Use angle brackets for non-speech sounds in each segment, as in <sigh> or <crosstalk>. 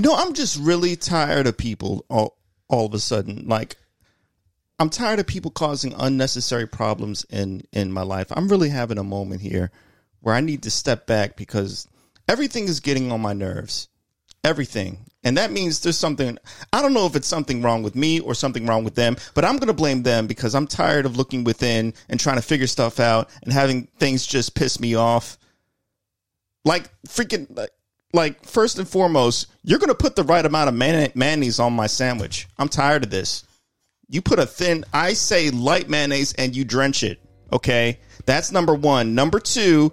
You know, I'm just really tired of people all all of a sudden. Like, I'm tired of people causing unnecessary problems in in my life. I'm really having a moment here where I need to step back because everything is getting on my nerves. Everything. And that means there's something I don't know if it's something wrong with me or something wrong with them, but I'm going to blame them because I'm tired of looking within and trying to figure stuff out and having things just piss me off. Like freaking like, like first and foremost, you're going to put the right amount of mayonnaise on my sandwich. I'm tired of this. You put a thin, I say light mayonnaise and you drench it. Okay. That's number one. Number two,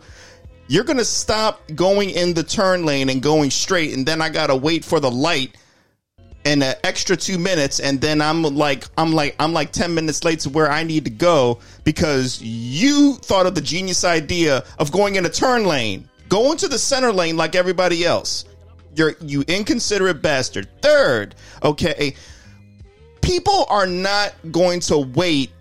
you're going to stop going in the turn lane and going straight. And then I got to wait for the light and an extra two minutes. And then I'm like, I'm like, I'm like 10 minutes late to where I need to go because you thought of the genius idea of going in a turn lane. Go into the center lane like everybody else. You're, you inconsiderate bastard. Third, okay people are not going to wait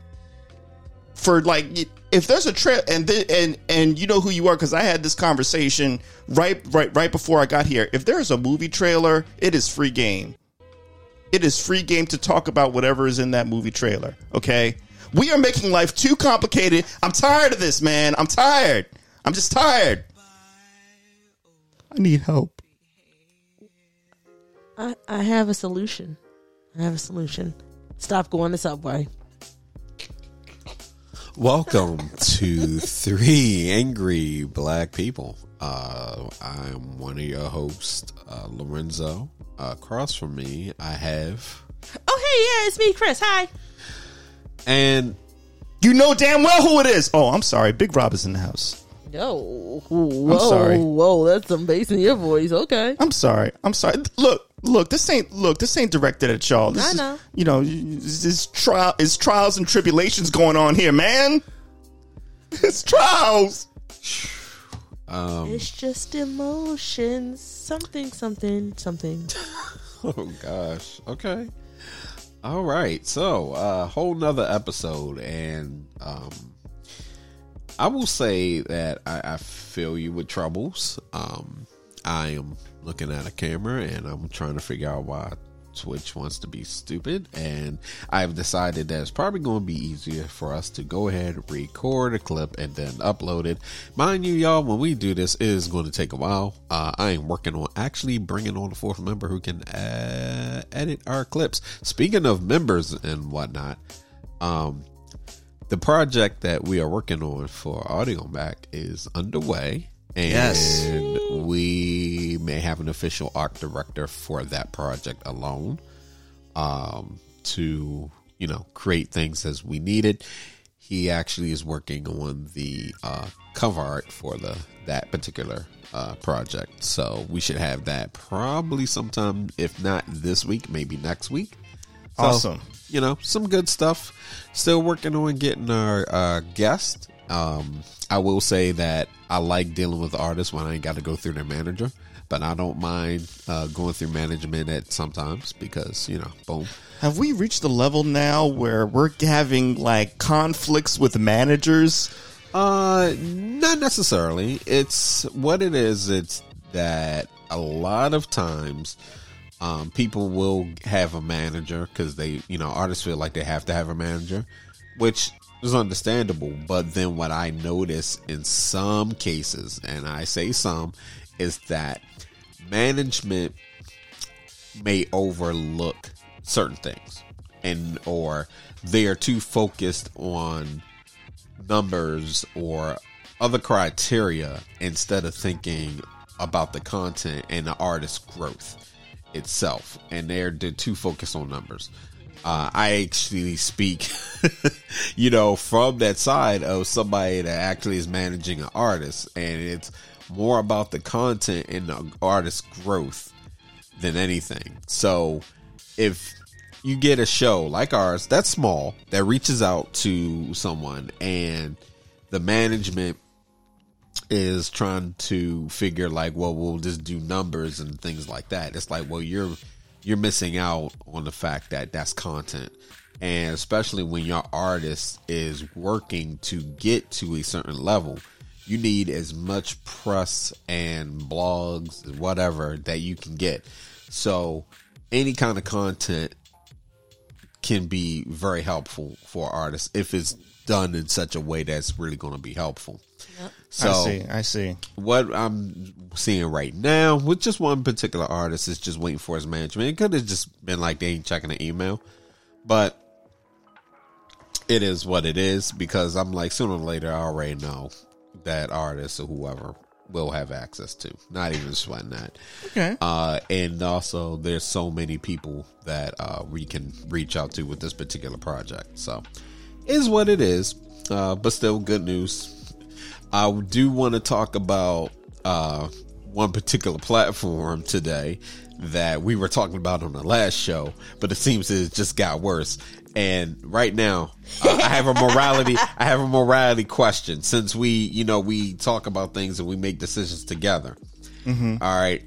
for like if there's a trip and th- and and you know who you are because I had this conversation right right right before I got here. If there's a movie trailer, it is free game. It is free game to talk about whatever is in that movie trailer. Okay, we are making life too complicated. I'm tired of this, man. I'm tired. I'm just tired. I need help. I, I have a solution. I have a solution. Stop going to Subway. Welcome to Three Angry Black People. Uh, I'm one of your hosts, uh, Lorenzo. Uh, across from me, I have. Oh, hey, yeah, it's me, Chris. Hi. And. You know damn well who it is. Oh, I'm sorry. Big Rob is in the house. Yo, whoa, I'm sorry. Whoa, that's some bass in your voice. Okay. I'm sorry. I'm sorry. Look, look. This ain't look. This ain't directed at y'all. This I is, know. you know, this is trial. Is trials and tribulations going on here, man? It's trials. Um, It's just emotions. Something, something, something. <laughs> oh, gosh. Okay. All right. So, a uh, whole nother episode. And um, I will say that I, I feel you with troubles. Um, I am looking at a camera and I'm trying to figure out why Twitch wants to be stupid. And I've decided that it's probably going to be easier for us to go ahead, record a clip, and then upload it. Mind you, y'all, when we do this, it is going to take a while. Uh, I am working on actually bringing on a fourth member who can uh, edit our clips. Speaking of members and whatnot, um, the project that we are working on for Audiomack is underway. And Yes. we may have an official art director for that project alone um, to, you know, create things as we need it. He actually is working on the uh, cover art for the that particular uh, project. So we should have that probably sometime, if not this week, maybe next week. So, Awesome. You know, some good stuff. Still working on getting our uh, guest. Um, I will say that I like dealing with artists when I ain't got to go through their manager, but I don't mind uh, going through management at sometimes because you know, boom. Have we reached the level now where we're having like conflicts with managers? Uh, not necessarily. It's what it is. It's that a lot of times, um, people will have a manager because they, you know, artists feel like they have to have a manager, which is understandable. But then what I notice in some cases, and I say some, is that management may overlook certain things and or they are too focused on numbers or other criteria instead of thinking about the content and the artist's growth itself and they're, they're too focused on numbers. Uh, i actually speak <laughs> you know from that side of somebody that actually is managing an artist and it's more about the content and the artist's growth than anything. So if you get a show like ours that's small that reaches out to someone and the management is trying to figure like well we'll just do numbers and things like that. It's like well you're you're missing out on the fact that that's content. And especially when your artist is working to get to a certain level you need as much press and blogs whatever that you can get. So any kind of content can be very helpful for artists if it's done in such a way that's really going to be helpful. So I see. I see. what I'm seeing right now with just one particular artist is just waiting for his management. It could have just been like they ain't checking the email, but it is what it is because I'm like sooner or later I already know that artist or whoever will have access to. Not even sweating that. Okay. Uh, and also, there's so many people that uh, we can reach out to with this particular project. So, is what it is. Uh, but still, good news. I do want to talk about uh, one particular platform today that we were talking about on the last show, but it seems it just got worse. And right now, uh, I have a morality. I have a morality question. Since we, you know, we talk about things and we make decisions together. All right.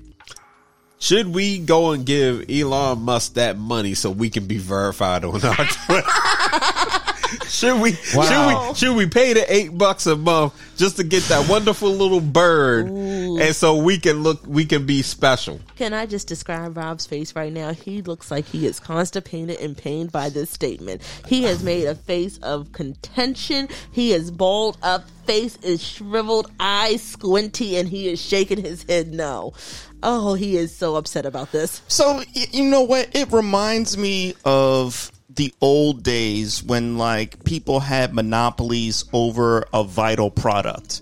Should we go and give Elon Musk that money so we can be verified on our Twitter? <laughs> should we? Wow. Should we? Should we pay the eight bucks a month just to get that wonderful little bird, and so we can look, we can be special? Can I just describe Rob's face right now? He looks like he is constipated and pained by this statement. He has made a face of contention. He is balled up, face is shriveled, eyes squinty, and he is shaking his head no. Oh, he is so upset about this. So y- you know what? It reminds me of the old days when like people had monopolies over a vital product.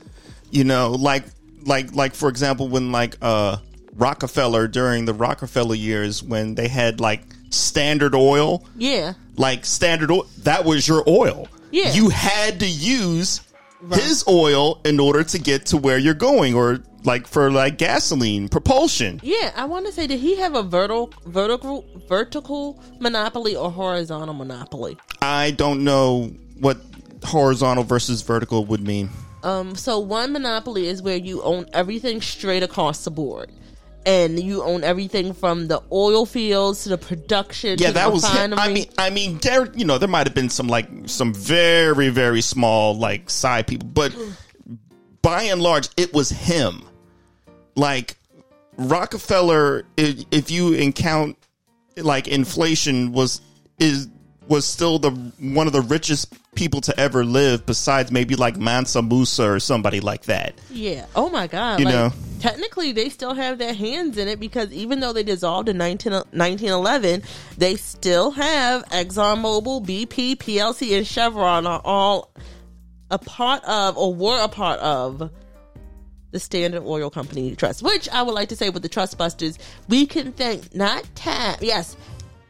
You know, like like like for example when like uh Rockefeller during the Rockefeller years when they had like standard oil, Yeah. like standard oil, that was your oil. Yeah. You had to use his oil in order to get to where you're going or like for like gasoline propulsion. Yeah, I want to say, did he have a vertical, vertical, vertical monopoly or horizontal monopoly? I don't know what horizontal versus vertical would mean. Um, so one monopoly is where you own everything straight across the board, and you own everything from the oil fields to the production. Yeah, that was. refinery. I mean, I mean, there. You know, there might have been some like some very very small like side people, but <sighs> by and large, it was him. Like Rockefeller, if you encount like inflation, was is was still the one of the richest people to ever live, besides maybe like Mansa Musa or somebody like that. yeah. Oh my God. You like, know. technically they still have their hands in it because even though they dissolved in 19, 1911, they still have ExxonMobil, BP, PLC, and Chevron are all a part of or were a part of the Standard Oil Company Trust, which I would like to say with the Trust Busters, we can thank not Taft, yes,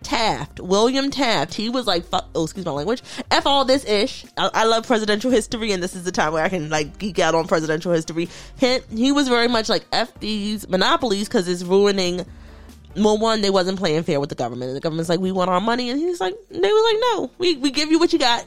Taft, William Taft. He was like, fuck, oh, excuse my language, F all this ish. I, I love presidential history, and this is the time where I can like geek out on presidential history. He, he was very much like, F these monopolies because it's ruining. Well, one, they wasn't playing fair with the government. And the government's like, we want our money. And he's like, they was like, no, we, we give you what you got.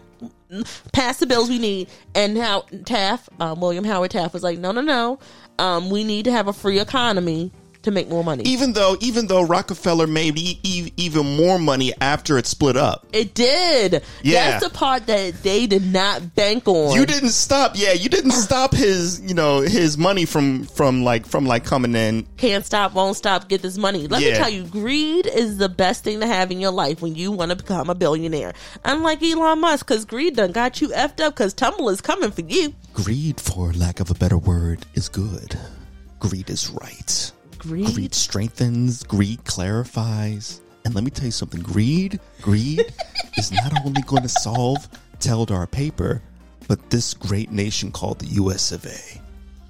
Pass the bills we need. And how Taft, um, William Howard Taft was like, no, no, no. Um, we need to have a free economy to make more money. Even though, even though Rockefeller made e- e- even more money after it split up. It did. Yeah. That's the part that they did not bank on. You didn't stop. Yeah, you didn't <laughs> stop his, you know, his money from from like from like coming in. Can't stop, won't stop, get this money. Let me tell you, greed is the best thing to have in your life when you want to become a billionaire. Unlike Elon Musk, because greed done got you effed up because Tumblr is coming for you. Greed, for lack of a better word, is good. Greed is right. Greed? Greed strengthens. Greed clarifies. And let me tell you something. Greed, greed <laughs> is not only going to solve Teldar paper, but this great nation called the U.S. of A.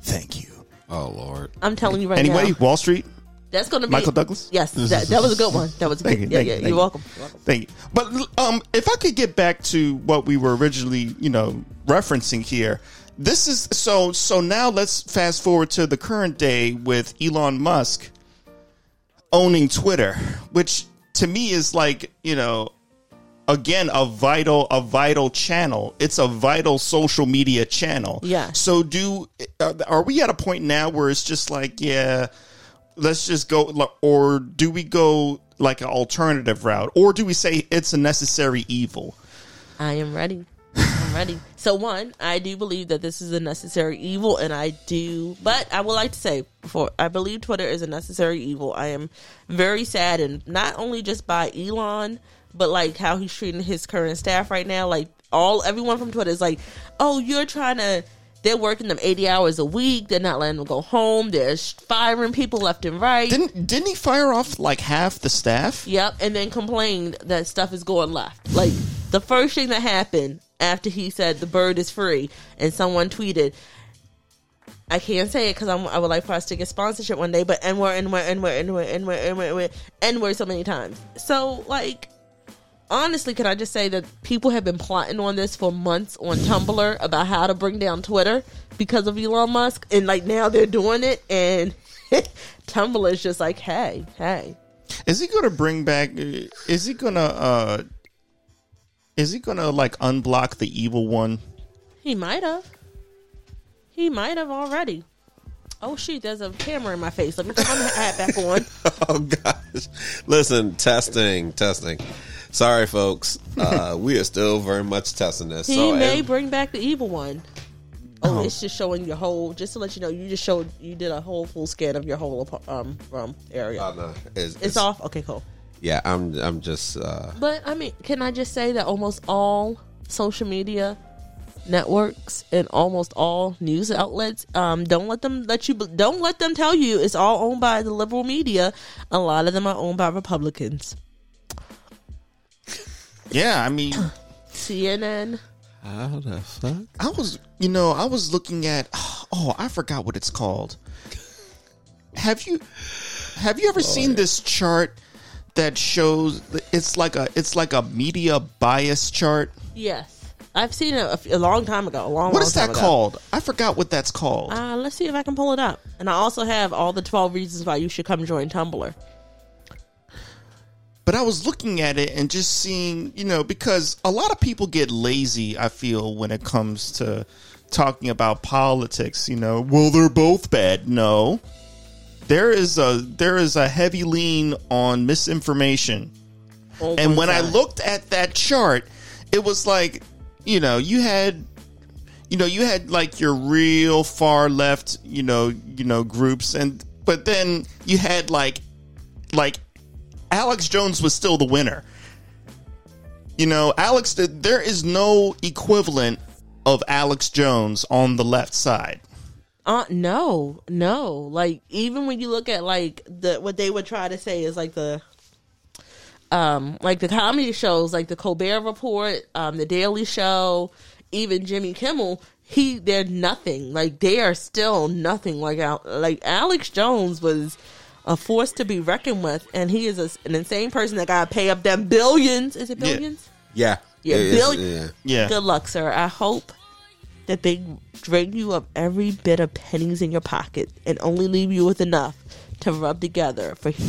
Thank you. Oh Lord. I'm telling you right Anyway, now. Anyway, Wall Street. That's going to be Michael Douglas? Yes, that, that was a good one. That was a Thank good. you, yeah, thank yeah. you, You're thank welcome. You're welcome. Thank you. But um, if I could get back to what we were originally, you know, referencing here, this is so. So now let's fast forward to the current day with Elon Musk owning Twitter, which to me is like, you know, again a vital a vital channel. It's a vital social media channel. Yeah. So do are are we at a point now where it's just like, yeah, let's just go or do we go like an alternative route or do we say it's a necessary evil I am ready. I'm ready. So one, I do believe that this is a necessary evil, and I do. But I would like to say before I believe Twitter is a necessary evil. I am very sad, and not only just by Elon, but like how he's treating his current staff right now. Like all everyone from Twitter is like, "Oh, you're trying to." They're working them eighty hours a week. They're not letting them go home. They're firing people left and right. Didn't didn't he fire off like half the staff? Yep, and then complained that stuff is going left. Like the first thing that happened after he said the bird is free, and someone tweeted, "I can't say it because I would like for us to get sponsorship one day." But n word, n word, n word, n word, n word, n word, n word so many times. So like. Honestly, can I just say that people have been plotting on this for months on Tumblr about how to bring down Twitter because of Elon Musk, and like now they're doing it, and <laughs> Tumblr is just like, hey, hey, Is he gonna bring back? Is he gonna? uh Is he gonna like unblock the evil one? He might have. He might have already. Oh shoot! There's a camera in my face. Let me put my hat back on. <laughs> Oh gosh. Listen, testing, testing. Sorry, folks. Uh, <laughs> we are still very much testing this. He so may bring back the evil one. Oh, Oh. it's just showing your whole. Just to let you know, you just showed you did a whole full scan of your whole um room area. Oh, no. It's, it's, off. Okay, cool. Yeah, I'm. I'm just. Uh, But I mean, can I just say that almost all social media networks and almost all news outlets um, don't let them let you don't let them tell you it's all owned by the liberal media. A lot of them are owned by Republicans. Yeah, I mean, <coughs> CNN. how the fuck? I was, you know, I was looking at. <sighs> Oh, I forgot what it's called. Have you, have you ever seen this chart that shows? It's like a, it's like a media bias chart. Yes, I've seen it a long time ago. A long, What long is that ago. called? I forgot what that's called. Uh, let's see if I can pull it up. And I also have all the twelve reasons why you should come join Tumblr. but I was looking at it and just seeing, you know, because a lot of people get lazy, I feel, when it comes to talking about politics, you know. Well, they're both bad. No. There is a there is a heavy lean on misinformation. Oh on And when I looked at that chart, it was like, you know, you had you know, you had like your real far left, you know, you know, groups and but then you had like like Alex Jones was still the winner. You know, Alex there is no equivalent of Alex Jones on the left side. Uh no, no. Like even when you look at like the what they would try to say is like the um like the comedy shows like the Colbert Report, um the Daily Show, even Jimmy Kimmel, he they're nothing. Like they are still nothing like Al- like Alex Jones was a force to be reckoned with and he is a, an insane person that got to pay up them billions. Is it billions? Yeah. Yeah, It is- billion- yeah. Yeah. Good luck, sir. I hope that they drain you of every bit of pennies in your pocket and only leave you with enough to rub together for <laughs>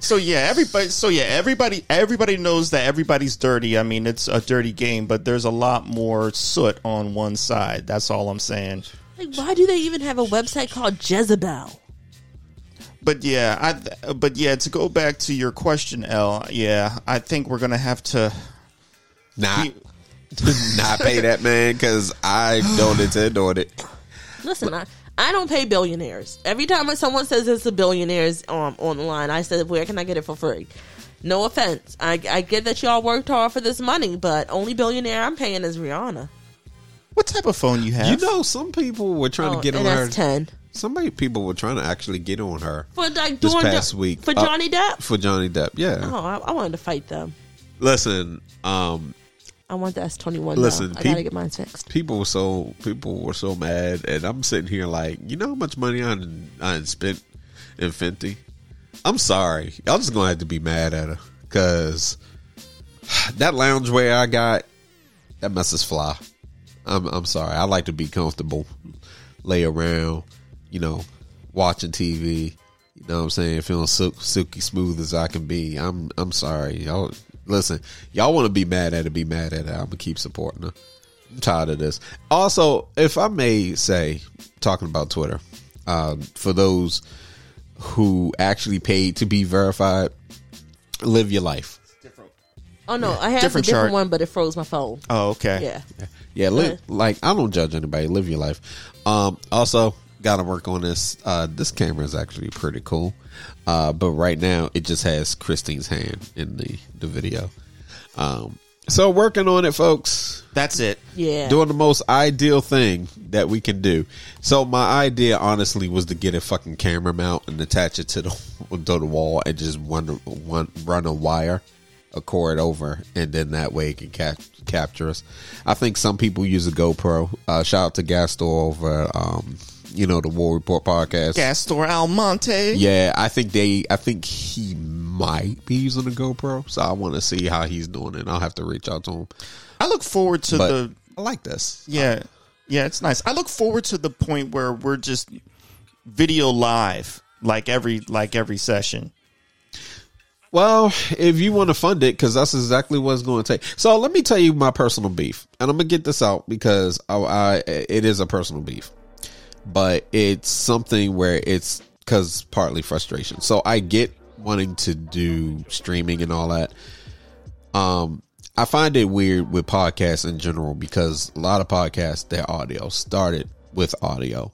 So yeah, everybody. So yeah, everybody. Everybody knows that everybody's dirty. I mean, it's a dirty game, but there's a lot more soot on one side. That's all I'm saying. like why do they even have a website called Jezebel? But yeah, I. But yeah, to go back to your question, L. Yeah, I think we're gonna have to. Not, <laughs> not pay that man because I don't intend on it. Listen, I I don't pay billionaires. Every time someone says it's a billionaires um, on the line, I said, "Where can I get it for free?" No offense, I, I get that y'all worked hard for this money, but only billionaire I'm paying is Rihanna. What type of phone you have? You know, some people were trying Oh, to get on her. ten Somebody people were trying to actually get on her for like this past Jo- week for Uh, Johnny Depp. for Johnny Depp. Yeah. Oh, I, I wanted to fight them. Listen, um, I want the S twenty one. Listen, I peop- gotta get mine fixed. people were so people were so mad, and I'm sitting here like, you know how much money I done- I done spent in Fenty. I'm sorry, y'all just gonna have to be mad at her because that loungewear I got, that mess is fly. I'm I'm sorry. I like to be comfortable, lay around, you know, watching TV. You know what I'm saying? Feeling silk, silky smooth as I can be. I'm I'm sorry, y'all. Listen, y'all want to be mad at it, be mad at it. I'm gonna keep supporting her. I'm tired of this. Also, if I may say, talking about Twitter, um, for those who actually paid to be verified, live your life. Oh no, I have Different a different chart. one, but it froze my phone. Oh, okay. Yeah, Yeah, li- like I don't judge anybody. Live your life. Um, also, got to work on this. Uh, this camera is actually pretty cool, uh, but right now it just has Christine's hand in the the video. Um, so working on it, folks. That's it. Yeah. Doing the most ideal thing that we can do. So my idea, honestly, was to get a fucking camera mount and attach it to the <laughs> to the wall and just run one run a wire, a cord over, and then that way it can cap- capture us. I think some people use a GoPro. Uh, shout out to Gastor over, um, you know, the War Report podcast. Gastor Almonte. Yeah, I think they. I think he might be using a GoPro, so I want to see how he's doing it. I'll have to reach out to him. I look forward to But the I like this. yeah yeah it's nice. I look forward to the point where we're just video live like every like every session. Well, if you want to fund it, because that's exactly what it's going to take. So let me tell you my personal beef, and I'm gonna get this out because I, I it is a personal beef, but it's something where it's because partly frustration. So I get wanting to do streaming and all that. Um, I find it weird with podcasts in general because a lot of podcasts their audio started with audio,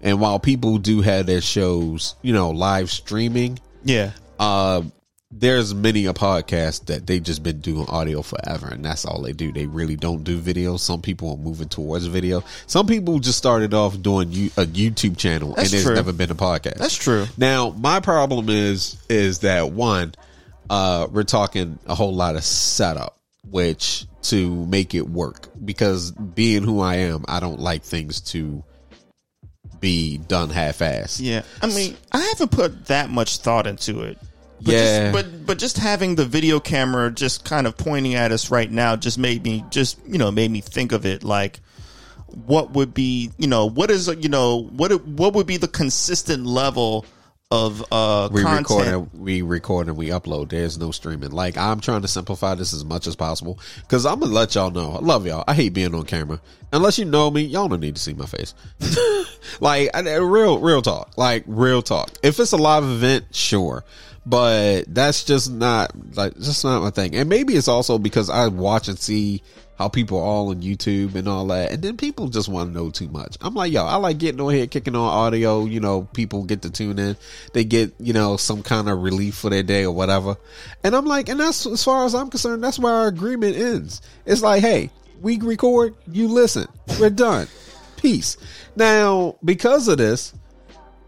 and while people do have their shows, you know, live streaming Yeah. uh there's many a podcast that they just been doing audio forever and that's all they do they really don't do video some people are moving towards video some people just started off doing you- a youtube channel That's and there's true. never been a podcast That's true. now my problem is is that one uh we're talking a whole lot of setup which to make it work because being who i am i don't like things to be done half-assed Yeah. I mean, I haven't put that much thought into it. But Yeah. Just, but but just having the video camera just kind of pointing at us right now just made me just you know made me think of it like what would be you know what is you know what what would be the consistent level of uh we content record and we record and we upload. There's no streaming. Like I'm trying to simplify this as much as possible because I'm gonna let y'all know. I love y'all. I hate being on camera. Unless you know me, y'all don't need to see my face. <laughs> like I- real, real talk. Like real talk. If it's a live event, sure, but that's just not like just not my thing. And maybe it's also because I watch and see how people are all on YouTube and all that, and then people just want to know too much. I'm like, yo, I like getting on here, kicking on audio. You know, people get to tune in, they get you know some kind of relief for their day or whatever. And I'm like, and that's as far as I'm concerned, that's where our agreement ends. It's like, hey, we record, you listen, we're done, peace. Now, because of this,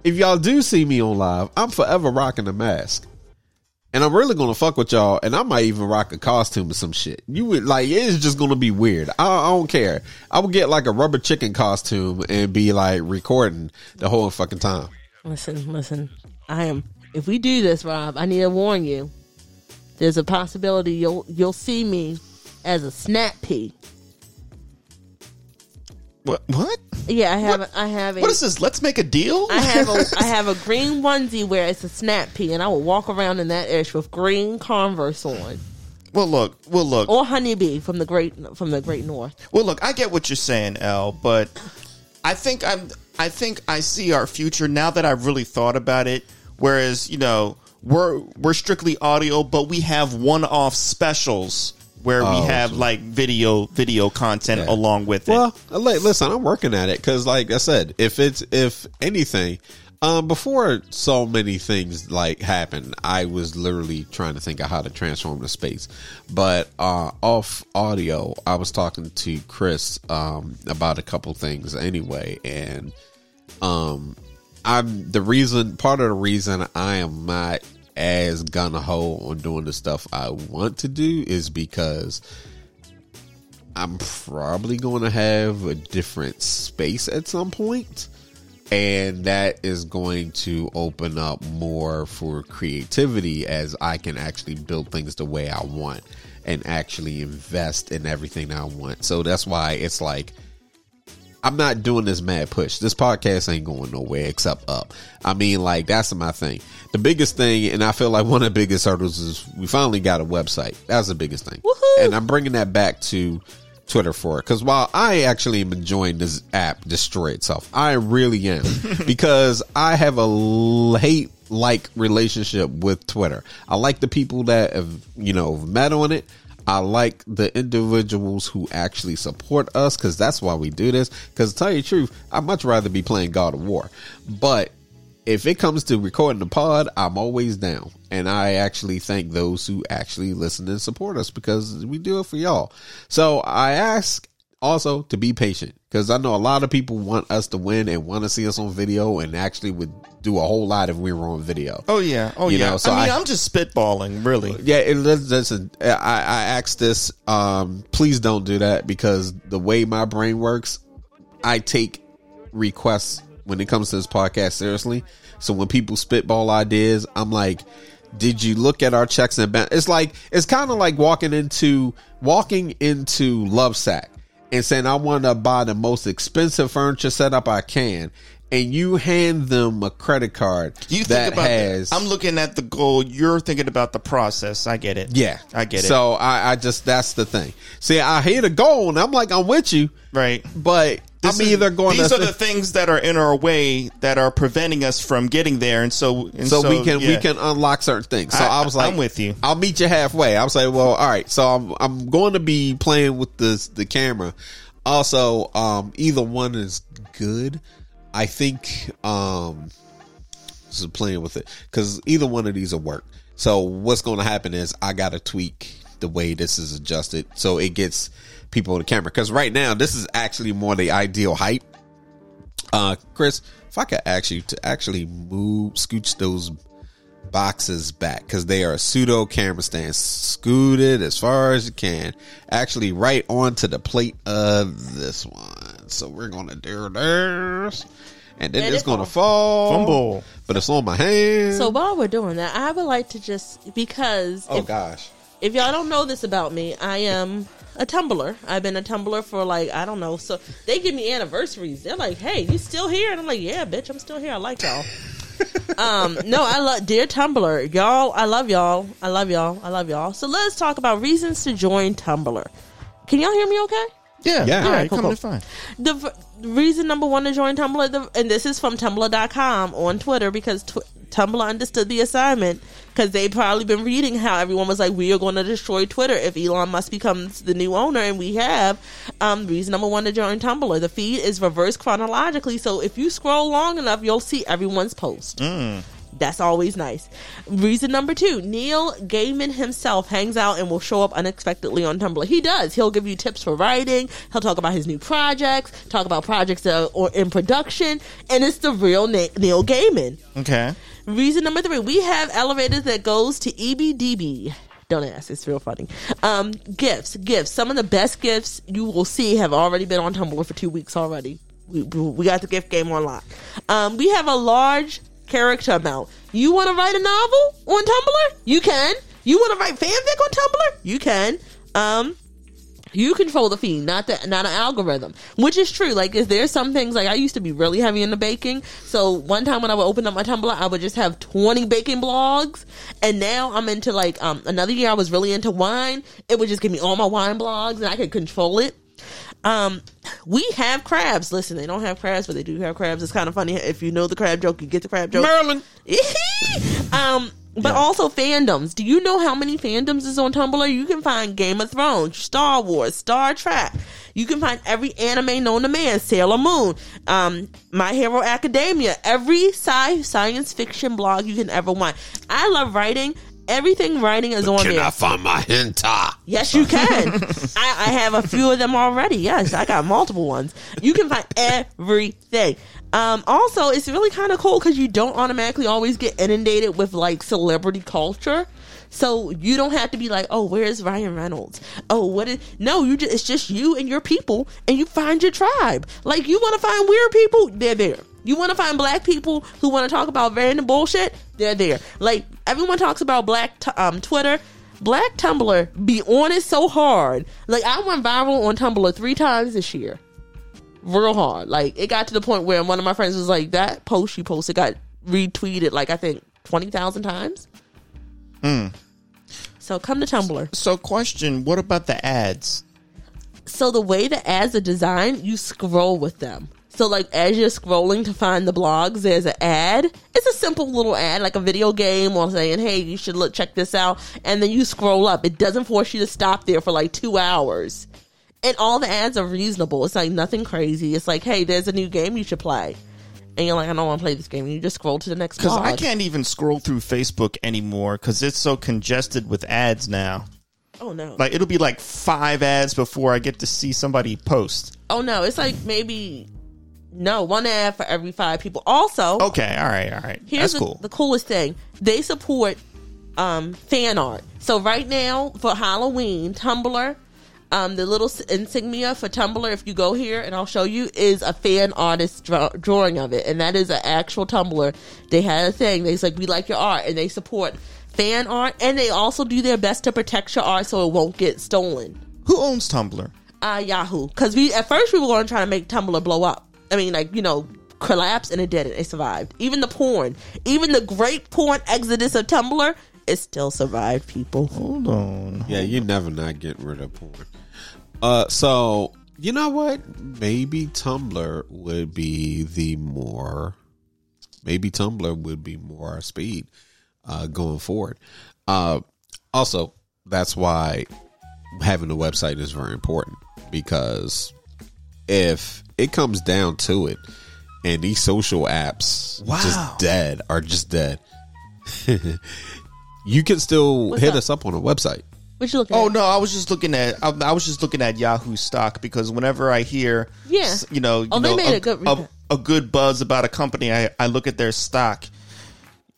if y'all do see me on live, I'm forever rocking a mask. And I'm really gonna fuck with y'all, and I might even rock a costume or some shit. You would like it's just gonna be weird. I, I don't care. I would get like a rubber chicken costume and be like recording the whole fucking time. Listen, listen. I am. If we do this, Rob, I need to warn you. There's a possibility you'll you'll see me as a snap pea. What what Yeah, I have. A, I have a. what is this let's make a deal I have a <laughs> I have a green onesie where it's a snap pea, and I will walk around in that ish with green Converse on, well look well look or honeybee from the great from the great north. Well, look, I get what you're saying, L, but I think I'm. I think I see our future now that I've really thought about it. Whereas, you know, we're we're strictly audio, but we have one-off specials where we Oh, have so- like video video content Yeah. along with it. Well, listen, I'm working at it because, like I said, if it's if anything, um, before so many things like happened, I was literally trying to think of how to transform the space. But uh, off audio, I was talking to Chris um, about a couple things anyway, and um, I'm the reason. Part of the reason I am not as gun ho on doing the stuff I want to do is because I'm probably going to have a different space at some point, and that is going to open up more for creativity as I can actually build things the way I want and actually invest in everything I want. So that's why it's like I'm not doing this mad push. This podcast ain't going nowhere except up. I mean, like that's my thing. The biggest thing, and I feel like one of the biggest hurdles is we finally got a website. That's the biggest thing, Woohoo! and I'm bringing that back to Twitter for it because while I actually am enjoying this app destroy itself, I really am <laughs> because I have a hate like relationship with Twitter. I like the people that have you know met on it. I like the individuals who actually support us because that's why we do this. Because to tell you the truth, I'd much rather be playing God of War. But if it comes to recording the pod, I'm always down. And I actually thank those who actually listen and support us because we do it for y'all. So I ask also to be patient because I know a lot of people want us to win and want to see us on video and actually would do a whole lot if we were on video. Oh yeah, oh You yeah. know, so I mean, I- am just spitballing, really. Yeah, it, listen, I, I asked this. Um, please don't do that because the way my brain works, I take requests when it comes to this podcast seriously. So when people spitball ideas, I'm like, did you look at our checks and balance? It's like it's kind of like walking into walking into Lovesac and saying I want to buy the most expensive furniture setup I can. And you hand them a credit card You that think about has that. I'm looking at the goal. You're thinking about the process. I get it. Yeah, I get it. So I, I just that's the thing. See, I hear the goal, and I'm like, I'm with you, right. but This I'm is- either going These to are the things that are in our way that are preventing us from getting there, and so and so, we can we can unlock certain things. So I- I, was like, I'm with you. I'll meet you halfway. I was like, well, all right. So I'm I'm going to be playing with the the camera. Also, um, either one is good. I think um, this is playing with it because either one of these will work. So what's going to happen is I got to tweak the way this is adjusted so it gets people on the camera. Because right now this is actually more the ideal height. Uh, Chris, if I could ask you to actually move, scooch those boxes back because they are a pseudo camera stand. Scoot it as far as you can. Actually, right onto the plate of this one. So we're gonna do this, and then Let it's it gonna fall. fall. Fumble. but it's on my hand. So while we're doing that, I would like to just because oh if, gosh, if y'all don't know this about me, I am a Tumblr. I've been a Tumblr for like I don't know. So they give me anniversaries. They're like, "Hey, you still here?" And I'm like, "Yeah, bitch, I'm still here. I like y'all." <laughs> um, no, I love dear Tumblr, y'all. I love y'all. I love y'all. I love y'all. So let's talk about reasons to join Tumblr. Can y'all hear me? Okay. Yeah, Yeah. yeah, Alright, you're cool, coming in cool. fine. The v- reason number one to join Tumblr, the, and this is from Tumblr.com on Twitter because tw- Tumblr understood the assignment because they probably been reading how everyone was like, we are going to destroy Twitter if Elon Musk becomes the new owner, and we have. Um, reason number one to join Tumblr, the feed is reversed chronologically, so if you scroll long enough, you'll see everyone's post. That's always nice. Reason number two Neil Gaiman himself hangs out and will show up unexpectedly on Tumblr. He does. He'll give you tips for writing. He'll talk about his new projects, talk about projects that are or in production, and it's the real Na- Neil Gaiman. Okay. Reason number three, we have elevators that goes to EBDB. Don't ask, it's real funny. Um, gifts, gifts. Some of the best gifts you will see have already been on Tumblr for two weeks already. We, we got the gift game on lock. Um, we have a large character amount. You want to write a novel on Tumblr? You can. You want to write fanfic on Tumblr? You can. Um, you control the feed, not the not an algorithm, which is true. Like, is there some things like I used to be really heavy into baking. So one time when I would open up my Tumblr, I would just have twenty baking blogs, and now I'm into like um another year I was really into wine. It would just give me all my wine blogs, and I could control it. Um, we have crabs. Listen, they don't have crabs, but they do have crabs. It's kind of funny if you know the crab joke, you get the crab joke. Maryland. <laughs> um, but also fandoms. Do you know how many fandoms is on Tumblr? You can find Game of Thrones, Star Wars, Star Trek. You can find every anime known to man, Sailor Moon, um, My Hero Academia, every sci science fiction blog you can ever want. I love writing. Everything writing is on Can there. I find my hentai? Yes, you can. I, I have a few of them already. Yes, I got multiple ones. You can find everything. Um, also, it's really kind of cool because you don't automatically always get inundated with like celebrity culture. So you don't have to be like, oh, where's Ryan Reynolds? Oh, what is? No, you just it's just you and your people, and you find your tribe. Like you want to find weird people, they're there. You want to find black people who want to talk about random bullshit, they're there. Like everyone talks about black t- um Twitter. Black Tumblr be on it so hard. Like I went viral on Tumblr three times this year. Real hard. Like it got to the point where one of my friends was like, "That post you posted got retweeted like I think twenty thousand times." Hmm. So come to Tumblr. So, question: What about the ads? So the way the ads are designed, you scroll with them. So like as you're scrolling to find the blogs, there's an ad. It's a simple little ad, like a video game or saying, "Hey, you should look check this out." And then you scroll up. It doesn't force you to stop there for like two hours. And all the ads are reasonable. It's like nothing crazy. It's like, "Hey, there's a new game you should play." And you're like, "I don't want to play this game." And you just scroll to the next Because. I can't even scroll through Facebook anymore because it's so congested with ads now. Oh no. Like it'll be like five ads before I get to see somebody post. oh no. It's like maybe no one ad for every five people. Also, Okay, all right, all right. Here's That's the, cool. the coolest thing. They support um, fan art. So right now for Halloween, Tumblr, um, the little insignia for Tumblr, if you go here and I'll show you, is a fan artist draw- drawing of it, and that is an actual Tumblr. They had a thing. They like, we like your art, and they support fan art, and they also do their best to protect your art so it won't get stolen. Who owns Tumblr? Uh, Yahoo, because we at first we were going to try to make Tumblr blow up. I mean, like you know, collapse, and it didn't. It survived. Even the porn, even the great porn exodus of Tumblr, it still survived. People. Hold on. Yeah, you never not getting rid of porn. Uh, so you know what? Maybe Tumblr would be the more. Maybe Tumblr would be more our speed uh, going forward. Uh, also, that's why having a website is very important because if it comes down to it, and these social apps Wow. just dead are just dead. <laughs> you can still What's hit up? us up on a website. What you looking Oh at? no, I was just looking at I, I was just looking at Yahoo stock because whenever I hear Yeah. you know, you Oh, they know, made a, a good a, a good buzz about a company, I, I look at their stock.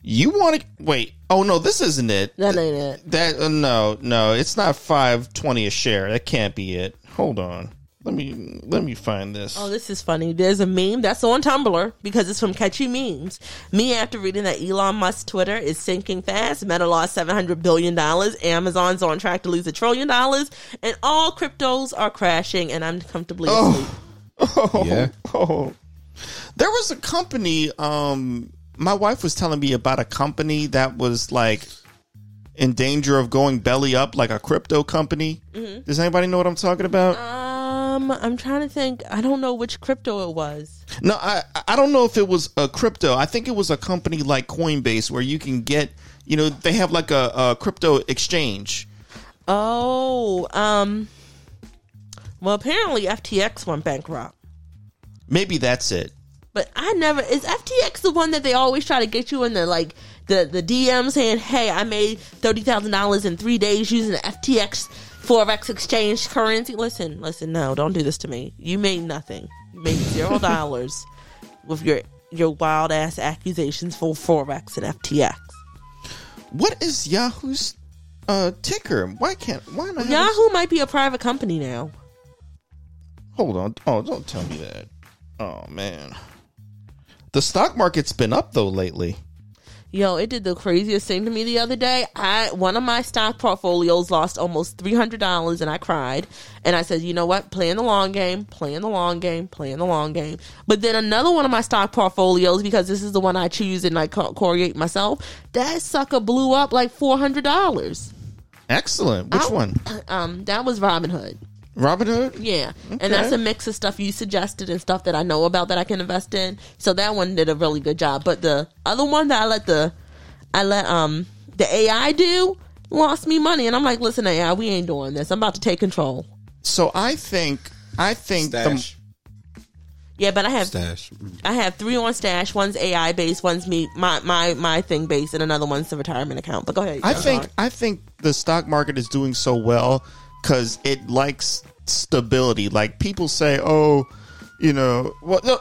You want to wait? Oh no, this isn't it. That ain't it. That uh, no, no, it's not five twenty a share. That can't be it. Hold on. Let me let me find this. Oh, this is funny. There's a meme that's on Tumblr because it's from Catchy Memes. Me, after reading that Elon Musk Twitter is sinking fast, Meta lost $700 billion, Amazon's on track to lose a trillion dollars, and all cryptos are crashing, and I'm comfortably asleep. Oh, Yeah. Oh, there was a company. Um, my wife was telling me about a company that was like in danger of going belly up, like a crypto company. Does anybody know what I'm talking about? Um, I'm trying to think. I don't know which crypto it was. no, I I don't know if it was a crypto. I think it was a company like Coinbase where you can get, you know, they have like a, a crypto exchange. Oh, um, well, apparently FTX went bankrupt. Maybe that's it. But I never is FTX the one that they always try to get you in the like the the DM saying, "Hey, I made thirty thousand dollars in three days using the FTX forex exchange currency." Listen, listen, no, don't do this to me. You made nothing. You made zero <laughs> dollars with your your wild ass accusations for forex and FTX. What is Yahoo's uh, ticker? Why can't why not? Yahoo might be a private company now. Hold on. Oh, don't tell me that. Oh man. The stock market's been up though lately. Yo, it did the craziest thing to me the other day. I one of my stock portfolios lost almost three hundred dollars, and I cried. And I said, you know what? Playing the long game, playing the long game, playing the long game. But then another one of my stock portfolios, because this is the one I choose and I create myself, that sucker blew up like four hundred dollars. Excellent. Which Ow. one? <clears throat> Um, that was Robinhood. Robinhood? Yeah, Okay. and that's a mix of stuff you suggested and stuff that I know about that I can invest in. So that one did a really good job. But the other one that I let the I let um the AI do lost me money, and I'm like, listen, AI, we ain't doing this. I'm about to take control. So I think I think Stash. Yeah, but I have Stash. I have three on stash. One's AI based, one's me my my my thing based, and another one's the retirement account. But go ahead. I John. think I think the stock market is doing so well cuz it likes stability. Like people say, "Oh, you know, well no,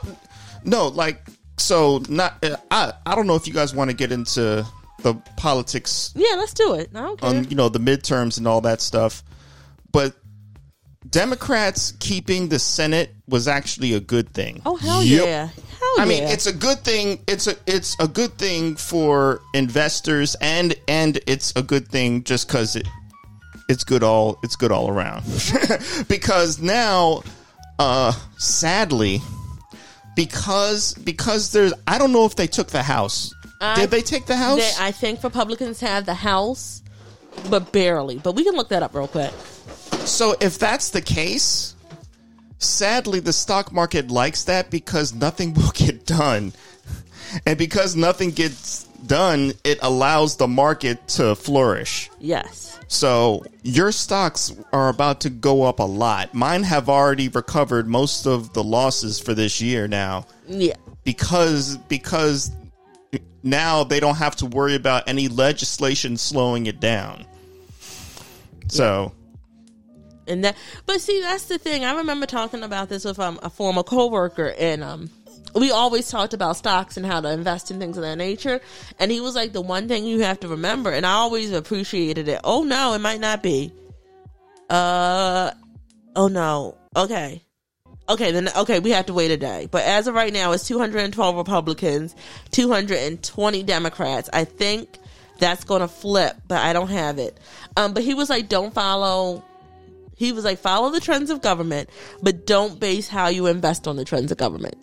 no like so not uh, I I don't know if you guys want to get into the politics yeah, let's do it. I don't care. on you know the midterms and all that stuff. But Democrats keeping the Senate was actually a good thing. oh hell Yep. yeah, hell I mean, it's a good thing. It's a it's a good thing for investors, and and it's a good thing just because it it's good all it's good all around. <laughs> because now, uh, sadly, because because there's I don't know if they took the House. I- Did they take the House? They, I think Republicans have the House, but barely. But we can look that up real quick. So if that's the case, sadly, the stock market likes that because nothing <laughs> will get done. And because nothing gets done, it allows the market to flourish. Yes. So your stocks are about to go up a lot. Mine have already recovered most of the losses for this year now Yeah. because because now they don't have to worry about any legislation slowing it down. So and that but see that's the thing i remember talking about this with um, a former coworker and um we always talked about stocks and how to invest in things of that nature. And he was like the one thing you have to remember and i always appreciated it. Oh no it might not be. Uh oh no. Okay. Okay then okay we have to wait a day. But as of right now it's 212 republicans 220 democrats. I think that's gonna flip but i don't have it. Um but he was like don't follow he was like, follow the trends of government, but don't base how you invest on the trends of government.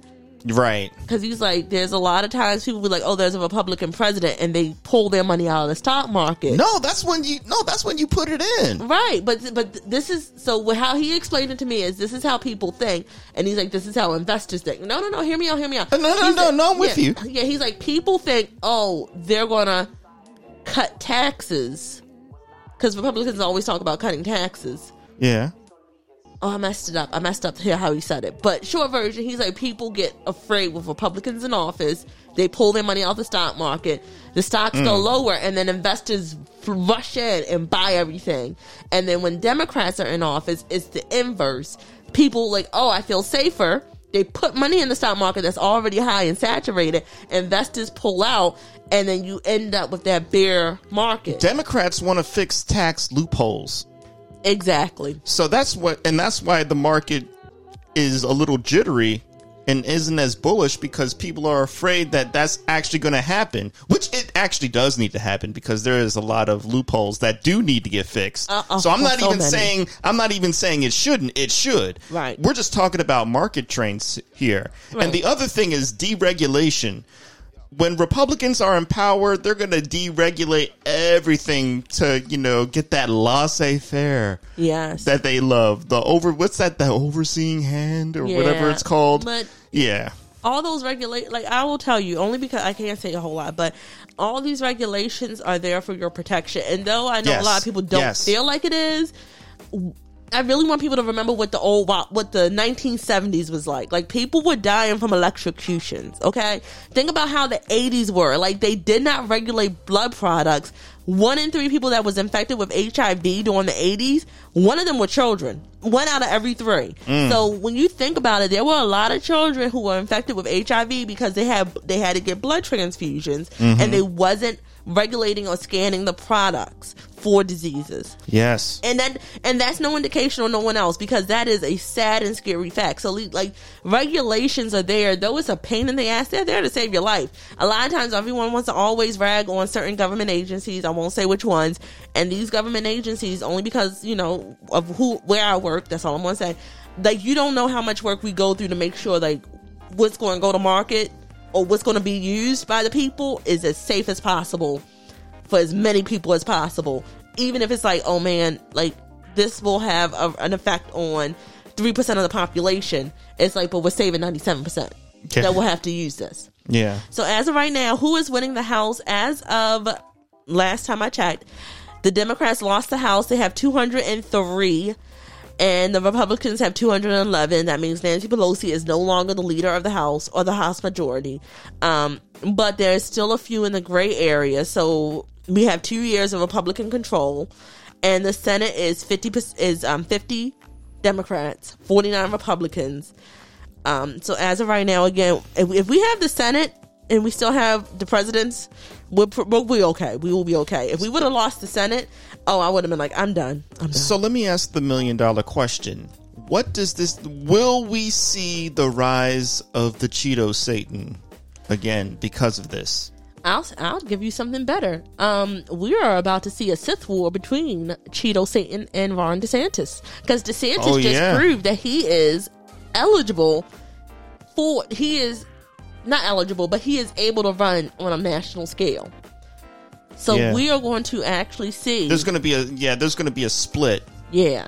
Right. Because he's like, there's a lot of times people be like, oh, there's a Republican president, and they pull their money out of the stock market. No, that's when you no, that's when you put it in. Right, but but this is so how he explained it to me is this is how people think, and he's like, this is how investors think. No, no, no, hear me out, hear me out. No, no, He's no, like- no, I'm with yeah, you. Yeah, he's like, people think, oh, they're gonna cut taxes because Republicans always talk about cutting taxes. Yeah. Oh, I messed it up. I messed up here how he said it. But short version, he's like, people get afraid with Republicans in office. They pull their money out the stock market. The stocks go mm. lower, and then investors rush in and buy everything. And then when Democrats are in office, it's the inverse. People like, oh, I feel safer. They put money in the stock market that's already high and saturated. Investors pull out, and then you end up with that bear market. Democrats want to fix tax loopholes. Exactly. So that's what and that's why the market is a little jittery and isn't as bullish because people are afraid that that's actually going to happen, which it actually does need to happen because there is a lot of loopholes that do need to get fixed. Uh-uh, so I'm not so even many. saying I'm not even saying it shouldn't. It should. Right. We're just talking about market trends here. Right. And the other thing is deregulation. When Republicans are in power, they're going to deregulate everything to, you know, get that laissez-faire Yes. that they love. The over what's that? The overseeing hand or whatever it's called. but- yeah. all those regulate like I will tell you only because I can't say a whole lot, but all these regulations are there for your protection. And though I know Yes. a lot of people don't Yes. feel like it is, I really want people to remember what the old what the 1970s was like. Like people were dying from electrocutions. Okay, think about how the 80s were. Like they did not regulate blood products. One in three people that was infected with HIV during the 80s, one of them were children. One out of every three. Mm. So when you think about it, there were a lot of children who were infected with HIV because they had they had to get blood transfusions mm-hmm. and they wasn't regulating or scanning the products for diseases Yes. and that and that's no indication on no one else because that is a sad and scary fact. So like regulations are there, though it's a pain in the ass. They're there to save your life. A lot of times, everyone wants to always rag on certain government agencies. I won't say which ones, and these government agencies only because you know of who where I work. That's all I'm gonna say. Like you don't know how much work we go through to make sure like what's going to go to market or what's going to be used by the people is as safe as possible for as many people as possible. Even if it's like, oh man, like this will have a, an effect on three percent of the population. It's like, but we're saving ninety seven percent Okay. that will have to use this. Yeah. So as of right now, who is winning the House? As of last time I checked, the Democrats lost the House. They have two hundred and the Republicans have 211. That means Nancy Pelosi is no longer the leader of the House or the House majority. Um, but there's still a few in the gray area. So we have two years of Republican control, and the Senate is 50 is um 50 Democrats, 49 Republicans. Um, so as of right now, again, if, if we have the Senate and we still have the presidents, we'll, we'll be okay. We will be okay. If we would have lost the Senate, oh, I would have been like, I'm done. I'm done. So let me ask the million dollar question. What does this will we see the rise of the Cheeto Satan again because of this? I'll I'll give you something better. Um, we are about to see a Sith war between Cheeto Satan and Ron DeSantis because DeSantis Oh, just yeah. proved that he is eligible for he is not eligible, but he is able to run on a national scale. So Yeah. we are going to actually see, There's going to be a yeah, there's going to be a split. yeah,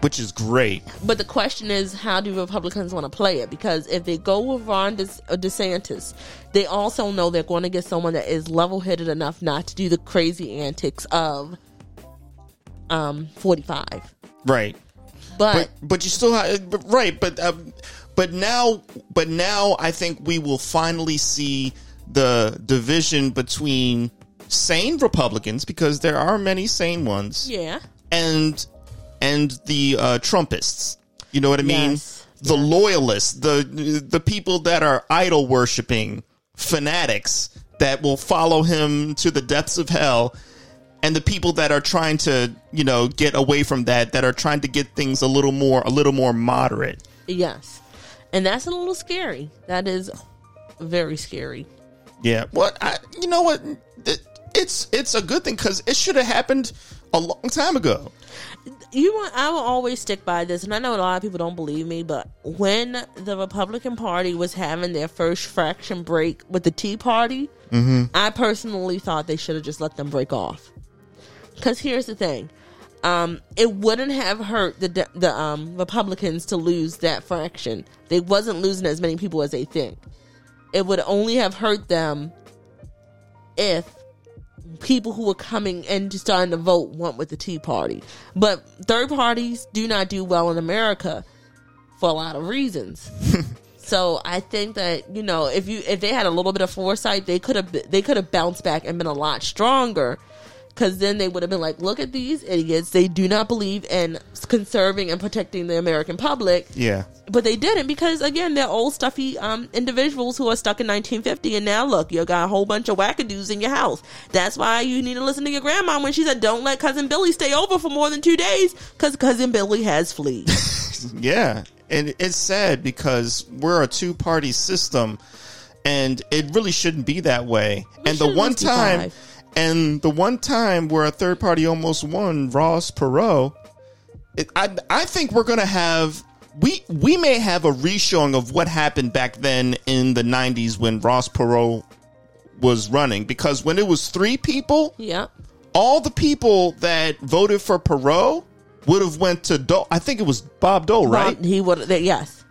which is great. But the question is, how do Republicans want to play it? Because if they go with Ron De- uh, DeSantis, they also know they're going to get someone that is level headed enough not to do the crazy antics of um, 45. Right. But, but but you still have but, right but um, but now but now i think we will finally see the division between sane republicans because there are many sane ones yeah, and and the uh trumpists you know what i mean Yes. the loyalists the the people that are idol worshiping fanatics that will follow him to the depths of hell and the people that are trying to you know get away from that that are trying to get things a little more a little more moderate yes. And that's a little scary. That is very scary. yeah what I, you know what it's it's a good thing because it should have happened a long time ago. You want i will always stick by this and i know a lot of people don't believe me but when the republican party was having their first fraction break with the tea party i personally thought they should have just let them break off. Because here's the thing. Um, it wouldn't have hurt the the um, republicans to lose that fraction. They wasn't losing as many people as they think. It would only have hurt them if people who were coming and starting to vote went with the Tea Party. But third parties do not do well in America for a lot of reasons. <laughs> so I think that you know if you if they had a little bit of foresight, they could have they could have bounced back and been a lot stronger. Because then they would have been like, look at these idiots. They do not believe in conserving and protecting the American public. Yeah. But they didn't because again they're old stuffy um, individuals who are stuck in 1950 and now look you got a whole bunch of wackadoos in your house. That's why you need to listen to your grandma when she said don't let cousin billy stay over for more than two days because cousin billy has fleas. <laughs> Yeah. And it's sad because we're a two-party system and it really shouldn't be that way. And the one time five. And the one time where a third party almost won ross perot it, I, I think we're gonna have we we may have a reshowing of what happened back then in the 90s when ross perot was running. Because when it was three people yeah all the people that voted for perot would have went to dole i think it was bob dole right? Bob- he would yes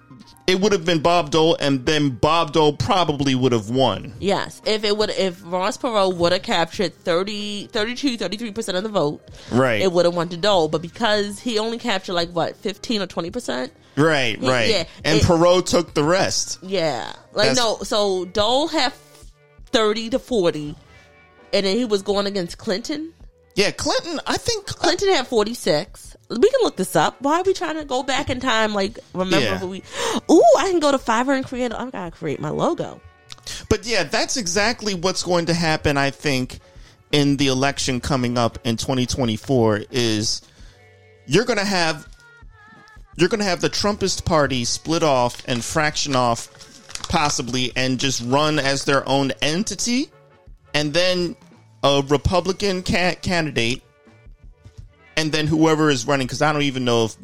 it would have been Bob Dole, and then Bob Dole probably would have won. yes if it would if ross perot would have captured 30 32 33% of the vote Right. it would have won to dole but because he only captured like what 15 or 20% Right, right. yeah, and it- Perot took the rest. Yeah. Like That's- no, so Dole had 30 to 40 and then he was going against Clinton. Yeah, Clinton, I think. Uh, Clinton had 46. We can look this up. Why are we trying to go back in time like remember Yeah. who we Ooh, I can go to Fiverr and create I got to create my logo. But yeah, that's exactly what's going to happen, I think, in the election coming up in 2024 is you're going to have you're going to have the Trumpist party split off and fraction off possibly and just run as their own entity and then a Republican ca- candidate and then whoever is running cuz I don't even know if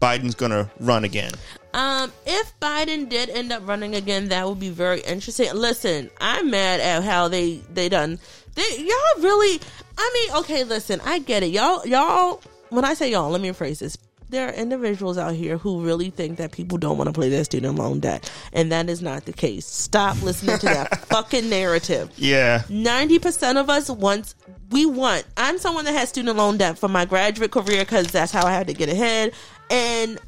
Biden's going to run again. Um, if Biden did end up running again, that would be very interesting. Listen, I'm mad at how they they done. They y'all really. I mean, okay, listen, I get it. Y'all, y'all. When I say y'all, let me rephrase this. There are individuals out here who really think that people don't want to pay their student loan debt, and that is not the case. Stop listening to that <laughs> fucking narrative. Yeah. Ninety percent of us want we want. I'm someone that has student loan debt for my graduate career because that's how I had to get ahead. And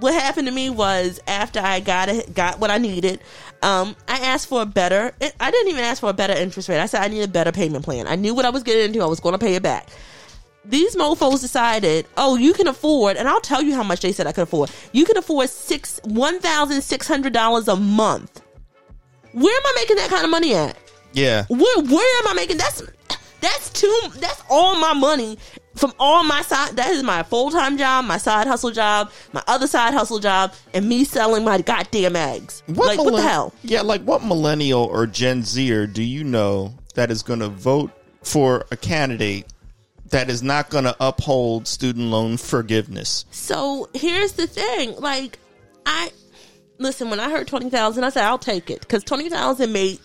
what happened to me was after I got it, got what I needed, um, I asked for a better. I didn't even ask for a better interest rate. I said I need a better payment plan. I knew what I was getting into. I was going to pay it back. These mofo's decided, oh, you can afford, and I'll tell you how much they said I could afford. You can afford six one thousand six hundred dollars a month. Where am I making that kind of money at? Yeah. Where where am I making that's that's too that's all my money from all my side that is my full time job, my side hustle job, my other side hustle job, and me selling my goddamn eggs. like what the hell? Yeah, like what millennial or Gen Zer do you know that is going to vote for a candidate that is not going to uphold student loan forgiveness? So here's the thing, like I listen when I heard twenty thousand, I said I'll take it because twenty thousand made.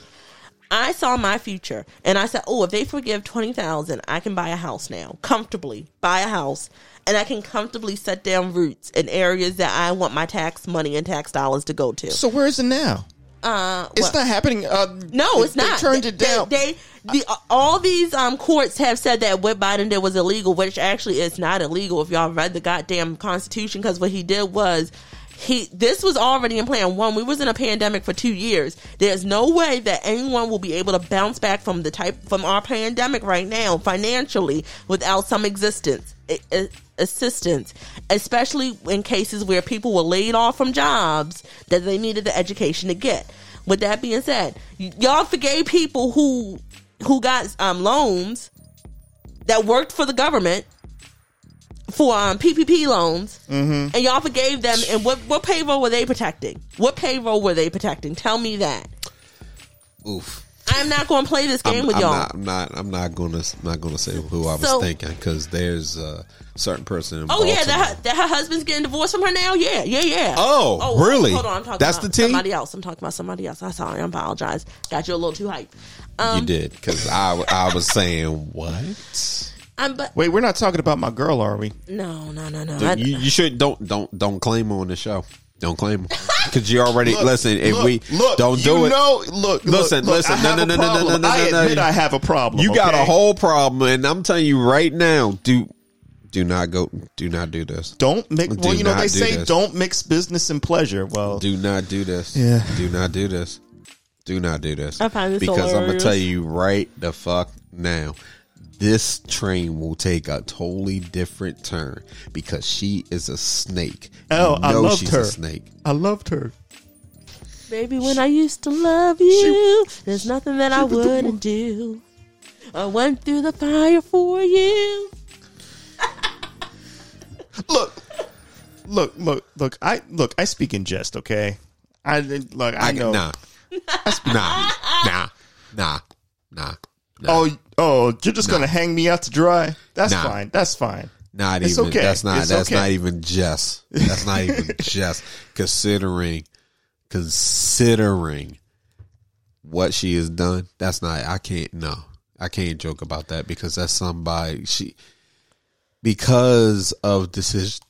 I saw my future and I said, "Oh, if they forgive 20,000, I can buy a house now, comfortably buy a house." And I can comfortably set down roots in areas that I want my tax money and tax dollars to go to. So where is it now? Uh, It's well- not happening. Uh, no, it's they not. turned it down. They, the, all these um courts have said that what Biden did was illegal, which actually is not illegal if y'all read the goddamn Constitution. Because what he did was he this was already in plan. One, we was in a pandemic for two years. There's no way that anyone will be able to bounce back from the type from our pandemic right now financially without some existence. assistance, especially in cases where people were laid off from jobs that they needed the education to get. With that being said, y'all forgave people who who got um, loans that worked for the government for um, PPP loans, and y'all forgave them. And what what payroll were they protecting? What payroll were they protecting? Tell me that. Oof. I'm not going to play this game I'm, with I'm y'all. not. I'm not. I'm not gonna. Not gonna say who I was So- thinking because there's a certain person. In Oh yeah, that her, that her husband's getting divorced from her now. Yeah, yeah, yeah. Oh, oh really? Hold on, I'm talking That's about the tea? somebody else. I'm talking about somebody else. I'm sorry. I apologize. Got you a little too hyped. Um, you did because I. I was saying what. I'm, but Wait, we're not talking about my girl, are we? no, no, no, no. I- You, you should don't don't don't claim her on the show. Don't claim because <laughs> you already Look, listen. If look, we look, don't do you it, know, look, Listen, look, listen, I no, have no, a no, no, no, problem. no, no, I no, admit no. I have a problem. you got a okay? whole problem, and I'm telling you right now, do do not go, do not do this. Don't mix. Do Well, you know not they do say this. don't mix business and pleasure. Well, Do not do this. Yeah. Do not do this. Do not do this. I find this because I'm gonna hilarious. tell you right the fuck now. This train will take a totally different turn because she is a snake. Oh, you I loved she's her. a snake. I loved her. Baby, when I used to love you, there's nothing that I wouldn't do. I went through the fire for you. Look, look, look, look. I look. I speak in jest. Okay. I look. I, I know. nah, nah, nah, nah, nah. Oh, oh, you're just gonna hang me out to dry? That's Nah. fine. That's fine. Not It's even. okay. That's not. It's that's okay. not even just. <laughs> That's not even just considering. Considering what she has done, that's not. I can't. No, I can't joke about that because that's somebody she. Because of decisions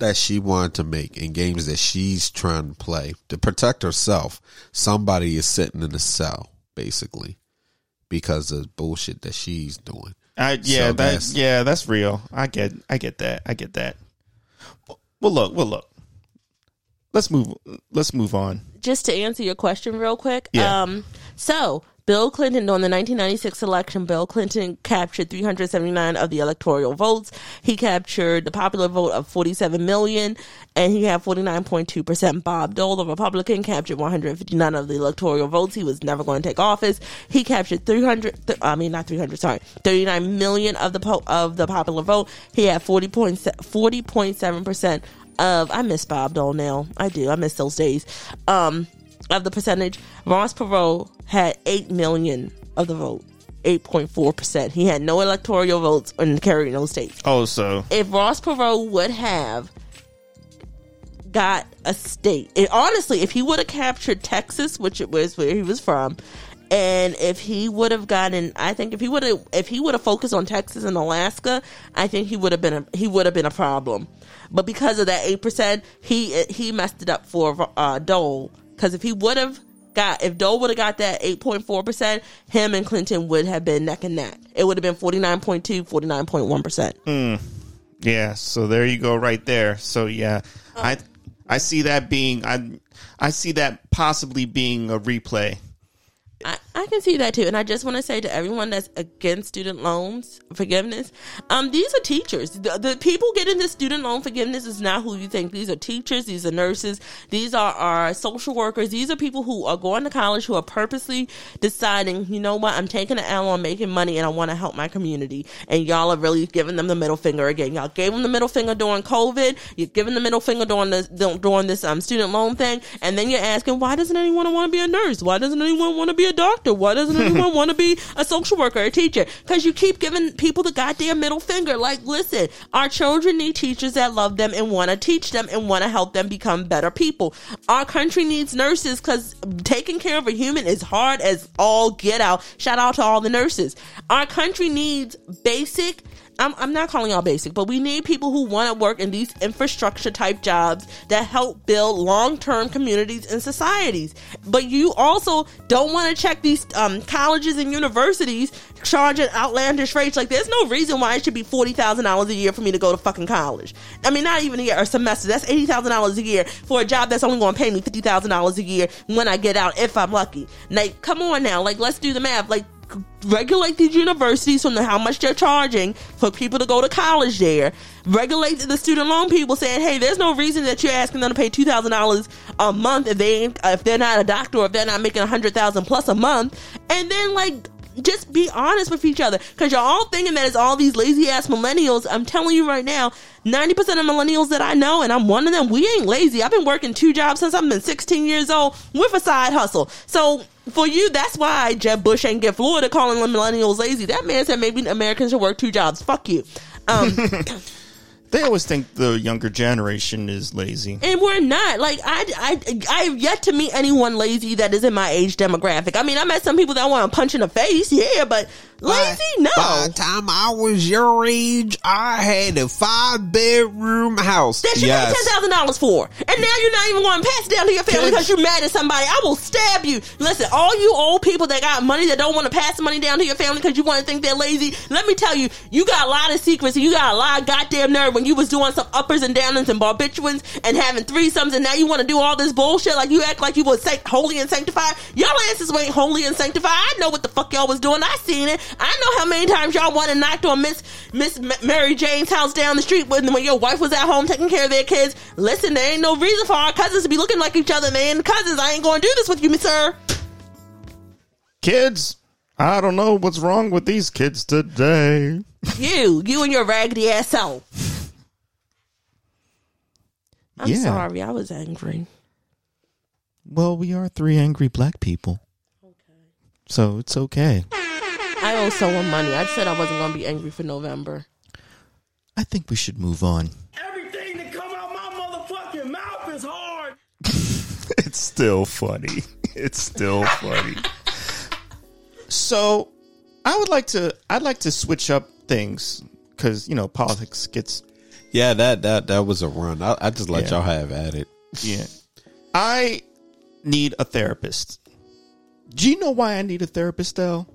that she wanted to make in games that she's trying to play to protect herself, somebody is sitting in a cell basically because of bullshit that she's doing. I yeah, So that that's- yeah, that's real. I get I get that. I get that. Well, look, well, look. Let's move. Let's move on. Just to answer your question real quick. Yeah. Um, so Bill Clinton on the 1996 election, Bill Clinton captured 379 of the electoral votes. He captured the popular vote of 47 million, and he had 49.2 percent. Bob Dole, the Republican, captured 159 of the electoral votes. He was never going to take office. He captured 300. I mean, not 300. Sorry, 39 million of the po- of the popular vote. He had 40.7 percent of. I miss Bob Dole now. I do. I miss those days. Um, of the percentage, Ross Perot had 8 million of the vote. 8.4%. He had no electoral votes and carried no states. Oh, so If Ross Perot would have got a state, and honestly, if he would have captured Texas, which it was where he was from, and if he would have gotten, I think if he would have, if he would have focused on Texas and Alaska, I think he would have been a, he would have been a problem. But because of that eight percent, he he messed it up for uh, Dole. Because if he would have got, if Dole would have got that eight point four percent, him and Clinton would have been neck and neck. It would have been 49.2, 49.1 percent. Hmm. yeah, so there you go, right there. So yeah, oh. I I see that being I I see that possibly being a replay. I, I can see that too. And I just want to say to everyone that's against student loans forgiveness, um, these are teachers. The, the people getting this student loan forgiveness is not who you think. These are teachers, these are nurses, these are our social workers. These are people who are going to college who are purposely deciding, you know what, I'm taking an L on making money and I want to help my community. And y'all are really giving them the middle finger again. Y'all gave them the middle finger during COVID. You're giving the middle finger during this during this um student loan thing, and then you're asking, why doesn't anyone want to be a nurse? Why doesn't anyone want to be a doctor? Why doesn't <laughs> anyone want to be a social worker, a teacher? Because you keep giving people the goddamn middle finger. Like, listen, our children need teachers that love them and want to teach them and want to help them become better people. Our country needs nurses because taking care of a human is hard as all get out. Shout out to all the nurses. Our country needs basic I'm, I'm not calling y'all basic, but we need people who want to work in these infrastructure type jobs that help build long term communities and societies. But you also don't want to check these um, colleges and universities charging outlandish rates. Like, there's no reason why it should be forty thousand dollars a year for me to go to fucking college. I mean, not even a year, a semester. That's eighty thousand dollars a year for a job that's only going to pay me fifty thousand dollars a year when I get out, if I'm lucky. Like, come on now, like, let's do the math. Like, regulate these universities from the, how much they're charging for people to go to college there. Regulate the student loan people saying, "Hey, there's no reason that you're asking them to pay two thousand dollars a month if they if they're not a doctor or if they're not making a hundred thousand plus a month." And then like just be honest with each other because you're all thinking that it's all these lazy ass millennials. I'm telling you right now, 90% of millennials that I know, and I'm one of them, we ain't lazy. I've been working two jobs since I've been 16 years old with a side hustle. So for you, that's why Jeb Bush ain't get Florida calling them millennials lazy. That man said maybe Americans should work two jobs. Fuck you. Um, <laughs> They always think the younger generation is lazy. and we're not. Like I, I, I've yet to meet anyone lazy that is in my age demographic. I mean, I met some people that want to punch in the face, yeah, but lazy, no. By the time I was your age, I had a five bedroom house. That you paid ten thousand dollars for, and now you're not even going to pass it down to your family because you're mad at somebody. I will stab you. Listen, all you old people that got money that don't want to pass money down to your family because you want to think they're lazy. Let me tell you, you got a lot of secrets and you got a lot of goddamn nerve when you was doing some uppers and downers and barbiturates and having threesomes, and now you want to do all this bullshit like you act like you was holy and sanctified. Y'all asses ain't holy and sanctified. I know what the fuck y'all was doing. I seen it. I know how many times y'all went and knocked on Miss Miss Mary Jane's house down the street when when your wife was at home taking care of their kids. Listen, there ain't no reason for our cousins to be looking like each other. They ain't cousins. I ain't going to do this with you, Miss Sir. Kids, I don't know what's wrong with these kids today. You, you and your raggedy ass self. I'm Yeah. sorry. I was angry. Well, we are three angry black people. So it's okay. I owe someone money. I said I wasn't going to be angry for November. I think we should move on. Everything that come out my motherfucking mouth is hard. <laughs> It's still funny. It's still funny. so, I would like to I'd like to switch up things cuz you know politics gets Yeah, that that that was a run. I, I just let Yeah. y'all have at it. yeah. I need a therapist. Do you know why I need a therapist though?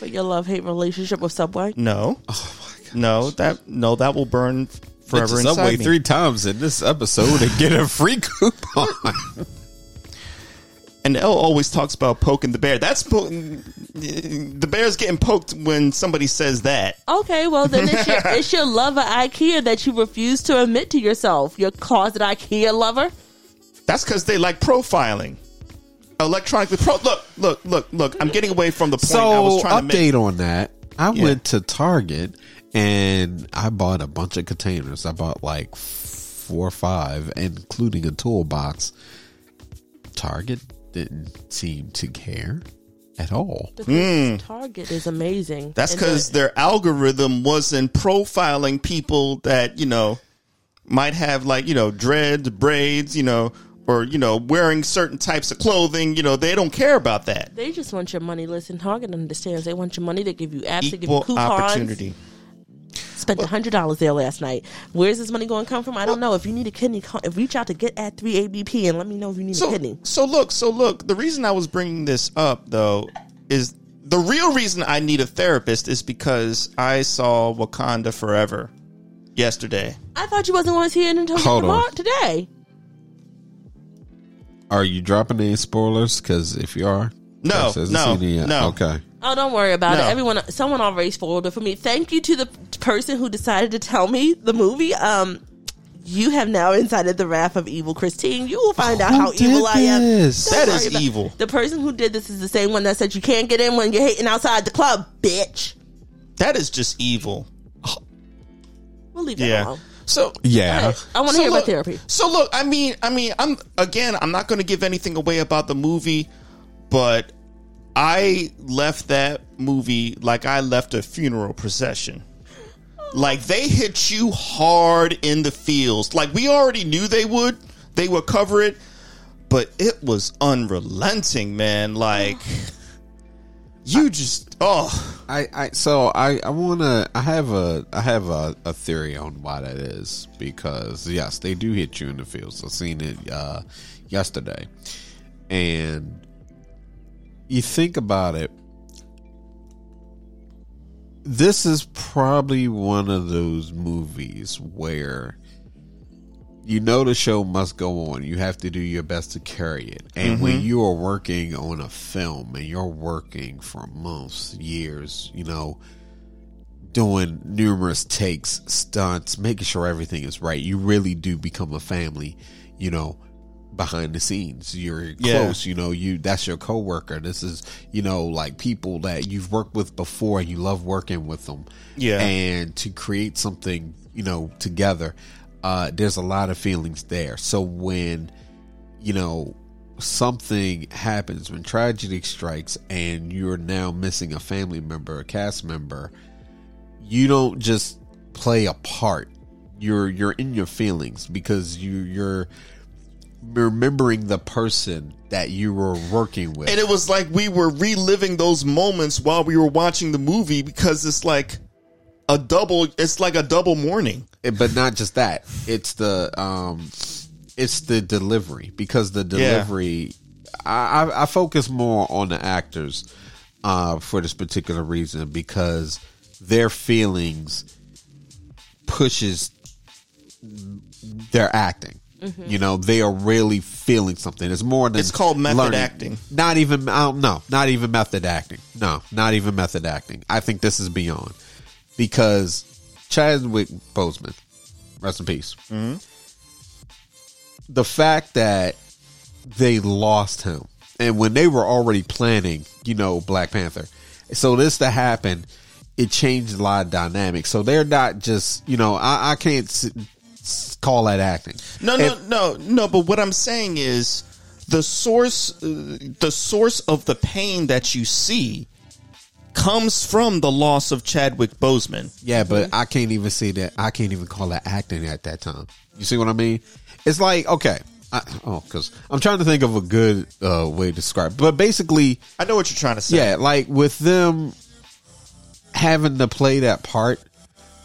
But your love hate relationship with Subway? No. Oh my god. No, that no that will burn forever Mention inside Subway me. three times in this episode and get a free coupon. <laughs> And Elle always talks about poking the bear. That's po- the bear's getting poked when somebody says that. Okay, well then it's your, <laughs> it's your love of IKEA that you refuse to admit to yourself. Your closet IKEA lover. That's because they like profiling. Electronically pro. Look, look, look, look. I'm getting away from the point I was so trying to update make. on that. I Yeah. went to Target and I bought a bunch of containers. I bought like four or five, including a toolbox. Target didn't seem to care at all. Because hmm. Target is amazing. That's because the- their algorithm wasn't profiling people that you know might have like you know dreads, braids, you know, or you know wearing certain types of clothing. You know, they don't care about that. they just want your money. Listen, Target understands. They want your money. They give you apps. They give you Equal coupons. opportunity. Spent a hundred dollars there last night. Where's this money going to come from? I don't know. If you need a kidney, call, reach out to get at three ABP and let me know if you need a kidney. so look, so look. The reason I was bringing this up though is the real reason I need a therapist is because I saw Wakanda Forever yesterday. I thought you wasn't going to see it until Hold tomorrow on. today. Are you dropping any spoilers? Because if you are, No, no, seen it yet. no. Okay. Oh, don't worry about No. it. Everyone, someone already spoiled it for me. Thank you to the person who decided to tell me the movie. Um, you have now incited the wrath of evil, Christine. You will find out Who how did evil I am. this? Don't That worry is about- evil. The person who did this is the same one that said you can't get in when you're hating outside the club, bitch. That is just evil. We'll leave that Yeah. alone. So Yeah. I want to So hear look- about therapy. So look, I mean, I mean, I'm again, I'm not going to give anything away about the movie, but I left that movie like I left a funeral procession. Like they hit you hard in the feels. Like we already knew they would. They would cover it, but it was unrelenting, man. Like <sighs> <sighs> <sighs> you just oh I, I so I, I wanna I have a I have a, a theory on why that is because yes they do hit you in the feels. I've seen it uh, yesterday, and you think about it. This is probably one of those movies where you know the show must go on. You have to do your best to carry it. And when mm-hmm. you are working on a film and you're working for months, years, you know, doing numerous takes, stunts, making sure everything is right, you really do become a family, you know, behind the scenes. You're Yeah. close, you know, you that's your coworker. This is, you know, like people that you've worked with before and you love working with them. Yeah. And to create something, you know, together, uh, there's a lot of feelings there. So when, you know, something happens, when tragedy strikes and you're now missing a family member, a cast member, you don't just play a part. You're you're in your feelings because you you're remembering the person that you were working with. and it was like we were reliving those moments while we were watching the movie because it's like a double it's like a double mourning. It- but not just that. It's the um it's the delivery. Because the delivery I, I i focus more on the actors uh for this particular reason. Because their feelings pushes their acting. You know they are really feeling something. It's more than It's called method learning. acting. not even I don't know. Not even method acting. No not even method acting. I think this is beyond because Chadwick Boseman, rest in peace. The fact that they lost him, and when they were already planning, you know, Black Panther, so this to happen, it changed a lot of dynamics. So they're not just, you know, I, I can't s- call that acting. No, no, no, no. But what I'm saying is the source, uh, the source of the pain that you see comes from the loss of Chadwick Boseman. Yeah, but I can't even see that. I can't even call that acting at that time. You see what I mean? It's like okay, I, oh, because I'm trying to think of a good uh, way to describe. But basically, I know what you're trying to say. yeah, like with them having to play that part,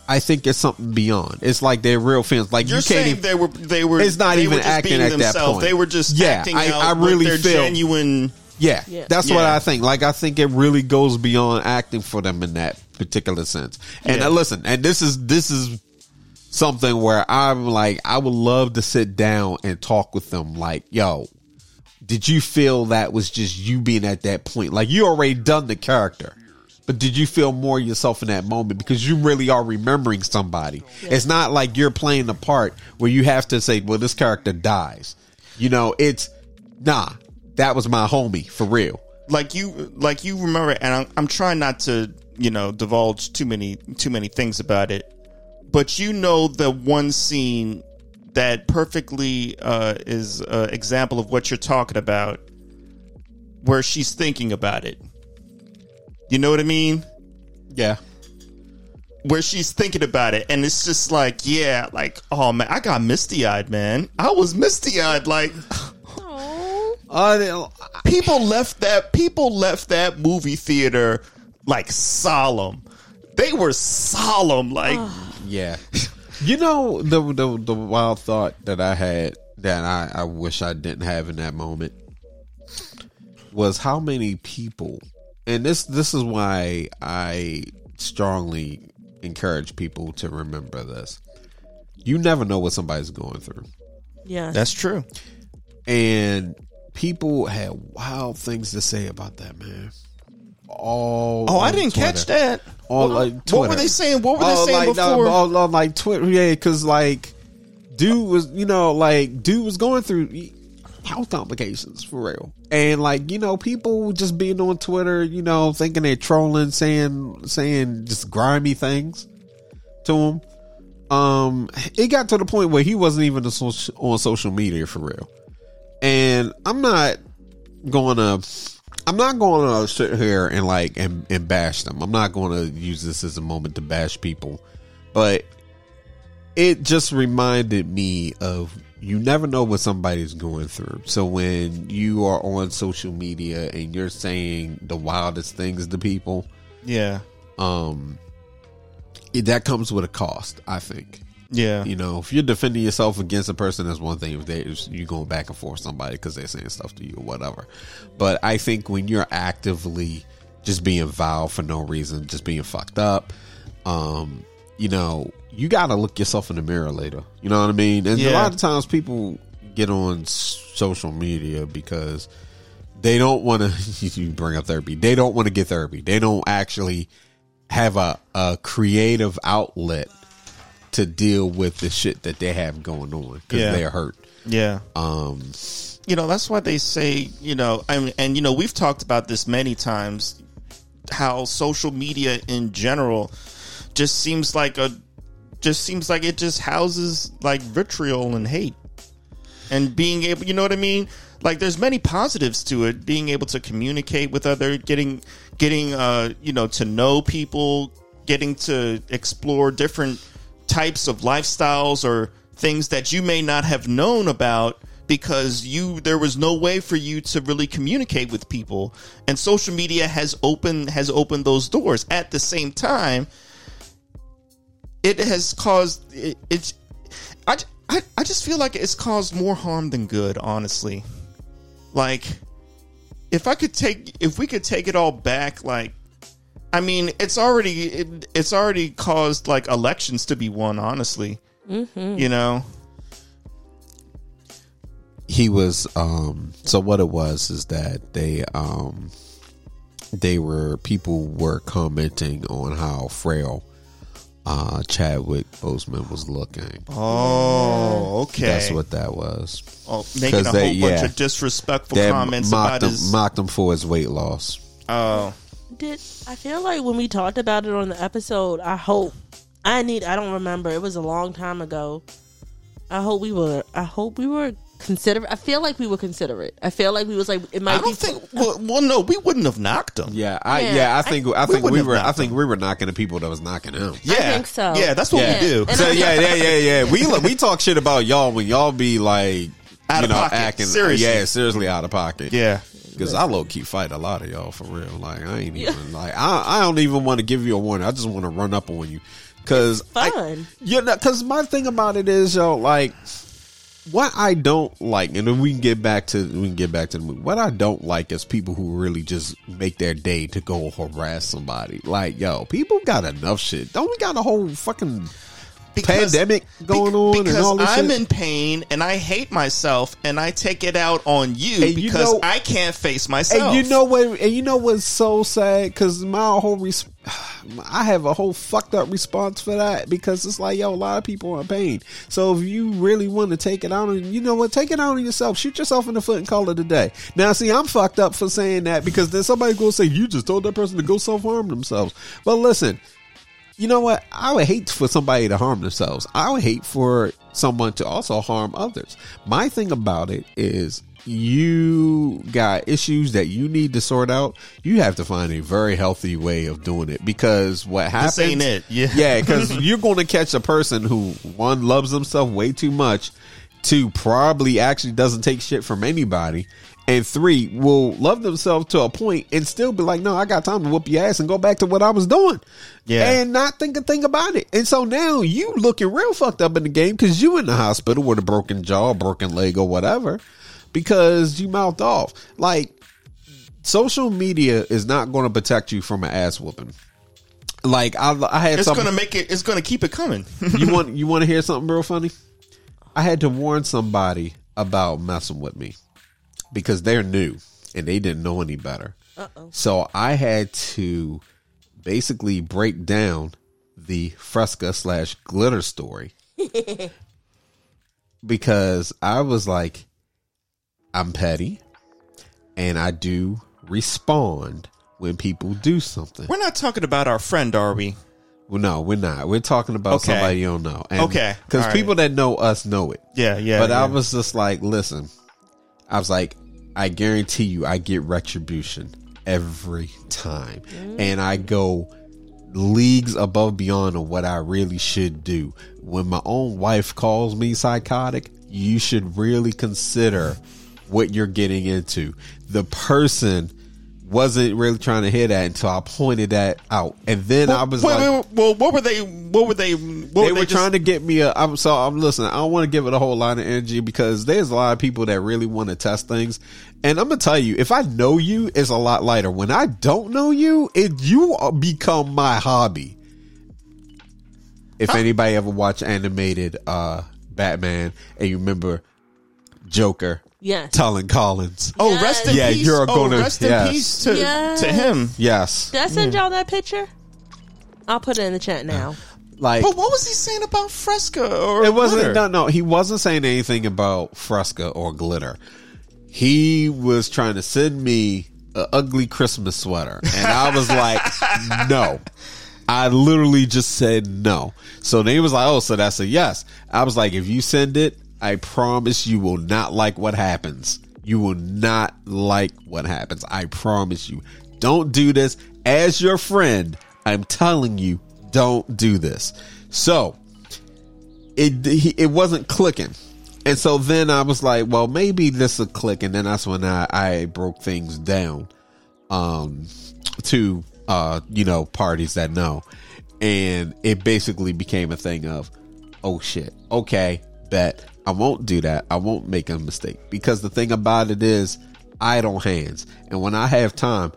I think it's something beyond. It's like they're real fans. Like You're you can't saying even. they were they were It's not even acting at that point. They were just Yeah, acting I- out I with really their feel- genuine. Yeah, Yeah. that's what I think. Like I think it really goes beyond acting for them in that particular sense. And Yeah. uh, listen, and this is this is something where I'm like, I would love to sit down and talk with them. Like, yo, did you feel that was just you being at that point? Like you already done the character. But did you feel more yourself in that moment because you really are remembering somebody? It's not like you're playing the part where you have to say, "Well, this character dies." You know, it's nah. That was my homie for real. like you like you remember and I'm, I'm trying not to you know divulge too many too many things about it but you know the one scene that perfectly uh, is an example of what you're talking about where she's thinking about it you know what i mean Yeah. where she's thinking about it and it's just like yeah like oh man i got misty-eyed man i was misty-eyed like Uh, people left that people left that movie theater like solemn. They were solemn, like yeah. <laughs> You know the the the wild thought that I had that I I wish I didn't have in that moment was how many people, and this this is why I strongly encourage people to remember this. You never know what somebody's going through. Yeah. that's true. and people had wild things to say about that man. All Oh, I didn't Twitter. catch that. All like What were they saying? What were they Oh, saying like, no, before? oh, on like Twitter, yeah, because like dude was, you know, like dude was going through health complications for real, and like you know, people just being on Twitter, you know, thinking they're trolling, saying saying just grimy things to him. Um, it got to the point where he wasn't even on social media for real, and I'm not going to I'm not going to sit here and like and, and bash them. I'm not going to use this as a moment to bash people, but it just reminded me of you never know what somebody's going through. So when you are on social media and you're saying the wildest things to people, Yeah. um, it, that comes with a cost. I think. Yeah. You know, if you're defending yourself against a person, that's one thing. If they you going back and forth somebody because they're saying stuff to you or whatever. But I think when you're actively just being vile for no reason, just being fucked up, um, you know, you got to look yourself in the mirror later. You know what I mean? And a lot of times people get on social media because they don't want to. <laughs> You bring up therapy. They don't want to get therapy. They don't actually have a, a creative outlet to deal with the shit that they have going on because Yeah. they're hurt. Yeah. Um, you know that's why they say you know I mean, and you know we've talked about this many times how social media in general just seems like a just seems like it just houses like vitriol and hate and being able you know what i mean like there's many positives to it being able to communicate with other getting getting uh you know to know people getting to explore different types of lifestyles or things that you may not have known about because you there was no way for you to really communicate with people. And social media has opened has opened those doors. At the same time it has caused it, it's I, I I just feel like it's caused more harm than good honestly. Like if i could take if we could take it all back like i mean it's already it, it's already caused like elections to be won honestly you know he was um so what it was is that they um they were people were commenting on how frail uh Chadwick Boseman was looking. oh okay That's what that was. oh, making a 'Cause whole they- bunch yeah. of disrespectful comments mocked about him, his mocked him for his weight loss. oh Did I feel like when we talked about it on the episode? I hope I need. I don't remember. It was a long time ago. I hope we were. I hope we were considerate. I feel like we were considerate. I feel like we was like it might i don't think well, well no we wouldn't have knocked him Yeah, I Yeah, yeah, I I- think I we think we, wouldn't were I think him. we were knocking the people that was knocking him. yeah I think so. yeah that's what Yeah. we do And So yeah, yeah, yeah, yeah. We we talk shit about y'all when y'all be like Out you of know pocket. acting Seriously. yeah seriously out of pocket. yeah Because I low key fight a lot of y'all for real. Like I ain't even like I I don't even want to give you a warning. I just want to run up on you because fun. yeah. Because my thing about it is yo like what I don't like, and then we can get back to we can get back to the movie. What I don't like is people who really just make their day to go harass somebody. Like yo, people got enough shit. Don't we got a whole fucking pandemic going on and all this I'm shit? in pain and I hate myself and I take it out on you And you because know- I can't face myself. And you know what? And you know what's so sad? Because my whole res- <sighs> I have a whole fucked up response for that because it's like, yo, a lot of people are in pain. So if you really want to take it out on, you know what? Take it out on yourself. Shoot yourself in the foot and call it a day. Now, see, I'm fucked up for saying that because then somebody's gonna say you just told that person to go self harm themselves. But listen, you know what? I would hate for somebody to harm themselves. I would hate for someone to also harm others. My thing about it is you got issues that you need to sort out. You have to find a very healthy way of doing it because what happens ain't it. <laughs> Yeah. yeah, because you're going to catch a person who one loves themselves way too much, two probably actually doesn't take shit from anybody, and three will love themselves to a point and still be like, no, I got time to whoop your ass and go back to what I was doing, Yeah. and not think a thing about it. And so now you looking real fucked up in the game because you in the hospital with a broken jaw, broken leg, or whatever, because you mouthed off. Like social media is not going to protect you from an ass whooping. Like I, I had it's something. gonna make it. It's gonna keep it coming. you <laughs> want you want to hear something real funny? I had to warn somebody about messing with me because they're new and they didn't know any better. So I had to basically break down the fresca slash glitter story <laughs> because I was like, I'm petty and I do respond when people do something. We're not talking about our friend, are we? Well, no, we're not. We're talking about Okay. somebody you don't know. And, Okay. Because All people that know us know it. Yeah, yeah. but yeah. I was just like, listen, I was like, I guarantee you, I get retribution every time, mm. and I go leagues above beyond of what I really should do. When my own wife calls me psychotic, you should really consider what you're getting into. The person wasn't really trying to hear that until I pointed that out, and then I was Wait, like, wait, wait, well, what were they? What were they? What they were were just- trying to get me a I'm so I'm listening. I don't want to give it a whole lot of energy because there's a lot of people that really want to test things. And I'm gonna tell you, if I know you, it's a lot lighter. When I don't know you, it you become my hobby. If anybody ever watched animated uh Batman and you remember Joker Yes. telling Collins. Oh, Yes. rest in peace. Yeah, peace. you're oh, gonna- rest in yes. peace to Yes. to him. Yes. Did I send y'all that picture? I'll put it in the chat now. Like But what was he saying about Fresca? Or It wasn't glitter? no no. He wasn't saying anything about Fresca or glitter. He was trying to send me an ugly Christmas sweater, and I was like, <laughs> no. I literally just said no. So then he was like, oh, so that's a yes. I was like, if you send it, I promise you will not like what happens. You will not like what happens. I promise you. Don't do this. As your friend, I'm telling you, don't do this. So it it wasn't clicking. And so then I was like, well, maybe this will click. And then that's when I, I broke things down um, to, uh, you know, parties that know. And it basically became a thing of, oh shit, okay, bet I won't do that. I won't make a mistake. Because the thing about it is, idle hands. And when I have time,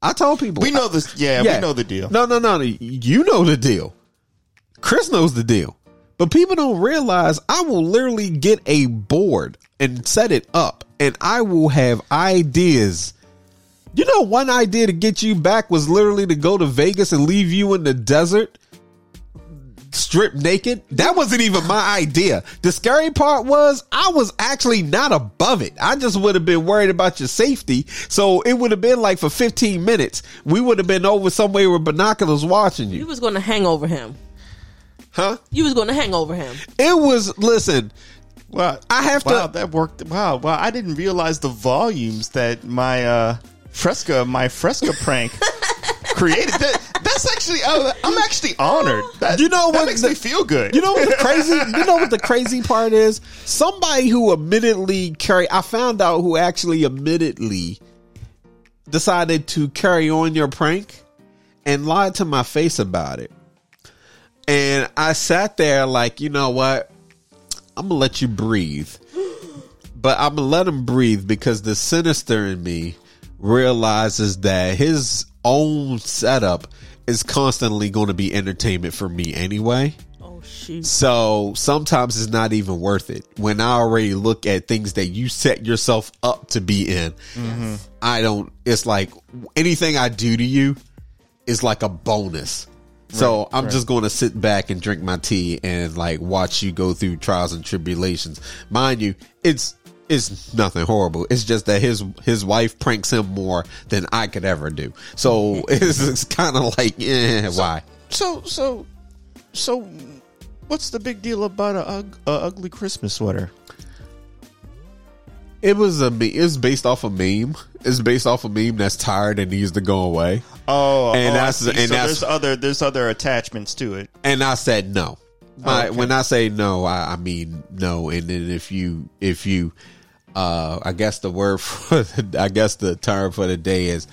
I told people. We know this. Yeah, we know the deal. No, no, no. You know the deal. Chris knows the deal. But people don't realize I will literally get a board and set it up and I will have ideas. You know, one idea to get you back was literally to go to Vegas and leave you in the desert strip naked. That wasn't even my idea. The scary part was I was actually not above it. I just would have been worried about your safety. So it would have been like for 15 minutes, we would have been over somewhere with binoculars watching You you. was going to hang over him. Huh? You was going to hang over him. It was, listen, Wow, I have to- Wow, that worked. Wow, wow. I didn't realize the volumes that my uh, Fresca, my Fresca prank <laughs> created. That, that's actually. Uh, I'm actually honored. That, You know what makes the- me feel good. You know what the crazy? You know what the crazy part is? Somebody who admittedly carry. I found out who actually admittedly decided to carry on your prank and lied to my face about it. And I sat there like, you know what? I'm gonna let you breathe, but I'm gonna let him breathe because the sinister in me realizes that his own setup is constantly going to be entertainment for me anyway. Oh, shoot. So sometimes it's not even worth it. When I already look at things that you set yourself up to be in, mm-hmm. I don't, it's like anything I do to you is like a bonus. So I'm just going to sit back and drink my tea and like watch you go through trials and tribulations. Mind you, it's it's nothing horrible. It's just that his his wife pranks him more than I could ever do. So <laughs> it's, it's kind of like, eh, why? So, so, so, what's the big deal about a, a ugly Christmas sweater? It was a me- it's based off a meme. It's based off a meme that's tired and needs to go away. Oh, And oh, that's- and so that's- there's other there's other attachments to it. And I said no. My, okay. When I say no, I, I mean no. And then if you if you, uh, I guess the word for the, I guess the term for the day is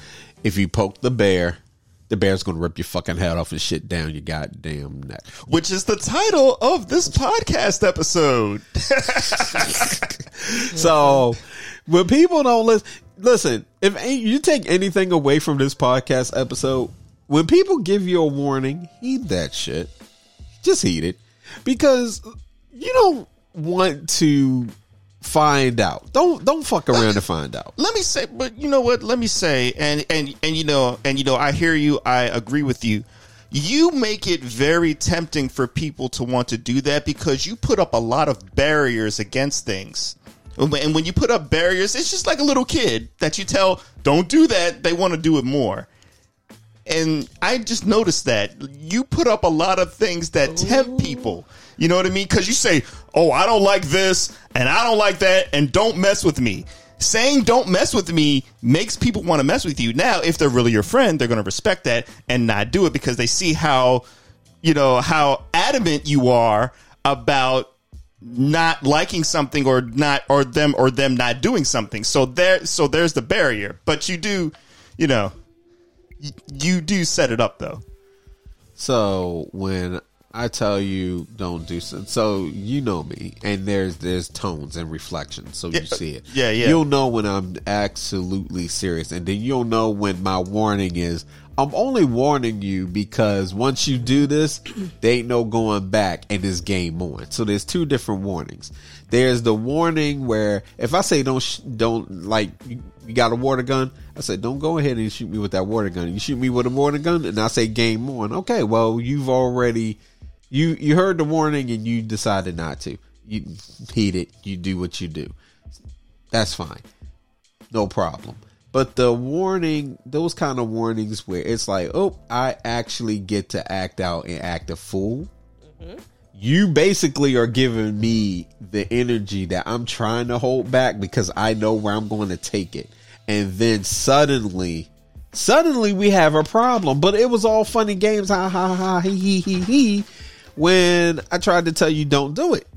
if you poke the bear, the bear's gonna rip your fucking head off and shit down your goddamn neck. Which is the title of this podcast episode. <laughs> So when people don't listen, listen. If you take anything away from this podcast episode, when people give you a warning, heed that shit. Just heed it because you don't want to find out. Don't don't fuck around to find out. let me say but you know what? Let me say and and and you know and you know i hear you. I agree with you. You make it very tempting for people to want to do that because you put up a lot of barriers against things. And when you put up barriers it's just like a little kid that you tell don't do that. They want to do it more. And I just noticed that. You put up a lot of things that tempt people. You know what I mean? Because you say, "Oh, I don't like this, and I don't like that, and don't mess with me." saying don't mess with me makes people want to mess with you. Now, if they're really your friend, they're going to respect that and not do it because they see how, you know, how adamant you are about not liking something or not or them or them not doing something. So there so there's the barrier. But you do, you know, you do set it up though. So when I tell you don't do so, so you know me, and there's there's tones and reflections, so Yeah, you see it. yeah, yeah. You'll know when I'm absolutely serious, and then you'll know when my warning is. I'm only warning you because once you do this, <clears throat> there ain't no going back, and it's game on. So there's two different warnings. There's the warning where if I say don't sh- don't like you, you got a water gun, I said don't go ahead and shoot me with that water gun. You shoot me with a water gun, and I say game on. Okay, well you've already you you heard the warning and you decided not to. You heed it. You do what you do. That's fine. No problem. But the warning, those kind of warnings where it's like, oh, I actually get to act out and act a fool. Mm-hmm. You basically are giving me the energy that I'm trying to hold back because I know where I'm going to take it. And then suddenly, suddenly we have a problem. But it was all funny games, ha ha ha, he he he he, when I tried to tell you don't do it.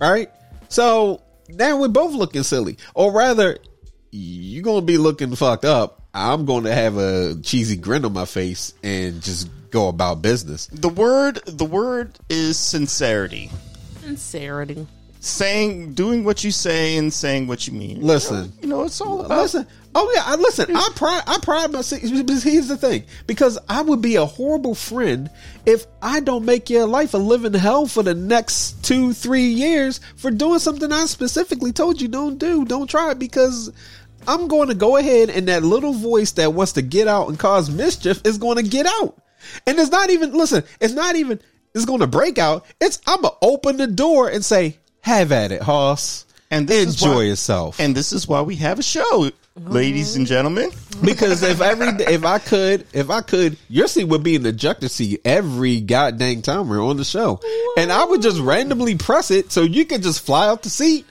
Right? So now we're both looking silly. Or rather, you're gonna be looking fucked up. I'm gonna have a cheesy grin on my face and just go about business. The word the word is sincerity. Sincerity. Saying doing what you say and saying what you mean. Listen. You know, it's all about Listen, oh yeah, I listen. I pride, I pride myself. Here's the thing, because I would be a horrible friend if I don't make your life a living hell for the next two, three years for doing something I specifically told you don't do, don't try, because I'm going to go ahead and that little voice that wants to get out and cause mischief is going to get out, and it's not even. Listen, it's not even. It's going to break out. It's I'm gonna open the door and say, "Have at it, Hoss." And enjoy why- yourself. And this is why we have a show, ladies and gentlemen. because if every if I could if I could your seat would be in the ejector seat every goddamn time we're on the show, and I would just randomly press it so you could just fly out the seat,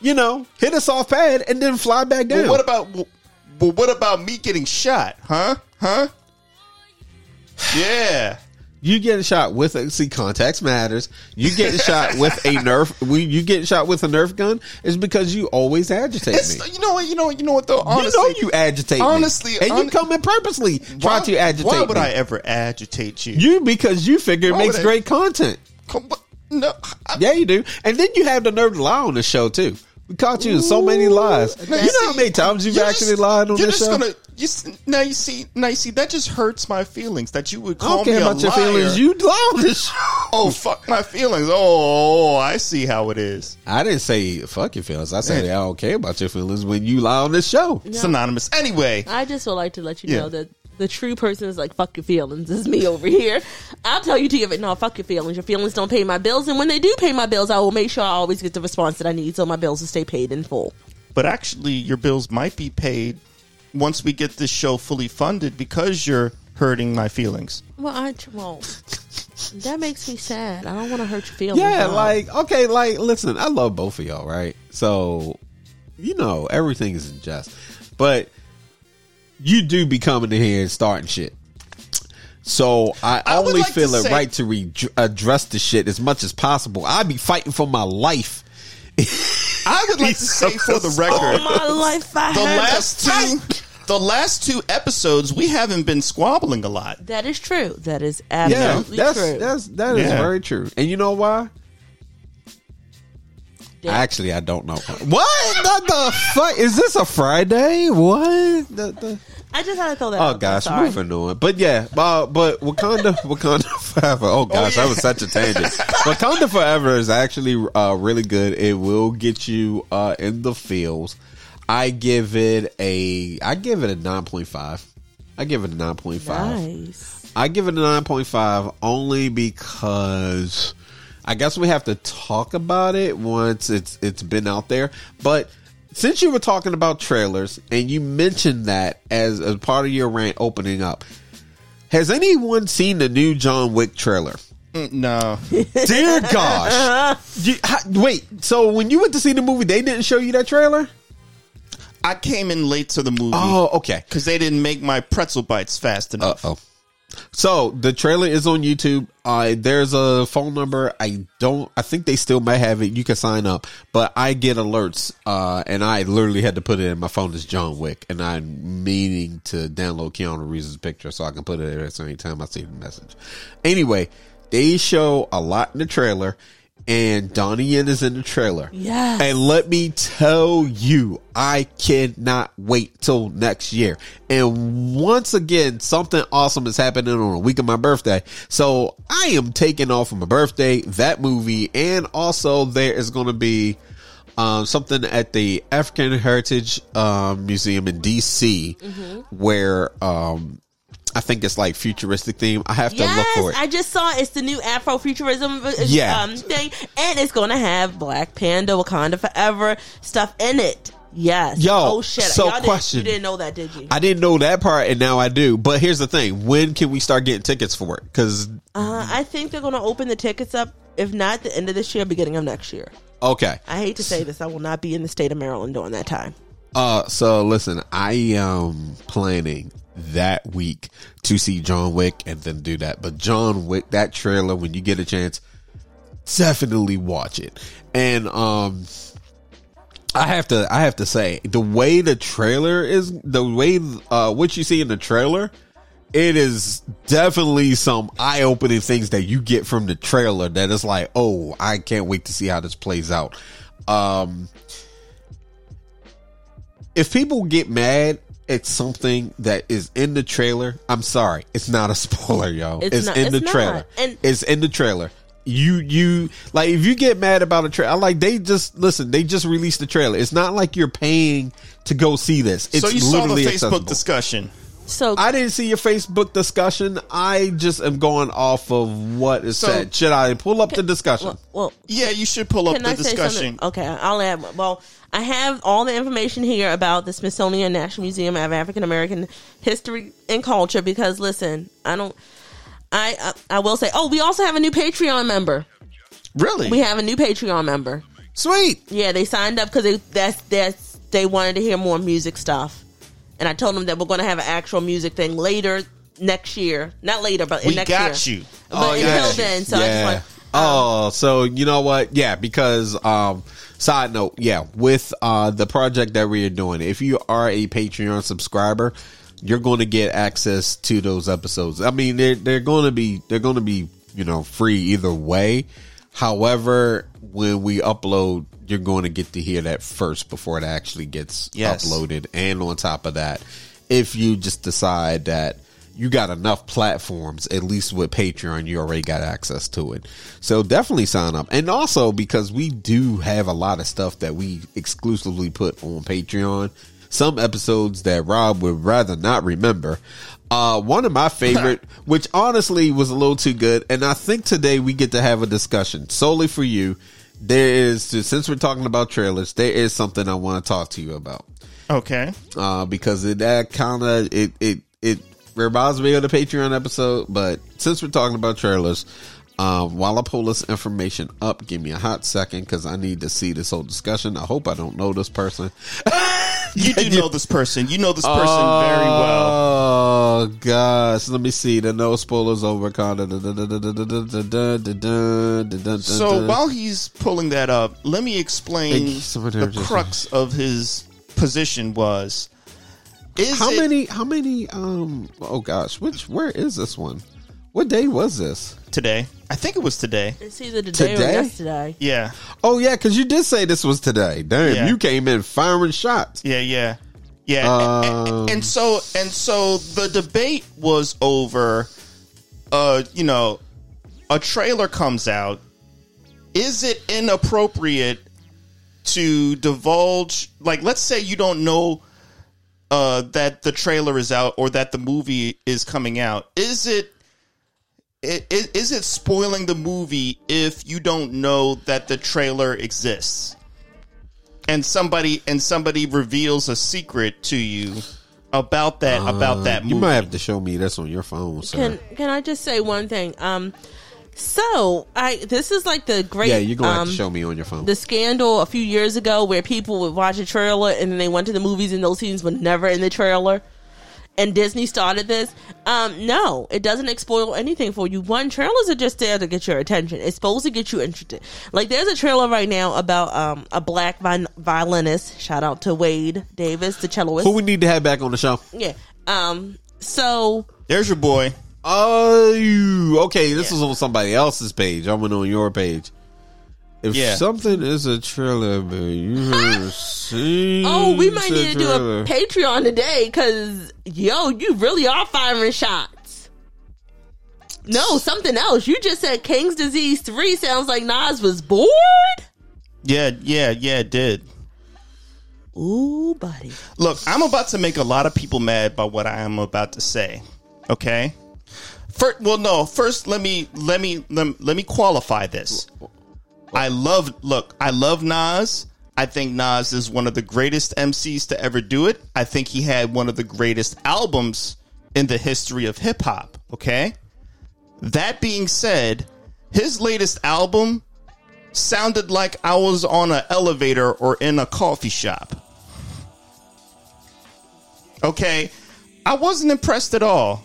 you know, hit a soft pad and then fly back down. Well, what about well, what about me getting shot? Huh? Huh? Yeah. You getting shot with a see context matters. You getting shot with a <laughs> nerf. We you getting shot with a nerf gun is because you always agitate me. You know what? You know what? You know what? Though honestly, you know you agitate. me. honestly, and hon- you come in purposely try why- to agitate. Why would me. I ever agitate you? You because you figure it Why makes would I- great content. Come, no. I, Yeah, you do. And then you have the nerve to lie on the show too. We caught you in so many lies. Now, you know how many times you've actually just- lied on this show? Gonna, you, s- now you see, now you see, that just hurts my feelings that you would I call don't care me a about your liar. feelings. You lie on this show. <laughs> oh fuck my feelings. Oh, I see how it is. I didn't say fuck your feelings. I said I don't care about your feelings when you lie on this show. Synonymous. Anyway, I just would like to let you Yeah. know that the true person is like fuck your feelings. Is me over here. I'll tell you to give it. No, fuck your feelings. Your feelings don't pay my bills, and when they do pay my bills, I will make sure I always get the response that I need, so my bills will stay paid in full. but actually, your bills might be paid once we get this show fully funded because you're hurting my feelings. Well, I well, that makes me sad. I don't want to hurt your feelings. Yeah, Bob. like okay, like listen, I love both of y'all, right? So you know everything is in jest, but you do be coming in here and starting shit. So I, I only like feel it say- right to re- address the shit as much as possible. I'd be fighting for my life. <laughs> I would like to say for the record, my life, I the had last two, the last two episodes, we haven't been squabbling a lot. That is true. That is Yeah, absolutely that's true. that's that is Yeah. very true. And you know why? Damn. Actually, I don't know. What the, the fuck is this? A Friday? What? The, the, I just had to throw that. oh out gosh, moving on. But yeah, uh, but Wakanda, <laughs> Wakanda Forever. Oh gosh, that was such a tangent. Wakanda Forever is actually uh, really good. It will get you uh, in the feels. I give it a. I give it a nine point five. I give it a nine point five. Nice. I give it a nine point five only because I guess we have to talk about it once it's it's been out there. But since you were talking about trailers and you mentioned that as as part of your rant opening up, has anyone seen the new John Wick trailer? Mm, No, <laughs> Dear gosh! <laughs> You- ha- wait, so when you went to see the movie, they didn't show you that trailer? I came in late to the movie Oh, okay. because they didn't make my pretzel bites fast Uh enough. oh. So the trailer is on YouTube. Uh, there's a phone number. I don't. I think they still may have it. You can sign up, but I get alerts, uh, and I literally had to put it in my phone as John Wick, and I'm meaning to download Keanu Reeves' picture so I can put it there at any time I see the message. Anyway, they show a lot in the trailer, and Donnie Yen is in the trailer. Yeah. And let me tell you, I cannot wait till next year. And once again, something awesome is happening on a week of my birthday. So I am taking off on my birthday, that movie, and also there is going to be um, something at the African Heritage um, Museum in DC where um, I think it's like futuristic theme. I have to Yes, look for it. I just saw it's the new Afrofuturism uh, Yeah. um, thing, and it's going to have Black Panda, Wakanda Forever stuff in it. Yes. Yo, oh shit! so Y'all didn't- question. you didn't know that, did you? I didn't know that part, and now I do. But here's the thing: when can we start getting tickets for it? Because Uh, I think they're going to open the tickets up. If not, the end of this year, beginning of next year. okay, I hate to say this, I will not be in the state of Maryland during that time. uh, so listen, I am planning that week to see John Wick and then do that. But John Wick, that trailer, when you get a chance, definitely watch it. And um, I have to, I have to say, the way the trailer is, the way uh, what you see in the trailer. It is definitely some eye opening things that you get from the trailer that is like, oh, I can't wait to see how this plays out. Um, if people get mad at something that is in the trailer, I'm sorry, it's not a spoiler, yo. It's, It's not- in the it's trailer. And- it's in the trailer. You you like if you get mad about a trailer, like they just listen. They just released the trailer. It's not like you're paying to go see this. It's so you saw the Facebook accessible. discussion. So I didn't see your Facebook discussion. I just am going off of what is So- said. Should I pull up the discussion? well, well Yeah, you should pull up the I discussion. something? Okay, I'll add. Well, I have all the information here about the Smithsonian National Museum of African American History and Culture. Because listen, I don't. I, I I will say. Oh, we also have a new Patreon member. Really? We have a new Patreon member. Sweet. Yeah, they signed up because they that's that's they wanted to hear more music stuff, and I told them that we're going to have an actual music thing later next year. Not later, but we next got year. you. But Oh, until yeah. then, so I just yeah. want. oh, so you know what? Yeah, because um side note, yeah, with uh the project that we are doing, if you are a Patreon subscriber, you're going to get access to those episodes. I mean, they're they're going to be they're going to be, you know, free either way. However, when we upload, you're going to get to hear that first before it actually gets Yes. uploaded. And on top of that, if you just decide that you got enough platforms, at least with Patreon, you already got access to it. So definitely sign up. And also because we do have a lot of stuff that we exclusively put on Patreon. Some episodes that Rob would rather not remember. Uh, one of my <laughs> favorite, which honestly was a little too good, and I think today we get to have a discussion solely for you. There is, since we're talking about trailers, there is something I want to talk to you about Okay. uh, because it that kind of it it it reminds me of the Patreon episode. But since we're talking about trailers, um, while I pull this information up, give me a hot second because I need to see this whole discussion. I hope I don't know this person You do know this person. You know this person very well. Oh gosh, let me see. The no spoilers over. So So while he's pulling that up, let me explain Thank you so much, the crux of his position was. Is how it- many? How many? Um. Oh gosh, which? Where is this one? What day was this? today? I think it was today. It's either today, Today? or yesterday. Yeah, Oh yeah, because you did say this was today. Damn, Yeah. you came in firing shots. yeah, yeah, yeah. Um, and, and so and so the debate was over. Uh, you know, a trailer comes out. Is it inappropriate to divulge? Like, let's say you don't know uh, that the trailer is out or that the movie is coming out. Is it? i- i- Is it spoiling the movie if you don't know that the trailer exists? and somebody and somebody reveals a secret to you about that about that movie. Uh, You might have to show me that's on your phone, sir. Can can I just say one thing? Um, So I this is like the great Yeah, you're gonna have um, to show me on your phone. the scandal a few years ago where people would watch a trailer and then they went to the movies and those scenes were never in the trailer. And Disney started this. Um, no, it doesn't spoil anything for you. One, trailers are just there to get your attention. It's supposed to get you interested. Like there's a trailer right now about um, a black vi- violinist. Shout out to Wade Davis, the celloist. Who we need to have back on the show? yeah. Um. So There's your boy. Oh, okay. This was on somebody else's page. I went on your page. If Yeah. something is a trailer, but you have seen. Oh, we might need to do a Patreon today because yo, you really are firing shots. No, something else. You just said King's Disease three sounds like Nas was bored. Yeah, yeah, yeah, it did. Ooh, buddy. Look, I'm about to make a lot of people mad by what I am about to say. Okay. First, well, no. First, let me let me let, let me qualify this. I love. Look, I love Nas. I think Nas is one of the greatest MCs to ever do it. I think he had one of the greatest albums in the history of hip hop. Okay. That being said, his latest album sounded like I was on an elevator or in a coffee shop. Okay. I wasn't impressed at all.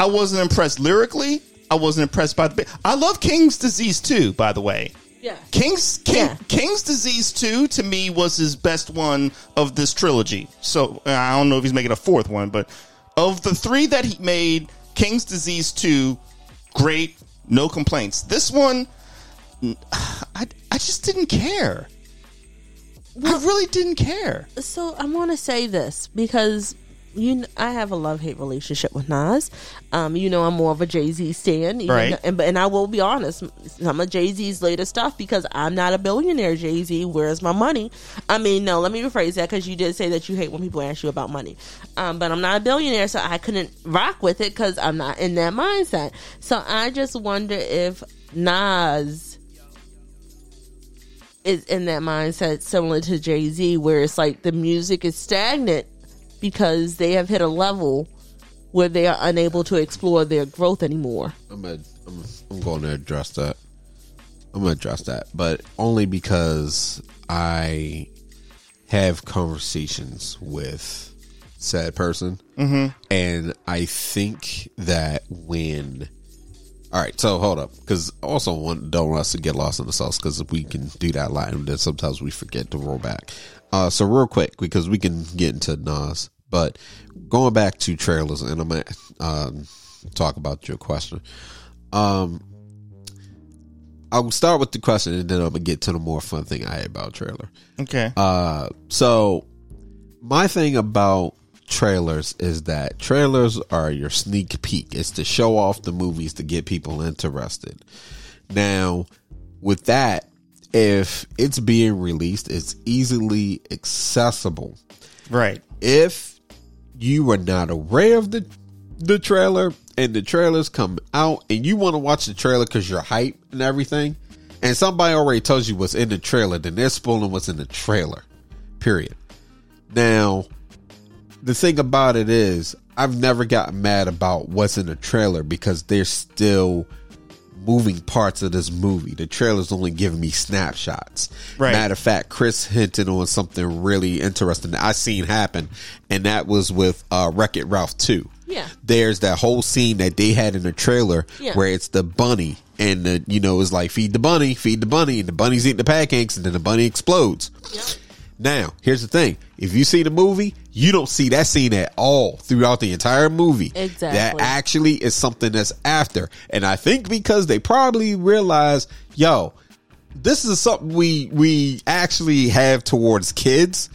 I wasn't impressed lyrically. I wasn't impressed by the. I love King's Disease too, by the way. Yeah. King's King, Yeah. King's Disease 2 to me was his best one of this trilogy. So uh, I don't know if he's making a fourth one, but of the three that he made, King's Disease 2, great, no complaints. This one, <sighs> I, I just didn't care. I really didn't care. So I want to say this because you, I have a love hate relationship with Nas. Um, you know, I'm more of a Jay Z stan, Right. though- and but and I will be honest, some of Jay Z's later stuff because I'm not a billionaire. Jay Z, where's my money? I mean, no, let me rephrase that because you did say that you hate when people ask you about money. Um, but I'm not a billionaire, so I couldn't rock with it because I'm not in that mindset. So I just wonder if Nas is in that mindset similar to Jay Z, where it's like the music is stagnant because they have hit a level where they are unable to explore their growth anymore. I'm, a, I'm, I'm going to address that. I'm going to address that, but only because I have conversations with said person, mm-hmm. and I think that when. All right, so hold up, because also want, don't want us to get lost in the sauce, because we can do that a lot, and then sometimes we forget to roll back. Uh, so real quick, because we can get into Nas, but going back to trailers, and I'm gonna um, talk about your question. Um, I'll start with the question, and then I'm gonna get to the more fun thing I had about trailer. Okay. Uh, so my thing about trailers is that trailers are your sneak peek. It's to show off the movies to get people interested. Now, with that, if it's being released, it's easily accessible. right. If you are not aware of the the trailer and the trailers come out and you want to watch the trailer because you're hype and everything, and somebody already tells you what's in the trailer, then they're spoiling what's in the trailer. Period. Now, the thing about it is, I've never gotten mad about what's in the trailer because there's still moving parts of this movie. The trailer's only giving me snapshots. Right. Matter of fact, Chris hinted on something really interesting that I seen happen, and that was with uh, Wreck It Ralph 2. Yeah. There's that whole scene that they had in the trailer Yeah. where it's the bunny and the you know it's like feed the bunny, feed the bunny, and the bunny's eating the pancakes, and then the bunny explodes. Now, here's the thing: if you see the movie, you don't see that scene at all throughout the entire movie. Exactly. That actually is something that's after, and I think because they probably realize, yo, this is something we we actually have towards kids.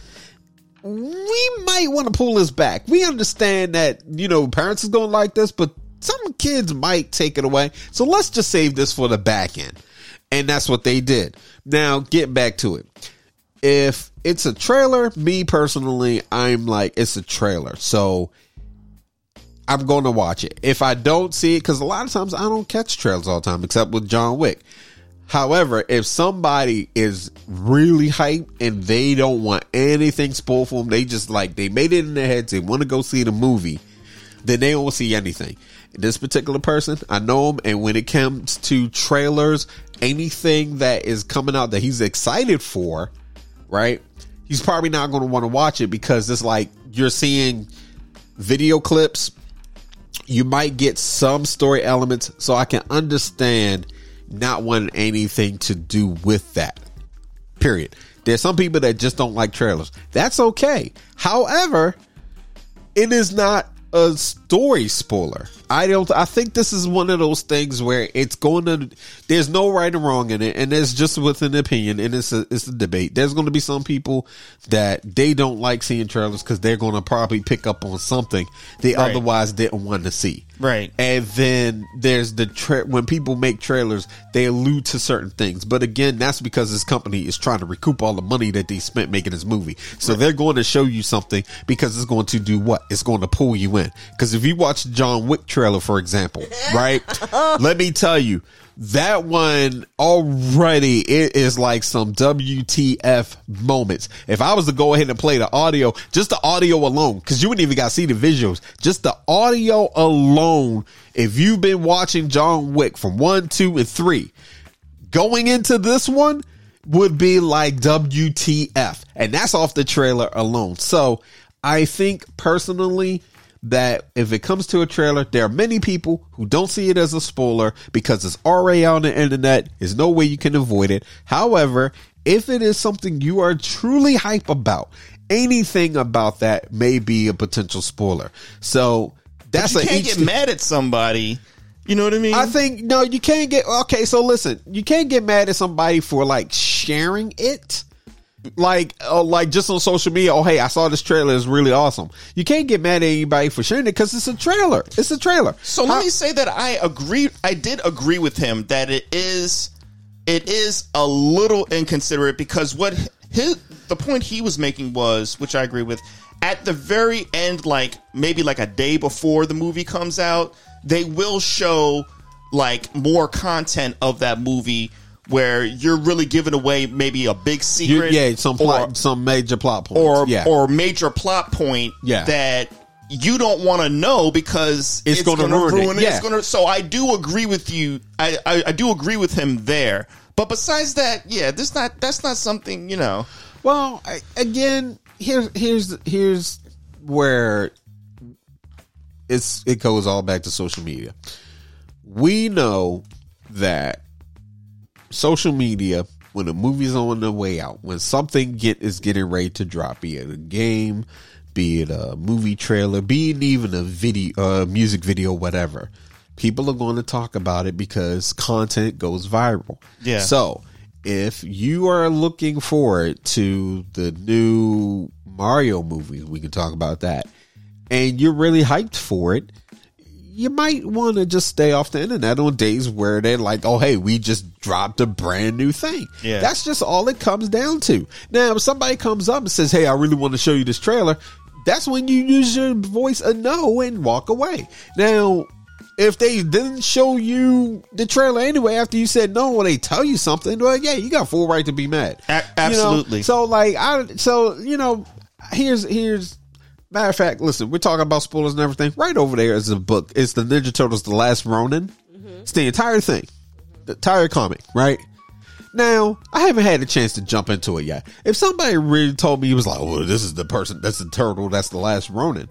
We might want to pull this back. We understand that you know parents is going to like this, but some kids might take it away. So let's just save this for the back end, and that's what they did. Now, get back to it if it's a trailer, me personally, I'm like, it's a trailer. So I'm going to watch it. If I don't see it, because a lot of times I don't catch trailers all the time, except with John Wick. However, if somebody is really hyped and they don't want anything spoiled for them, they just like, they made it in their heads, they want to go see the movie, then they won't see anything. this particular person, I know him, and when it comes to trailers, anything that is coming out that he's excited for, right? He's probably not going to want to watch it because it's like you're seeing video clips. You might get some story elements, so I can understand not wanting anything to do with that. Period. There's some people that just don't like trailers. That's okay. However, it is not a story spoiler. I don't. I think this is one of those things where it's going to. There's no right or wrong in it, and it's just with an opinion, and it's a it's a debate. There's going to be some people that they don't like seeing trailers because they're going to probably pick up on something they Right. otherwise didn't want to see. Right. And then there's the tra- when people make trailers, they allude to certain things. But again, that's because this company is trying to recoup all the money that they spent making this movie. So they're going to show you something because it's going to do what? It's going to pull you in. Because if you watch the John Wick trailer, for example, right? <laughs> Let me tell you, that one already it is like some WTF moments. If I was to go ahead and play the audio, just the audio alone, because you wouldn't even got to see the visuals, just the audio alone. If you've been watching John Wick from one, two, and three, going into this one would be like WTF. And that's off the trailer alone. So I think personally that if it comes to a trailer, there are many people who don't see it as a spoiler because it's already on the internet. There's no way you can avoid it. However, if it is something you are truly hype about, anything about that may be a potential spoiler. So that's you a can't get mad at somebody. You know what I mean? I think no, you can't get okay. So listen, you can't get mad at somebody for like sharing it, like oh, like just on social media. Oh, hey, I saw this trailer; it's really awesome. You can't get mad at anybody for sharing it because it's a trailer. It's a trailer. So let me say that I agree. I did agree with him that it is, it is a little inconsiderate because what his the point he was making was, which I agree with, at the very end, like maybe like a day before the movie comes out, they will show like more content of that movie where you're really giving away maybe a big You, secret, yeah, some or- some major plot points. or yeah. or major plot point Yeah. that you don't want to know because It's gonna ruin it. Yeah. It's gonna. So I do agree with you. I, I I do agree with him there. But besides that, yeah, this not that's not something you know. Well, I, again, here's here's here's where it's it goes all back to social media. We know that social media when a movie's on the way out, when something get is getting ready to drop, be it a game, be it a movie trailer, be it even a video, uh, music video, whatever, people are going to talk about it because content goes viral. Yeah. So if you are looking forward to the new Mario movie, we can talk about that, and you're really hyped for it, you might want to just stay off the internet on days where they're like, oh, hey, we just dropped a brand new thing. Yeah. That's just all it comes down to. Now, if somebody comes up and says, hey, I really want to show you this trailer, that's when you use your voice a no and walk away. Now, if they didn't show you the trailer anyway after you said no, or they tell you something, well, yeah, you got full right to be mad. A- You know? absolutely. So, like, I, so you know, here's here's matter of fact. Listen, we're talking about spoilers and everything. Right over there is a book. It's the Ninja Turtles: The Last Ronin. It's the entire thing, the entire comic, right? Now, I haven't had a chance to jump into it yet. If somebody really told me he was like, "Oh, this is the person, that's the turtle, that's the last Ronin,"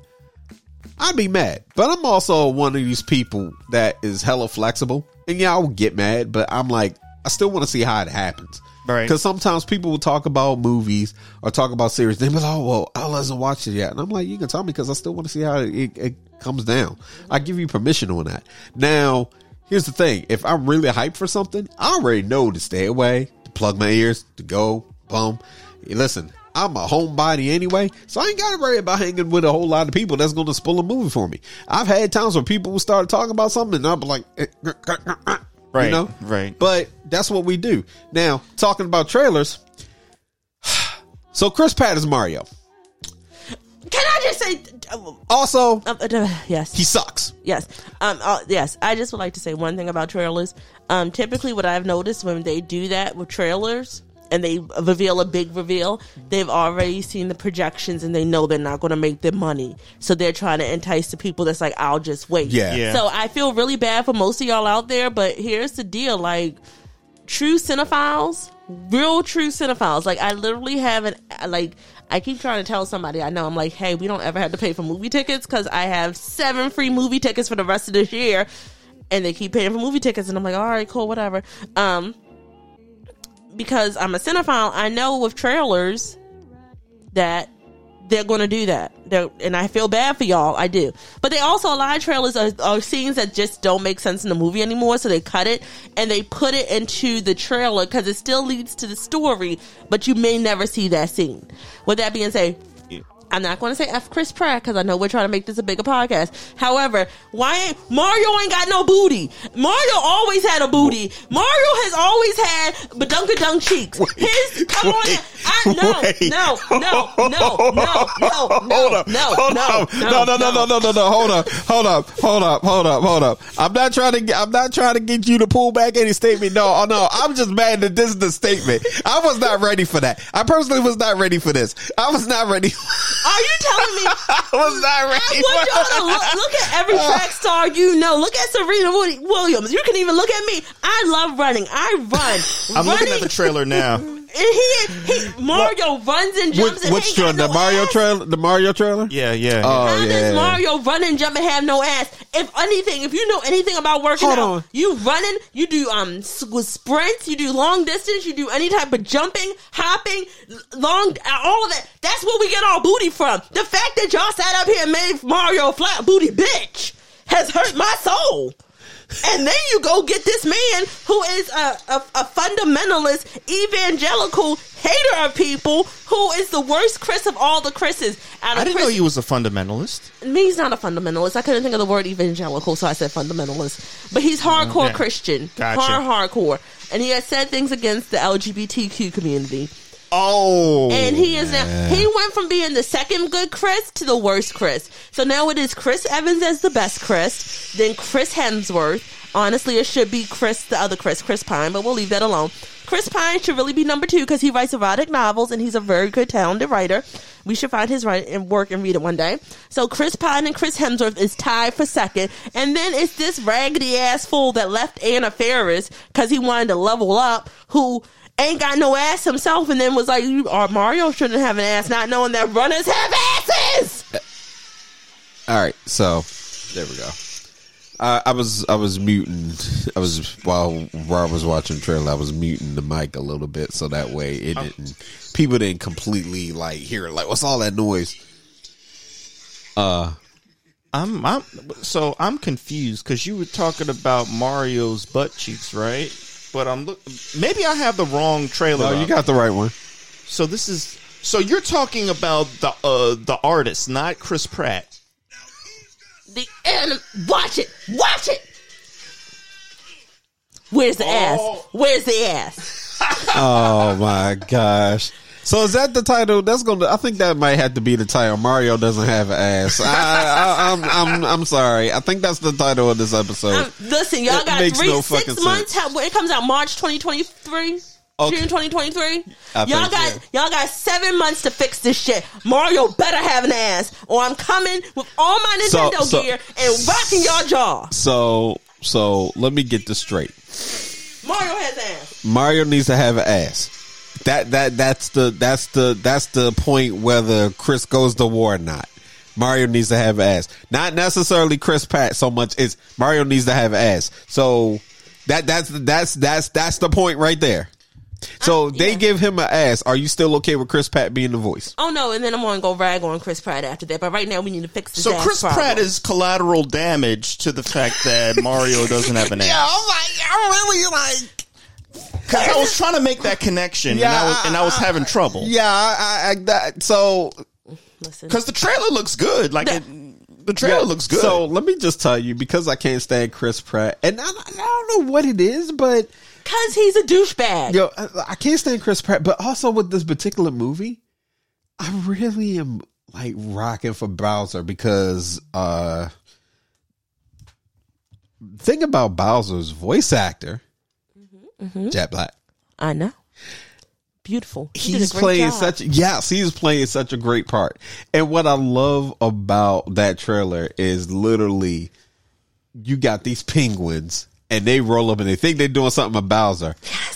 I'd be mad. But I'm also one of these people that is hella flexible. And yeah, I would get mad, but I'm like, I still want to see how it happens. Right. Because sometimes people will talk about movies or talk about series. They'll be like, oh, well, I hasn't watched it yet. And I'm like, you can tell me because I still want to see how it, it, comes down. I give you permission on that. Now, here's the thing. If I'm really hyped for something, I already know to stay away, to plug my ears, to go, boom. Hey, listen, I'm a homebody anyway, so I ain't got to worry about hanging with a whole lot of people that's going to spoil a movie for me. I've had times where people will start talking about something and I'll be like, eh, eh, eh, eh, Right, you know? right. But that's what we do. Now, talking about trailers. <sighs> So Chris Pratt is Mario. Can I just say? Also, uh, uh, yes. he sucks. Yes. Um. Uh, yes. I just would like to say one thing about trailers. Um. Typically, what I've noticed when they do that with trailers and they reveal a big reveal, they've already seen the projections and they know they're not going to make the money. So they're trying to entice the people that's like, I'll just wait. Yeah. Yeah. So I feel really bad for most of y'all out there, but here's the deal like, true cinephiles, real true cinephiles. Like I literally have an like I keep trying to tell somebody I know. I'm like, hey, we don't ever have to pay for movie tickets because I have seven free movie tickets for the rest of this year, and they keep paying for movie tickets, and I'm like, all right, cool, whatever. Um, because I'm a cinephile, I know with trailers that they're going to do that. They're, and I feel bad for y'all. I do. But they also, a lot of trailers are, are scenes that just don't make sense in the movie anymore. So they cut it and they put it into the trailer because it still leads to the story, but you may never see that scene. With that being said, I'm not going to say F Chris Pratt because I know we're trying to make this a bigger podcast. However, why ain't Mario ain't got no booty? Mario always had a booty. Mario has always had badunkadunk cheeks. His come on, wait, I no wait. no no no no no no hold up, no hold no up. no, no, no, no, no, no, no. Hold up, hold up, hold up, hold up, hold up. I'm not trying to. Get, I'm not trying to get you to pull back any statement. No, oh, no. I'm just mad that this is the statement. I was not ready for that. I personally was not ready for this. I was not ready. Are you telling me? <laughs> I was not I ready. want y'all to look, look at every track star you know. Look at Serena Williams. You can even look at me. I love running. I run. I'm looking at the trailer now. <laughs> And he, he Mario runs and jumps. Which, and which ain't trailer? got The no Mario ass. trailer? The Mario trailer? Yeah, yeah. Oh How yeah. does Mario run and jump and have no ass? If anything, if you know anything about working Hold out, on. you running, you do um sprints, you do long distance, you do any type of jumping, hopping, long, all of that. That's where we get our booty from. The fact that y'all sat up here and made Mario flat booty bitch has hurt my soul. And then you go get this man who is a, a, a fundamentalist, evangelical hater of people, who is the worst Chris of all the Chris's. I didn't Chris- know he was a fundamentalist. me, he's not a fundamentalist. I couldn't think of the word evangelical, so I said fundamentalist. But he's mm-hmm. hardcore Okay. Christian, Gotcha. hard hardcore, and he has said things against the LGBTQ community. Oh, And he is now he went from being the second good Chris to the worst Chris. So now it is Chris Evans as the best Chris, then Chris Hemsworth. Honestly, it should be Chris, the other Chris, Chris Pine, but we'll leave that alone. Chris Pine should really be number two because he writes erotic novels and he's a very good, talented writer. We should find his write and work and read it one day. So Chris Pine and Chris Hemsworth is tied for second, and then it's this raggedy ass fool that left Anna Faris because he wanted to level up, who ain't got no ass himself, and then was like, "You or Mario shouldn't have an ass," not knowing that runners have asses. All right, so there we go. I, I was I was muting. I was while Rob was watching the trailer. I was muting the mic a little bit so that way it didn't. People didn't completely like hear it. Like, what's all that noise? Uh, I'm, I'm so I'm confused because you were talking about Mario's butt cheeks, right? But I'm look. Maybe I have the wrong trailer. no, you up. got the right one. so this is so you're talking about the uh the artist, not Chris Pratt. The anim- watch it, watch it. Where's the ass? Where's the ass? <laughs> Oh my gosh. So is that the title? That's gonna. I think that might have to be the title. Mario doesn't have an ass. I, I, I'm, I'm, I'm sorry. I think that's the title of this episode. Um, listen, y'all It got three, no six months. How, it comes out March 2023. Okay. June 2023. I Y'all think, got y'all got seven months to fix this shit. Mario better have an ass, or I'm coming with all my So- Nintendo so- gear and rocking y'all jaw. so, so let me get this straight. Mario has ass. Mario needs to have an ass. That that that's the that's the that's the point whether Chris goes to war or not. Mario needs to have ass. Not necessarily Chris Pratt so much. It's Mario needs to have ass. So that that's that's that's that's the point right there. So they yeah. give him an ass. Are you still okay with Chris Pratt being the voice? Oh no, and then I'm gonna go rag on Chris Pratt after that. But right now we need to fix this. So ass Chris problem. Pratt is collateral damage to the fact that Mario doesn't have an <laughs> ass. Yeah, I'm like, I'm really like, Because I was trying to make that connection, and, I was, and I was having trouble. yeah. I, I, I that, so Because the trailer looks good. Like it, the trailer Yeah, looks good. So let me just tell you, because I can't stand Chris Pratt, and I, I don't know what it is, but cause he's a douchebag. yo, I, I can't stand Chris Pratt. But also with this particular movie, I really am like rocking for Bowser because uh thing about Bowser's voice actor, Mm-hmm. Jack Black. I know. beautiful. He he's playing job. such yes he's playing such a great part and what i love about that trailer is literally you got these penguins and they roll up and they think they're doing something with Bowser.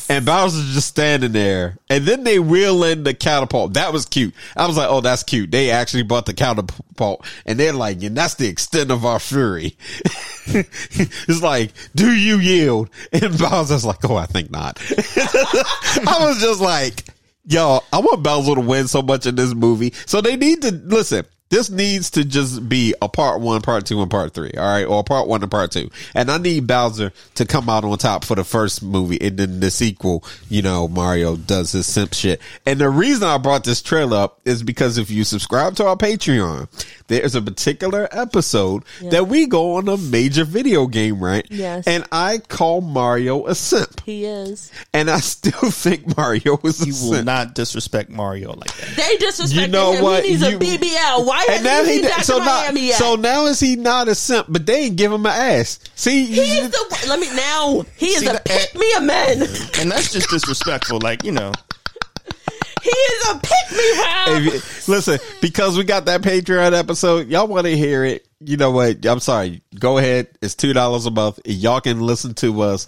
And Bowser's just standing there. And then they reel in the catapult. That was cute. I was like, oh, that's cute. They actually bought the catapult. And they're like, and that's the extent of our fury. <laughs> it's like, do you yield? And Bowser's like, oh, I think not. <laughs> I was just like, yo, I want Bowser to win so much in this movie. So they need to listen. This needs to just be a part one, part two, and part three. All right. Or part one and part two. And I need Bowser to come out on top for the first movie. And then the sequel, you know, Mario does his simp shit. And the reason I brought this trailer up is because if you subscribe to our Patreon, there's a particular episode that we go on a major video game, right? Yes. And I call Mario a simp. He is. And I still <laughs> think Mario is a You will simp. not disrespect Mario like that. They disrespect You know him. what? He needs You- a BBL. Why and now he, he so to now so now is he not a simp? But they ain't give him an ass. See, he is the let me now. He is See, a the- pick me a man. And that's just disrespectful. Like, you know, He is a pick me If you- listen, because we got that Patreon episode, y'all want to hear it. You know what? I'm sorry. Go ahead. It's two dollars a month. Y'all can listen to us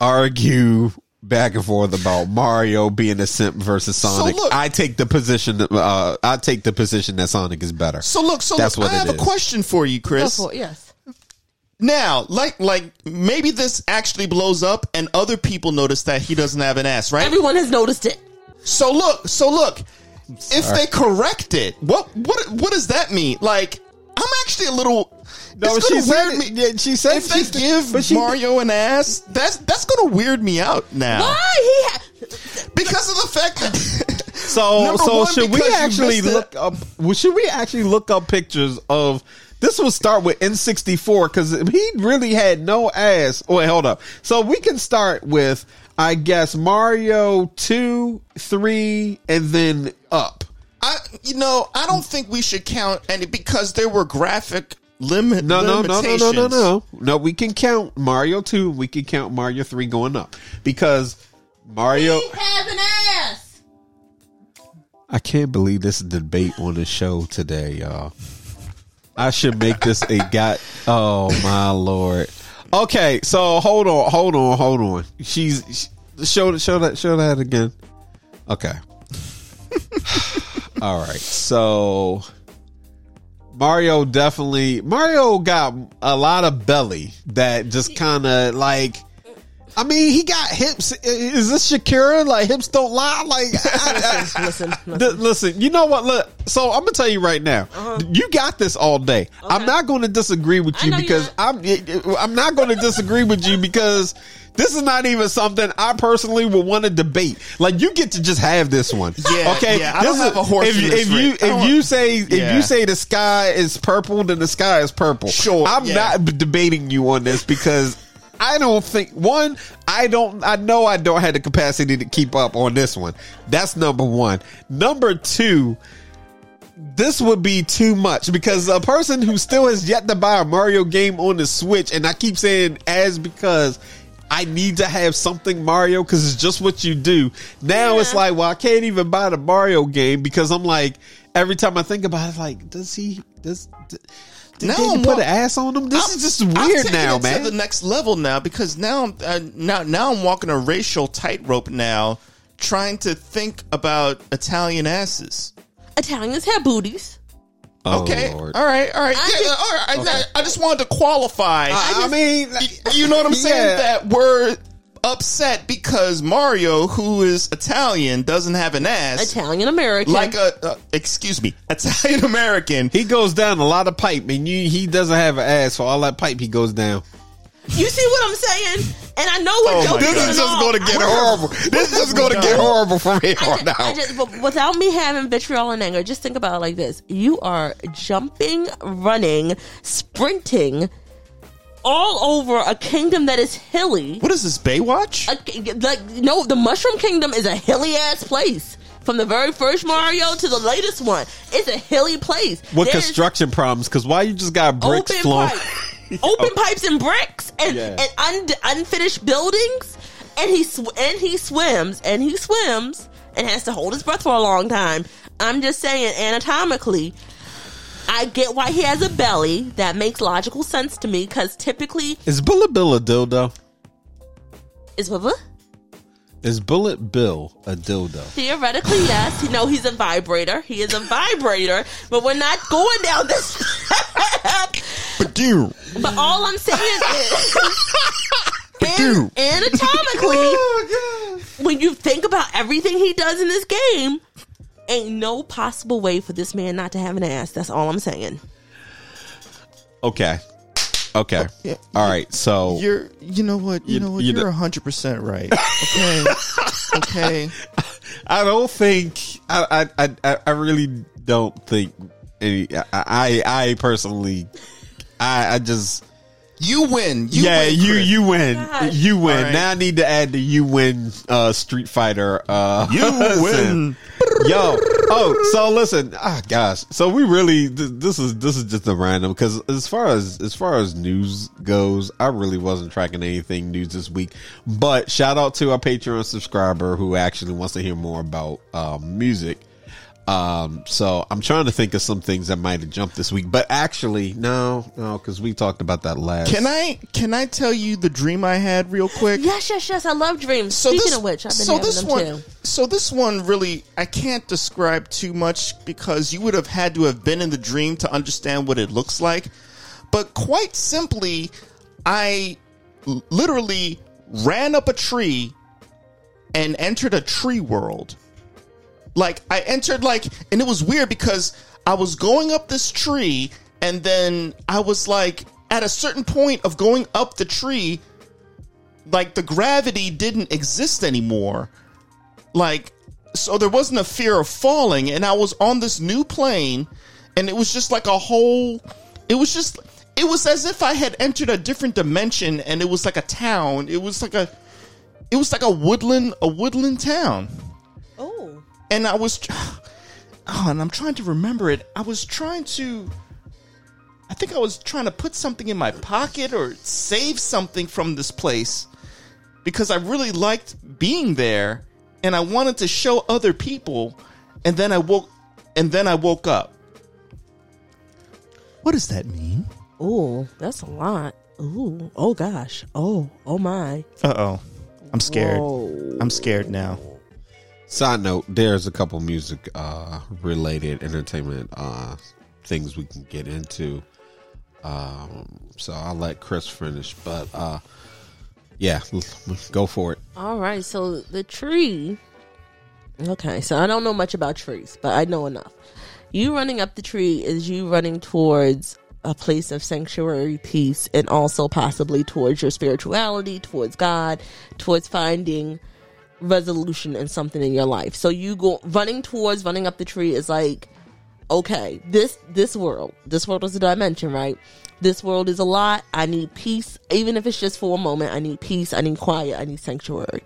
argue back and forth about Mario being a simp versus Sonic. look- I take the position. that, Uh, I take the position that Sonic is better. so look, so That's look, what I it have is. a question for you, Chris. yes. Now, like, like maybe this actually blows up, and other people notice that he doesn't have an ass, right? Everyone has noticed it. so look, so look, if they correct it, what, what, what does that mean? Like, I'm actually a little. No, it's she said. weird me. yeah, she said If they give but she- Mario an ass, that's that's gonna weird me out now Why he ha- because of the fact that. <laughs> So, so one, should we actually missed it. look up? Well, should we actually look up pictures of? This will start with N64 because he really had no ass. Wait, hold up. So we can start with, I guess, Mario two, three, and then up. I, you know, I don't think we should count any because there were graphic limit. No, no, no, no, no, no, no. No, we can count Mario two. We can count Mario three going up because Mario. he has an ass. I can't believe this debate on the show today, y'all. I should make this a got. Oh my lord. Okay, so hold on, hold on, hold on. She's she, show that show that show that again. Okay. All right. So Mario definitely Mario got a lot of belly that just kind of like I mean, he got hips. Is this Shakira? Like hips don't lie. Like, I, I, <laughs> Listen, listen. Th- listen, you know what? Look, so I'm gonna tell you right now. Uh-huh. You got this all day. I'm not going to disagree with you know you're because I'm. I'm not going to disagree with you because this is not even something I personally would want to debate. Like you get to just have this one. Yeah, Okay. yeah, I This don't have a horse If, in you- this if you if don't- you say if you say the sky is purple, then the sky is purple. Sure, I'm yeah. not debating you on this because. I don't think one. I don't. I know I don't have the capacity to keep up on this one. That's number one. Number two. This would be too much because a person who still has yet to buy a Mario game on the Switch, and I keep saying as because I need to have something Mario because it's just what you do. Now it's like, well, I can't even buy the Mario game because I'm like, every time I think about it, like, does he? Does did Now they I'm put an ass on them? This I'm- is just I'm weird now, it man. To the next level now because now, I'm- uh, now, now I'm walking a racial tightrope now, trying to think about Italian asses. Italians have booties. Oh, Okay, Lord. all right, all right, I yeah, just- all right. I, I just wanted to qualify. I, I mean, you know what I'm saying? Yeah. That we're upset because Mario, who is Italian, doesn't have an ass. Italian American. like a, uh, excuse me, <laughs> Italian American. He goes down a lot of pipe, and you he doesn't have an ass for all that pipe. He goes down. you see what I'm saying? And I know what you Oh Joe my This God. is just going to get horrible. This is just going to get horrible from here I on just, I out. just, but without me having vitriol and anger, just think about it like this: you are jumping, running, sprinting, all over a kingdom that is hilly. What is this Baywatch? A- like no, the Mushroom Kingdom is a hilly ass place. From the very first Mario to the latest one, it's a hilly place. With There's construction problems, because why you just got bricks open flowing? pipes, <laughs> open pipes and bricks, and Yeah. and un- unfinished buildings. And he sw- and he swims and he swims and has to hold his breath for a long time. I'm just saying, anatomically, I get why he has a belly. That makes logical sense to me because typically Is Bullet Bill a dildo? is what. Is Bullet Bill a dildo? Theoretically, yes. You know, he's a vibrator. He is a vibrator, but we're not going down this. <laughs> Ba-doom. but all I'm saying is, <laughs> anatomically, oh when you think about everything he does in this game, ain't no possible way for this man not to have an ass. That's all I'm saying. Okay. Okay. Yeah. <laughs> All right. So You're, you know what, you, You- know what, you you're know- hundred percent right. <laughs> Okay, okay. I don't think I I I, I really don't think any I I, I personally I I just You win. You yeah win, you you win Gosh. you win All right. now I need to add the you win uh Street Fighter uh You <laughs> win. yo oh so listen ah gosh so we really th- this is this is just a random because as far as as far as news goes i really wasn't tracking anything news this week but shout out to our patreon subscriber who actually wants to hear more about um, music um so i'm trying to think of some things that might have jumped this week but actually no no because we talked about that last Can I can I tell you the dream I had real quick? Yes, yes, yes. I love dreams. So Speaking this, of which, I've been so having this them one, too. so this one really, I can't describe too much because you would have had to have been in the dream to understand what it looks like. But quite simply, I literally ran up a tree and entered a tree world. Like I entered like, and it was weird because I was going up this tree, and then I was like, at a certain point of going up the tree, like the gravity didn't exist anymore. Like, so there wasn't a fear of falling, and I was on this new plane, and it was just like a whole. It was just. It was as if I had entered a different dimension, and it was like a town. It was like a. It was like a woodland, a woodland town, and I was. <sighs> Oh, and I'm trying to remember it. I was trying to. I think I was trying to put something in my pocket or save something from this place because I really liked being there and I wanted to show other people and then I woke and then I woke up. What does that mean? oh, that's a lot. Ooh, oh gosh. Oh, oh my. Uh-oh. I'm scared. Whoa. I'm scared now. Side note: There's a couple music uh, related entertainment uh, things we can get into. Um, so I'll let Chris finish, but uh, yeah, <laughs> go for it. All right, so the tree. Okay, so I don't know much about trees, but I know enough. You running up the tree is you running towards a place of sanctuary, peace, and also possibly towards your spirituality, towards God, towards finding resolution and something in your life. So you go running towards running up the tree is like okay, this this world, this world is a dimension, right? This world is a lot. I need peace, even if it's just for a moment. I need peace. I need quiet. I need sanctuary.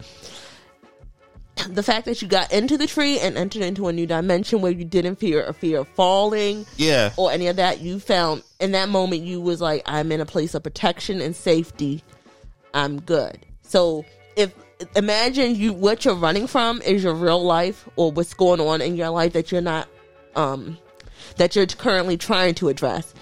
The fact that you got into the tree and entered into a new dimension where you didn't fear a fear of falling Yeah. or any of that, you found in that moment you was like, I'm in a place of protection and safety. I'm good. So if imagine you what you're running from is your real life or what's going on in your life that you're not um that you're currently trying to address.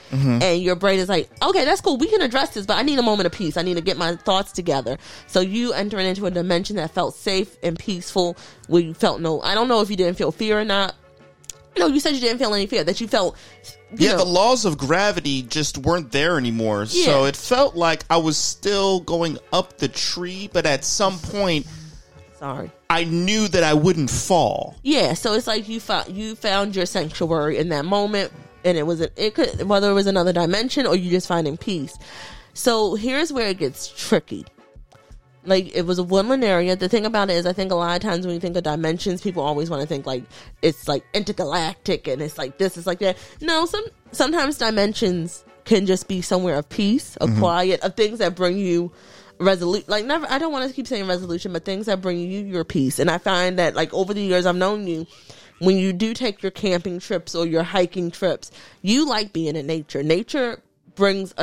And your brain is like, okay, that's cool. We can address this, but I need a moment of peace. I need to get my thoughts together. So you entering into a dimension that felt safe and peaceful, where you felt no, I don't know if you didn't feel fear or not. No, you said you didn't feel any fear, that you felt, you yeah, know, the laws of gravity just weren't there anymore. So it felt like I was still going up the tree, but at some point sorry. I knew that I wouldn't fall. Yeah, so it's like you found you found your sanctuary in that moment, and it was a, it could whether it was another dimension or you just finding peace. So here's where it gets tricky. Like it was a woodland area. The thing about it is, I think a lot of times when you think of dimensions, people always want to think like it's like intergalactic and it's like this, it's like that. No, some sometimes dimensions can just be somewhere of peace, of mm-hmm. quiet, of things that bring you resolute like never i don't want to keep saying resolution but things that bring you your peace and i find that like over the years i've known you when you do take your camping trips or your hiking trips you like being in nature nature brings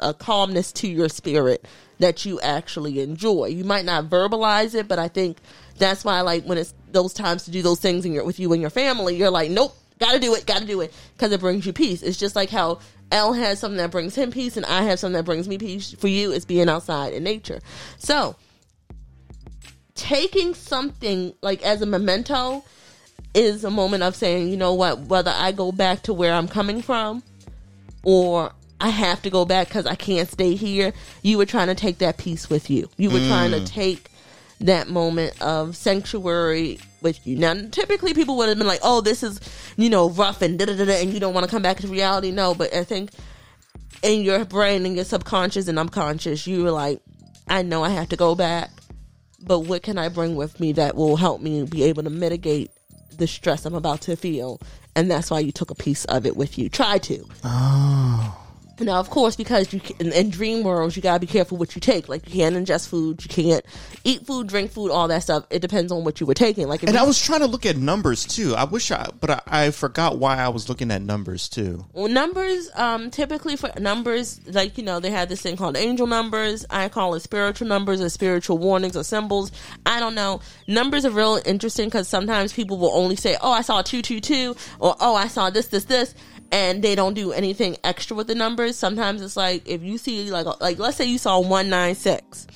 a calmness to your spirit that you actually enjoy you might not verbalize it but i think That's why, like, when it's those times to do those things in your, with you and your family, you're like, nope, gotta do it, gotta do it, because it brings you peace. It's just like how L has something that brings him peace, and I have something that brings me peace. For you, it's being outside in nature. So, taking something like as a memento is a moment of saying, you know what, whether I go back to where I'm coming from or I have to go back because I can't stay here, you were trying to take that peace with you. You were trying to mm. take that moment of sanctuary with you. Now, typically people would have been like, oh, this is, you know, rough and da da da, and you don't want to come back to reality. No, but I think in your brain and your subconscious and unconscious, you were like, I know I have to go back, but what can I bring with me that will help me be able to mitigate the stress I'm about to feel? And that's why you took a piece of it with you. Try to. Oh. Now, of course, because you can, in, in dream worlds, you gotta be careful what you take. Like you can't ingest food, you can't eat food, drink food, all that stuff. It depends on what you were taking. Like And you- I was trying to look at numbers too. I wish I, but I, I forgot why I was looking at numbers too. Well, numbers, um, typically for numbers, like, you know, they have this thing called angel numbers. I call it spiritual numbers or spiritual warnings or symbols. I don't know. Numbers are real interesting because sometimes people will only say, oh, I saw 222 or oh, I saw this, this, this. And they don't do anything extra with the numbers. Sometimes it's like if you see like like let's say you saw one nine six.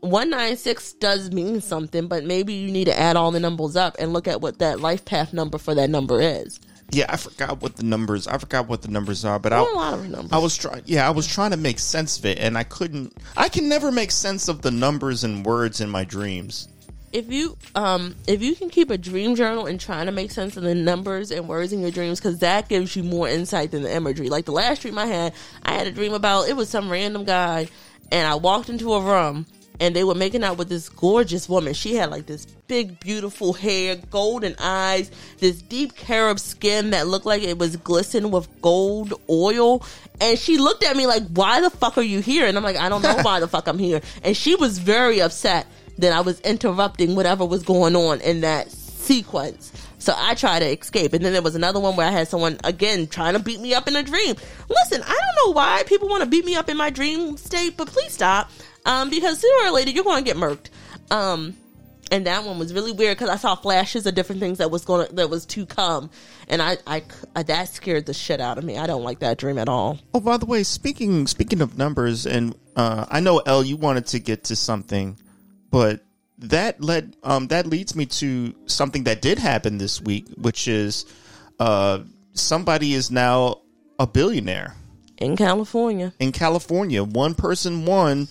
196 does mean something, but maybe you need to add all the numbers up and look at what that life path number for that number is. Yeah, I forgot what the numbers. I forgot what the numbers are, but There are a I, lot of numbers. I was trying. Yeah, I was trying to make sense of it, and I couldn't. I can never make sense of the numbers and words in my dreams. If you um if you can keep a dream journal and trying to make sense of the numbers and words in your dreams because that gives you more insight than the imagery. Like the last dream i had i had a dream about it was some random guy and i walked into a room and they were making out with this gorgeous woman. She had like this big beautiful hair golden eyes this deep carob skin that looked like it was glistening with gold oil. And she looked at me like why the fuck are you here? And i'm like i don't know <laughs> why the fuck i'm here. And she was very upset that I was interrupting whatever was going on in that sequence. So I tried to escape. And then there was another one where I had someone, again, trying to beat me up in a dream. Listen, I don't know why people want to beat me up in my dream state, but please stop. Um, because sooner or later, you're going to get murked. Um, and that one was really weird because I saw flashes of different things that was going that was to come, and I, I, I that scared the shit out of me. I don't like that dream at all. Oh, by the way, speaking speaking of numbers, and uh, I know L, you wanted to get to something, but that led um, that leads me to something that did happen this week, which is uh, somebody is now a billionaire In California, in California. One person won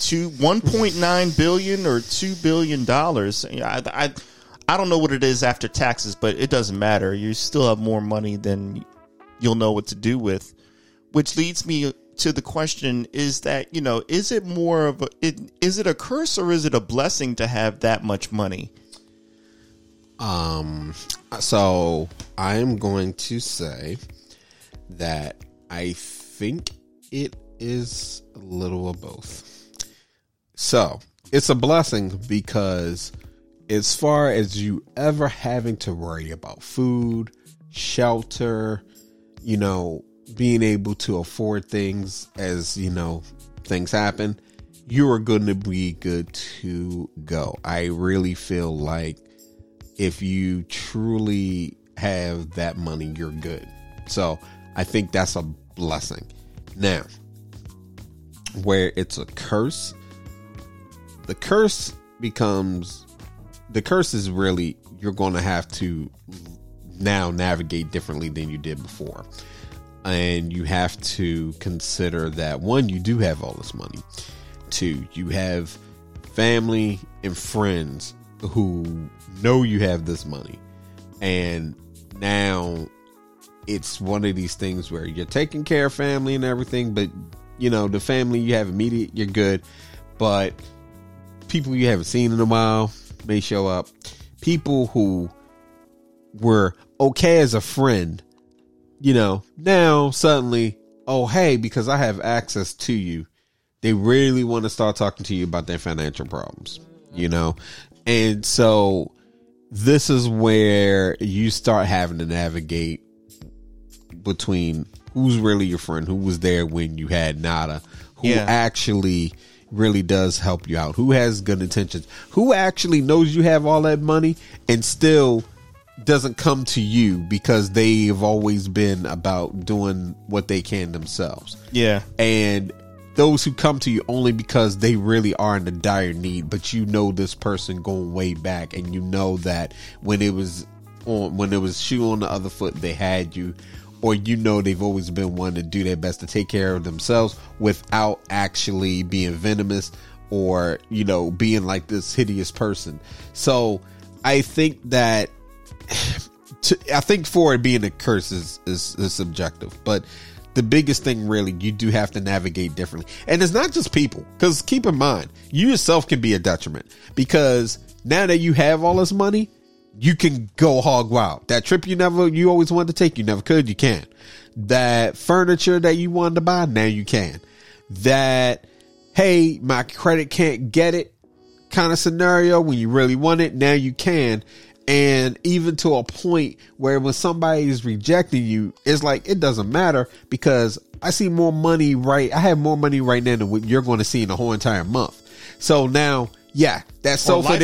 to 1.9 billion or 2 billion dollars. I, I I don't know what it is after taxes, but it doesn't matter. You still have more money than you'll know what to do with. Which leads me to the question is that, you know, is it more of a it, is it a curse or is it a blessing to have that much money? Um, so I am going to say that I think it is a little of both. So it's a blessing because as far as you ever having to worry about food, shelter, you know, being able to afford things as, you know, things happen, you are going to be good to go. I really feel like if you truly have that money, you're good. So I think that's a blessing. Now, where it's a curse, the curse becomes the curse is really you're going to have to now navigate differently than you did before. And you have to consider that one, you do have all this money. Two, you have family and friends who know you have this money. And now it's one of these things where you're taking care of family and everything, but you know, the family you have immediate, you're good. But people you haven't seen in a while may show up. People who were okay as a friend, you know, now suddenly, oh, hey, because I have access to you, they really want to start talking to you about their financial problems, you know? And so this is where you start having to navigate between who's really your friend, who was there when you had nada, who Yeah. actually really does help you out? Who has good intentions? Who actually knows you have all that money and still doesn't come to you because they've always been about doing what they can themselves. Yeah. And those who come to you only because they really are in a dire need, but you know this person going way back and you know that when it was on when it was shoe on the other foot they had you or you know they've always been one to do their best to take care of themselves without actually being venomous or you know being like this hideous person. So I think that <sighs> to, I think for it being a curse is, is is subjective, but the biggest thing really you do have to navigate differently, and it's not just people. Because keep in mind, you yourself can be a detriment because now that you have all this money, you can go hog wild. That trip you never, you always wanted to take, you never could, you can. That furniture that you wanted to buy, now you can. That hey, my credit can't get it kind of scenario when you really want it, now you can and even to a point where when somebody is rejecting you, it's like it doesn't matter because I see more money right. I have more money right now than what you're going to see in the whole entire month. So now, yeah, that sofa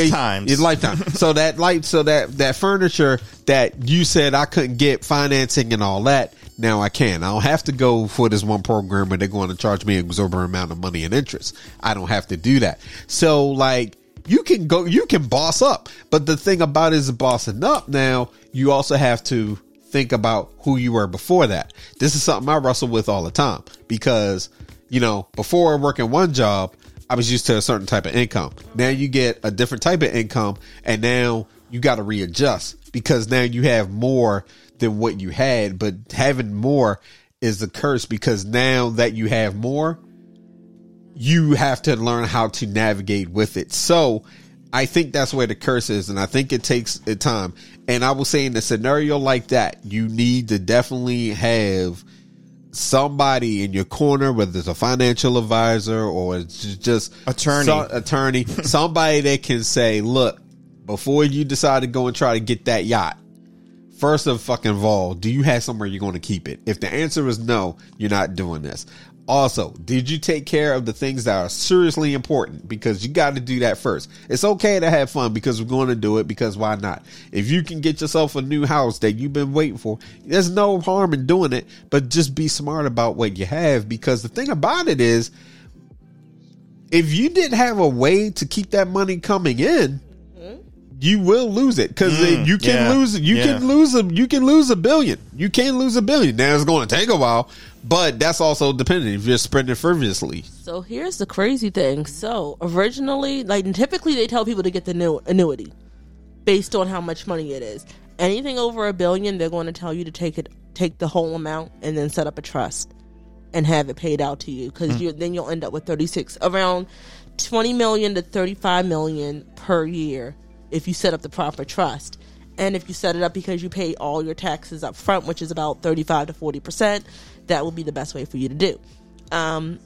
is lifetime. <laughs> so that light, so that that furniture that you said I couldn't get financing and all that. Now I can. I don't have to go for this one program where they're going to charge me an exorbitant amount of money and interest. I don't have to do that. So like you can go, you can boss up. But the thing about is bossing up now, you also have to think about who you were before that. This is something I wrestle with all the time because, you know, before working one job, I was used to a certain type of income. Now you get a different type of income and now you got to readjust because now you have more than what you had, but having more is a curse because now that you have more, you have to learn how to navigate with it. So I think that's where the curse is, and I think it takes a time. And I will say in a scenario like that, you need to definitely have somebody in your corner, whether it's a financial advisor or it's just Attorney. so- attorney, <laughs> somebody that can say, look, before you decide to go and try to get that yacht, first of fucking all, do you have somewhere you're going to keep it? If the answer is no, you're not doing this. Also, did you take care of the things that are seriously important? Because you got to do that first. It's okay to have fun because we're going to do it because why not? If you can get yourself a new house that you've been waiting for, there's no harm in doing it, but just be smart about what you have because the thing about it is if you didn't have a way to keep that money coming in, you will lose it because mm, you can yeah, lose you yeah. can lose a you can lose a billion. You can lose a billion. Now it's going to take a while, but that's also dependent if you're spending frivolously. So here's the crazy thing. So originally, like typically, they tell people to get the new annuity based on how much money it is. Anything over a billion, they're going to tell you to take it, take the whole amount, and then set up a trust and have it paid out to you because mm. you then you'll end up with 36 around 20 million to 35 million per year if you set up the proper trust and if you set it up because you pay all your taxes up front which is about 35 to 40 percent that will be the best way for you to do um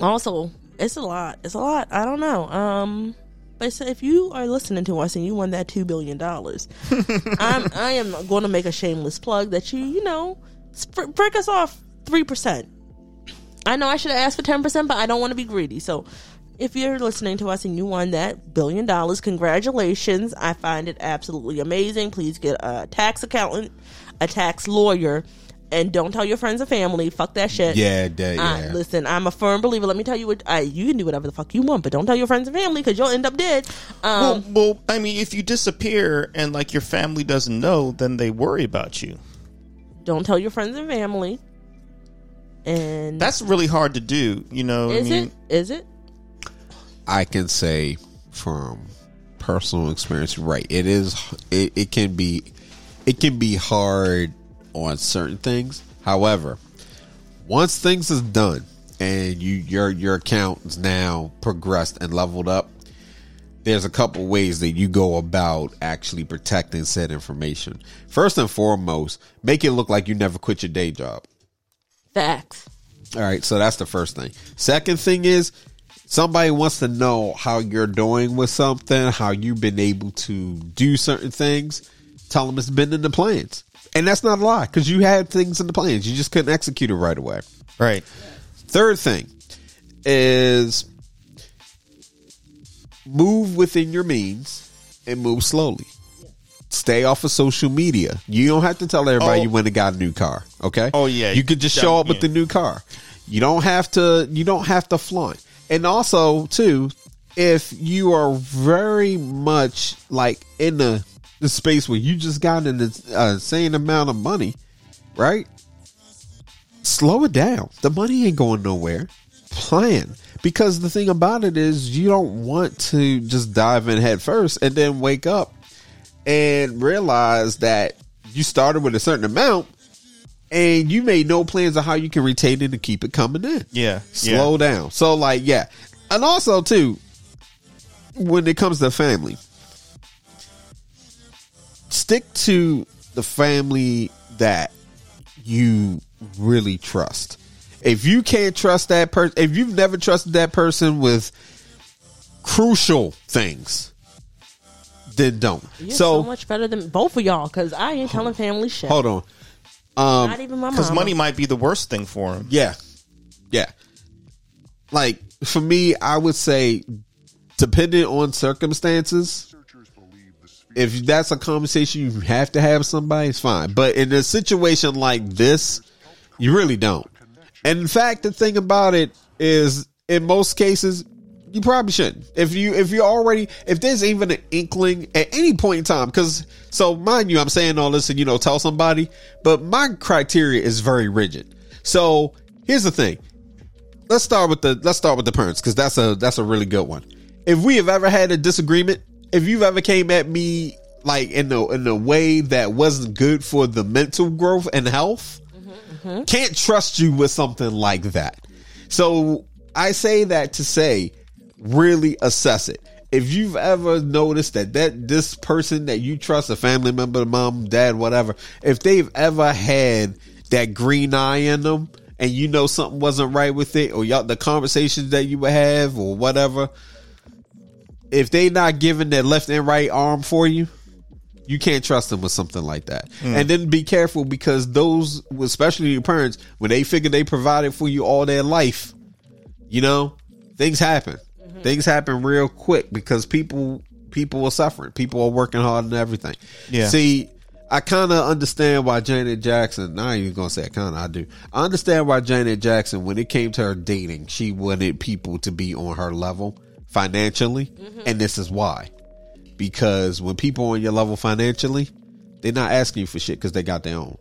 also it's a lot it's a lot i don't know um but so if you are listening to us and you won that two billion dollars <laughs> i'm i am going to make a shameless plug that you you know sp- break us off three percent I know I should have asked for 10%, but I don't want to be greedy. So if you're listening to us and you won that billion dollars, congratulations. I find it absolutely amazing. Please get a tax accountant, a tax lawyer, and don't tell your friends and family. Fuck that shit. Yeah, that, yeah. listen, I'm a firm believer. Let me tell you what I, you can do whatever the fuck you want, but don't tell your friends and family because you'll end up dead. Um, Well, well, I mean, if you disappear and like your family doesn't know, then they worry about you. don't tell your friends and family. And That's really hard to do. You know, is I mean, it? Is it? I can say from personal experience, right? It is. It, it can be. It can be hard on certain things. However, once things is done and you your your account is now progressed and leveled up, there's a couple ways that you go about actually protecting said information. First and foremost, make it look like you never quit your day job. Facts. All right, so that's the first thing. Second thing is somebody wants to know how you're doing with something, how you've been able to do certain things. Tell them it's been in the plans. And that's not a lie because you had things in the plans. You just couldn't execute it right away. right? Third thing is move within your means and move slowly. Stay off of social media. You don't have to tell everybody Oh. you went and got a new car. Okay. Oh, yeah. You could just show up with the new car. You don't have to. You don't have to flaunt. And also, too, if you are very much like in the the space where you just got an insane amount of money, right? Slow it down. The money ain't going nowhere. Plan. Because the thing about it is you don't want to just dive in head first and then wake up and realize that you started with a certain amount and you made no plans of how you can retain it and keep it coming in. Yeah. Slow yeah. down. So like yeah. And also too, when it comes to family, stick to the family that you really trust. If you can't trust that person, if you've never trusted that person with crucial things, then don't. You're so, so much better than both of y'all because I ain't telling family shit. hold on. Um, Not even my Because money might be the worst thing for him. Yeah. Yeah. Like for me, I would say depending on circumstances, if that's a conversation you have to have somebody, it's fine. But in a situation like this, you really don't. And in fact, the thing about it is in most cases, you probably shouldn't. If you if you're already if there's even an inkling at any point in time, because so mind you, I'm saying all this and you know tell somebody, but my criteria is very rigid. So here's the thing. Let's start with the let's start with the parents because that's a that's a really good one. If we have ever had a disagreement, if you've ever came at me like in a in a way that wasn't good for the mental growth and health, can't trust you with something like that. So I say that to say, really assess it. If you've ever noticed that that this person that you trust, a family member, mom, dad, whatever, if they've ever had that green eye in them, and you know something wasn't right with it, or y'all the conversations that you would have, or whatever, if they not giving their left and right arm for you, you can't trust them with something like that. Hmm. And then be careful because those, especially your parents, when they figure they provided for you all their life, you know, things happen. Mm-hmm. Things happen real quick because people people are suffering. People are working hard and everything. Yeah. See, I kind of understand why Janet Jackson. Now you're gonna say I kind of I do. I understand why Janet Jackson, when it came to her dating, she wanted people to be on her level financially, and this is why. Because when people on your level financially, they're not asking you for shit because they got their own.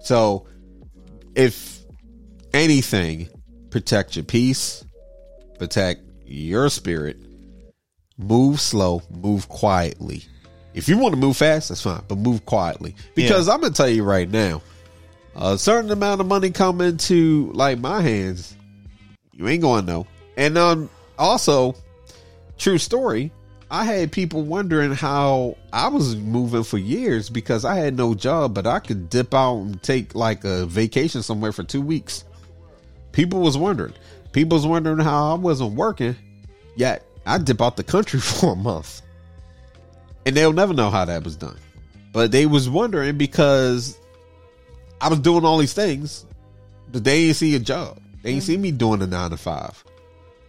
So, if anything, protect your peace, protect your spirit, move slow, move quietly. If you want to move fast, that's fine, but move quietly. Because I'm gonna tell you right now, a certain amount of money come to like my hands, you ain't going to know. And um, also, true story. I had people wondering how I was moving for years because I had no job, but I could dip out and take like a vacation somewhere for two weeks. People was wondering. People was wondering how I wasn't working, yet I dip out the country <laughs> for a month. And they'll never know how that was done. But they was wondering because I was doing all these things, but they didn't see a job. They didn't see mm-hmm. me doing a nine to five.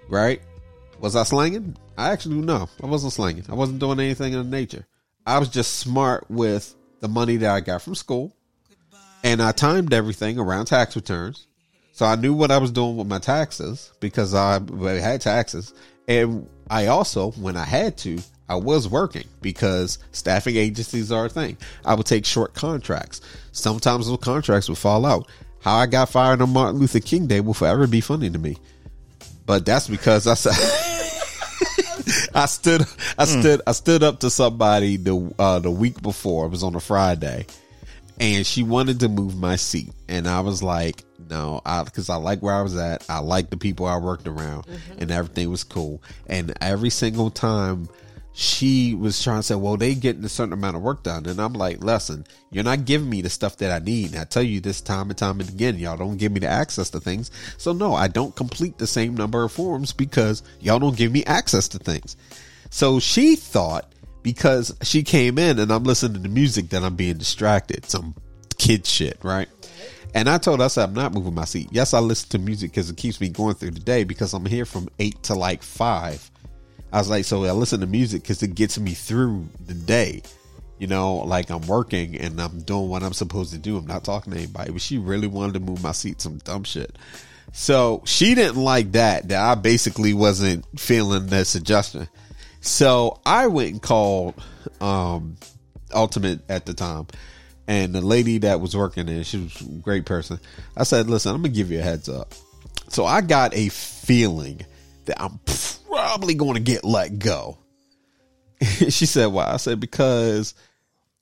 Right? Was I slanging? I actually no, I wasn't slanging. I wasn't doing anything in nature. I was just smart with the money that I got from school, and I timed everything around tax returns. So I knew what I was doing with my taxes because I had taxes, and I also, when I had to, I was working because staffing agencies are a thing. I would take short contracts. Sometimes those contracts would fall out. How I got fired on Martin Luther King Day will forever be funny to me. But that's because I said <laughs> <laughs> I stood I stood I stood up to somebody the uh the week before. It was on a Friday. And she wanted to move my seat. And I was like, no, I because I like where I was at. I like the people I worked around and everything was cool. And every single time she was trying to say, well, they getting a certain amount of work done. And I'm like, listen, you're not giving me the stuff that I need. And I tell you this time and time and again, y'all don't give me the access to things. So no, I don't complete the same number of forms because y'all don't give me access to things. So she thought because she came in and I'm listening to music that I'm being distracted, some kid shit, right? And I told her, I said, I'm not moving my seat. Yes, I listen to music because it keeps me going through the day because I'm here from eight to like five. I was like, so I listen to music because it gets me through the day. You know, like I'm working and I'm doing what I'm supposed to do. I'm not talking to anybody. But she really wanted to move my seat, some dumb shit. So she didn't like that. That I basically wasn't feeling the suggestion. So I went and called um, Ultimate at the time, and the lady that was working there, she was a great person. I said, "Listen, I'm gonna give you a heads up." So I got a feeling that I'm probably going to get let go. <laughs> she said, "Why?" I said, "Because."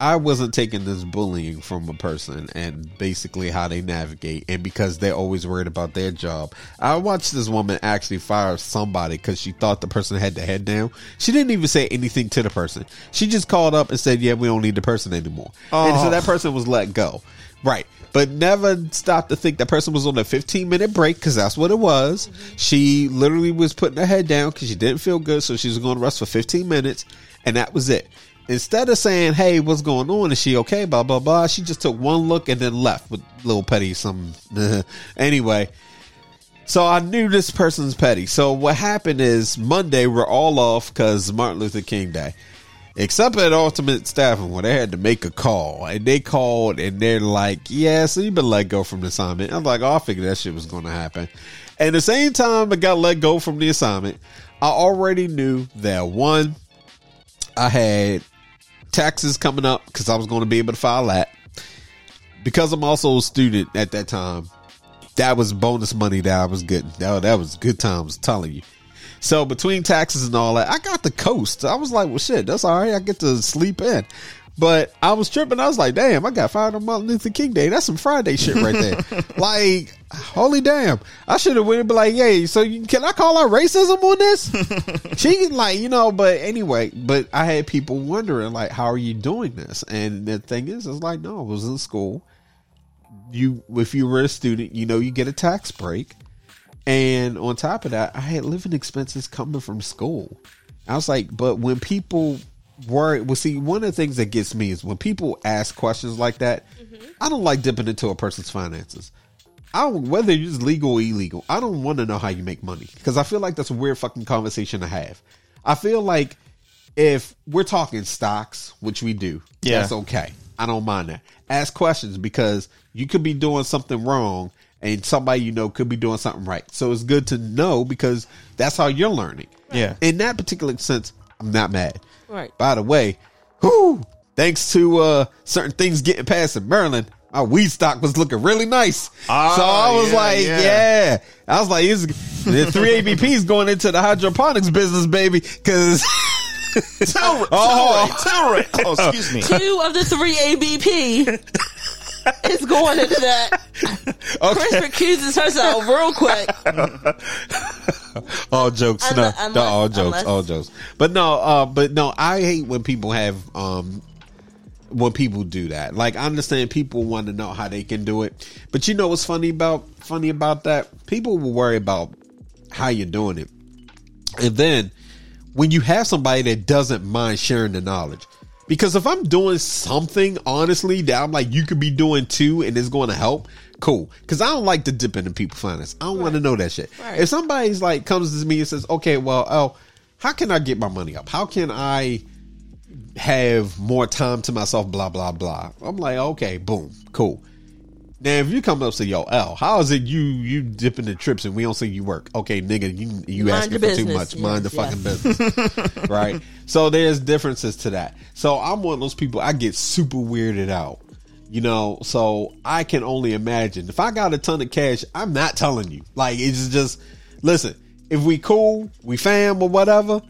I wasn't taking this bullying from a person and basically how they navigate, and because they're always worried about their job. I watched this woman actually fire somebody because she thought the person had the head down. She didn't even say anything to the person. She just called up and said, "Yeah, we don't need the person anymore," and so that oh. person was let go. Right. But never stopped to think that person was on a 15 minute break because that's what it was. She literally was putting her head down because she didn't feel good, so she was going to rest for 15 minutes, and that was it instead of saying, "Hey, what's going on? Is she okay?" Blah blah blah. She just took one look and then left with little petty some. <laughs> anyway, so I knew this person's petty. So what happened is Monday we're all off because Martin Luther King Day. Except at Ultimate Staffing, where they had to make a call, and they called, and they're like, "Yeah, so you've been let go from the assignment." I'm like, "Oh, I figured that shit was going to happen." And the same time I got let go from the assignment, I already knew that one, I had taxes coming up because I was going to be able to file that. Because I'm also a student at that time, that was bonus money that I was getting. That, that was good times, telling you. So between taxes and all that, I got the coast. I was like, well, shit, that's all right. I get to sleep in. But I was tripping. I was like, damn, I got fired on Martin Luther King Day. That's some Friday shit right there. <laughs> like, holy damn. I should have went and be like, hey, so you, can I call out racism on this? <laughs> she like, you know, but anyway, but I had people wondering, like, how are you doing this? And the thing is, it's like, no, I was in school. You, if you were a student, you know, you get a tax break. And on top of that, I had living expenses coming from school. I was like, but when people worry. Well, see, one of the things that gets me is when people ask questions like that. Mm-hmm. I don't like dipping into a person's finances. I don't, whether it's legal or illegal. I don't want to know how you make money because I feel like that's a weird fucking conversation to have. I feel like if we're talking stocks, which we do, Yeah. that's okay. I don't mind that. Ask questions because you could be doing something wrong and somebody you know could be doing something right. So it's good to know because that's how you're learning. Yeah. In that particular sense, I'm not mad. Right. By the way, whew, thanks to uh, certain things getting past in Maryland, my weed stock was looking really nice. Ah, so I was yeah, like, yeah. yeah. I was like, it's, the three ABPs going into the hydroponics business, baby. Cause Tell, <laughs> Oh. tell Ray, tell Ray. Oh, excuse me. Two of the three ABP <laughs> is going into that. <laughs> Chris okay, recuses herself real quick. all jokes, no, Unless- no, all jokes, unless- all jokes. But no, uh, but no, I hate when people have, um, when people do that. Like I understand people want to know how they can do it, but you know what's funny about funny about that? People will worry about how you're doing it, and then when you have somebody that doesn't mind sharing the knowledge. Because if I'm doing something honestly that I'm like you could be doing too and it's going to help, cool. Because I don't like to dip into people's finance. I don't want to know that shit. Right. If somebody's like comes to me and says, "Okay, well, oh, how can I get my money up? How can I have more time to myself?" Blah blah blah. I'm like, okay, boom, cool. Now, if you come up and say, "Yo, L, how is it you you dipping the trips and we don't see you work?" Okay, nigga, you you Mind asking for too much. Mind the Yes, fucking <laughs> business, right? So there's differences to that. So I'm one of those people. I get super weirded out, you know. So I can only imagine if I got a ton of cash, I'm not telling you. Like it's just listen. If we cool, we fam or whatever.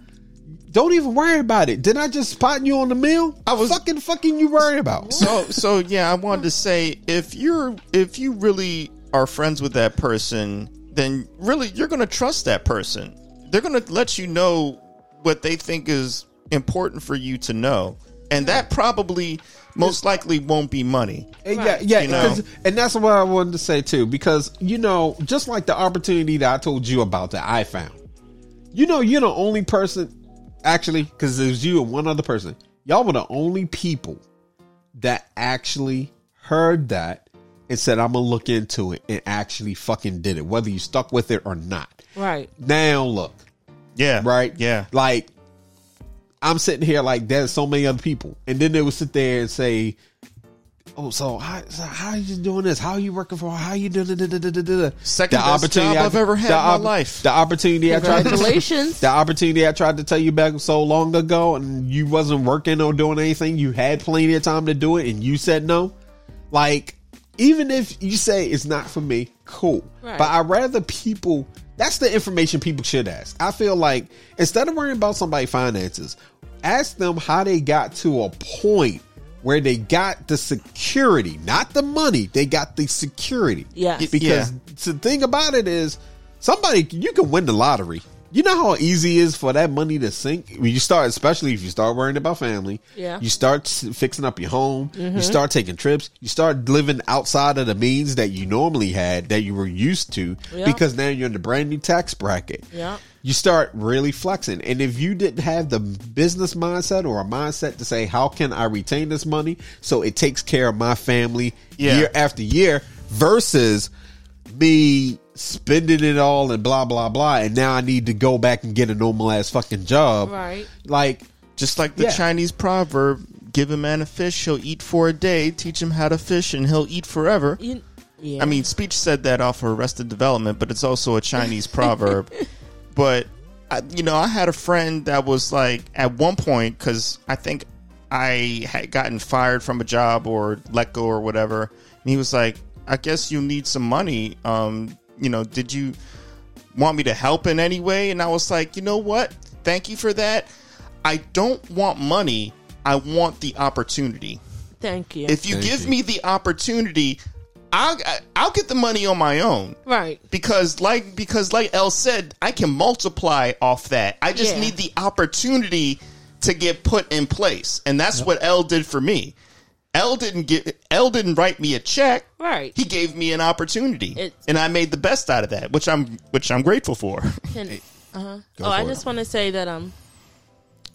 Don't even worry about it. Did I just spot you on the meal? I was fucking fucking you worried about. So so yeah, I wanted to say if you're if you really are friends with that person, then really you're going to trust that person. They're going to let you know what they think is important for you to know. And that probably most likely won't be money. And Yeah, yeah, You know? and that's what I wanted to say too, because you know, just like the opportunity that I told you about that I found, you know, you're the only person, actually, because it was you and one other person. Y'all were the only people that actually heard that and said, "I'm gonna look into it," and actually fucking did it, whether you stuck with it or not. Right. Now look, Yeah. Right? Yeah. Like, I'm sitting here like there's so many other people. And then they would sit there and say, Oh, so how, so how are you doing this? How are you working for? How are you doing? Da, da, da, da, da, da. Second best job I've ever had the in my life. The opportunity I tried to Congratulations. the opportunity I tried to tell you back so long ago, and you wasn't working or doing anything. You had plenty of time to do it, and you said no. Like, even if you say it's not for me, cool. Right. But I rather people. That's the information people should ask. I feel like instead of worrying about somebody's finances, ask them how they got to a point where they got the security, not the money. They got the security. Yes. Because Yeah. the thing about it is, somebody you can win the lottery. You know how easy it is for that money to sink when you start, especially if you start worrying about family. Yeah. You start fixing up your home. You mm-hmm. start taking trips. You start living outside of the means that you normally had, that you were used to, Yeah. because now you're in the brand new tax bracket. Yeah. You start really flexing. And if you didn't have the business mindset or a mindset to say, how can I retain this money so it takes care of my family Yeah. year after year versus me spending it all and blah blah blah and now I need to go back and get a normal ass fucking job. Right. Like Just like the Yeah. Chinese proverb, give a man a fish, he'll eat for a day. Teach him how to fish, and he'll eat forever. You, yeah. I mean, Speech said that off of Arrested Development, but it's also a Chinese proverb. <laughs> But, I, you know, I had a friend that was like, at one point, because I think I had gotten fired from a job or let go or whatever. And he was like, I guess you need some money. Um, you know, did you want me to help in any way? And I was like, you know what? Thank you for that. I don't want money. I want the opportunity. Thank you. If you Thank give you. me the opportunity, I'll I'll get the money on my own right. because like because like El said, I can multiply off that. I just Yeah. need the opportunity to get put in place, and that's what L did for me. L didn't get L didn't write me a check. Right. He gave me an opportunity, It's- and I made the best out of that, which I'm which I'm grateful for. Can- <laughs> uh-huh. Go Oh, I it. just want to say that um,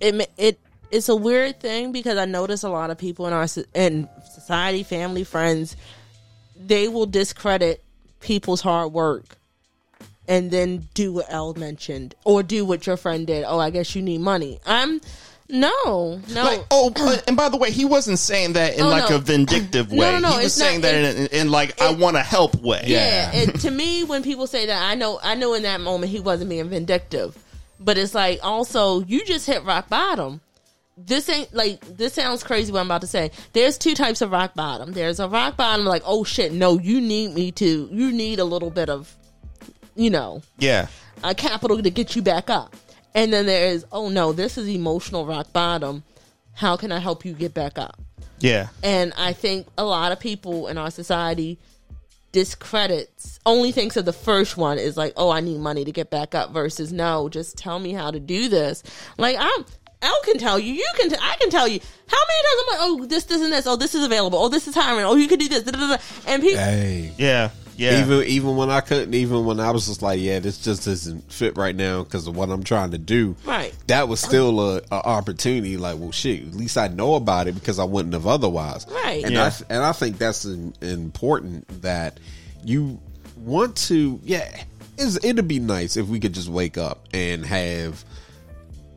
it ma- it it's a weird thing because I notice a lot of people in our in society, family, friends, they will discredit people's hard work and then do what Elle mentioned or do what your friend did. Oh, I guess you need money. I'm no, no. Like, oh, but- and by the way, he wasn't saying that in Oh, like no. a vindictive way. no, no, he was it's saying not- that in, in like I want to help way. Yeah, it, to me, when people say that, I know, I know in that moment he wasn't being vindictive, but it's like also you just hit rock bottom. This ain't like this sounds crazy. What I'm about to say. There's two types of rock bottom. There's a rock bottom like, oh shit, no, you need me to. You need a little bit of, you know, yeah. a capital to get you back up. And then there is, oh no, this is emotional rock bottom. How can I help you get back up? Yeah. And I think a lot of people in our society discredits only thinks of the first one is like, oh, I need money to get back up versus no, just tell me how to do this. Like I'm Elle can tell you, you can, t- I can tell you. How many times I'm like, oh, this, this, and this. Oh, this is available. Oh, this is hiring. Oh, you can do this. da, da, da, da. And people, Hey. Yeah. Yeah. Even even when I couldn't, even when I was just like, yeah, this just doesn't fit right now because of what I'm trying to do. Right. That was still a, a opportunity. Like, well, shit. At least I know about it because I wouldn't have otherwise. Right. And Yeah. I and I think that's in, important that you want to. Yeah, it's, it'd be nice if we could just wake up and have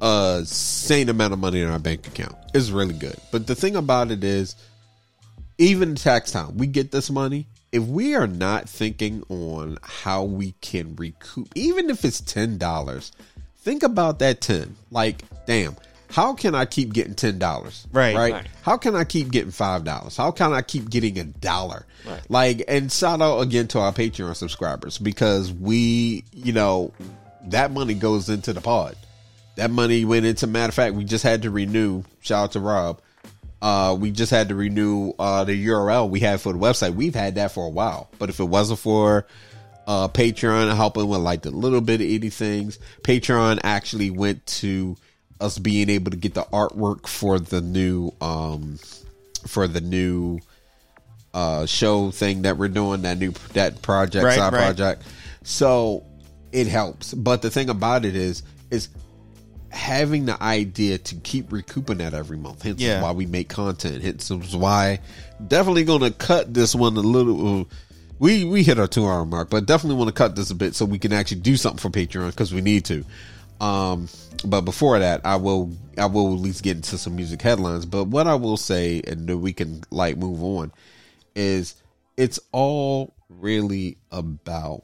a sane amount of money in our bank account. It's really good. But the thing about it is, even tax time, we get this money. If we are not thinking on how we can recoup, even if it's ten dollars, think about that ten. Like, damn, how can I keep getting ten dollars? Right. right, Right. How can I keep getting five dollars? How can I keep getting a dollar? Right. Like, and shout out again to our Patreon subscribers because we, you know, that money goes into the pod. That money went into. Matter of fact, we just had to renew. Shout out to Rob. Uh, we just had to renew uh, the URL we had for the website. We've had that for a while, but if it wasn't for uh, Patreon helping with like the little bit of itty things, Patreon actually went to us being able to get the artwork for the new um for the new uh show thing that we're doing that new that project Right, side right. project so it helps but the thing about it is is having the idea to keep recouping that every month hence Yeah. why we make content hence why definitely gonna cut this one a little we we hit our two hour mark but definitely want to cut this a bit so we can actually do something for patreon because we need to Um, but before that, I will I will at least get into some music headlines. But what I will say, and then we can like move on, is it's all really about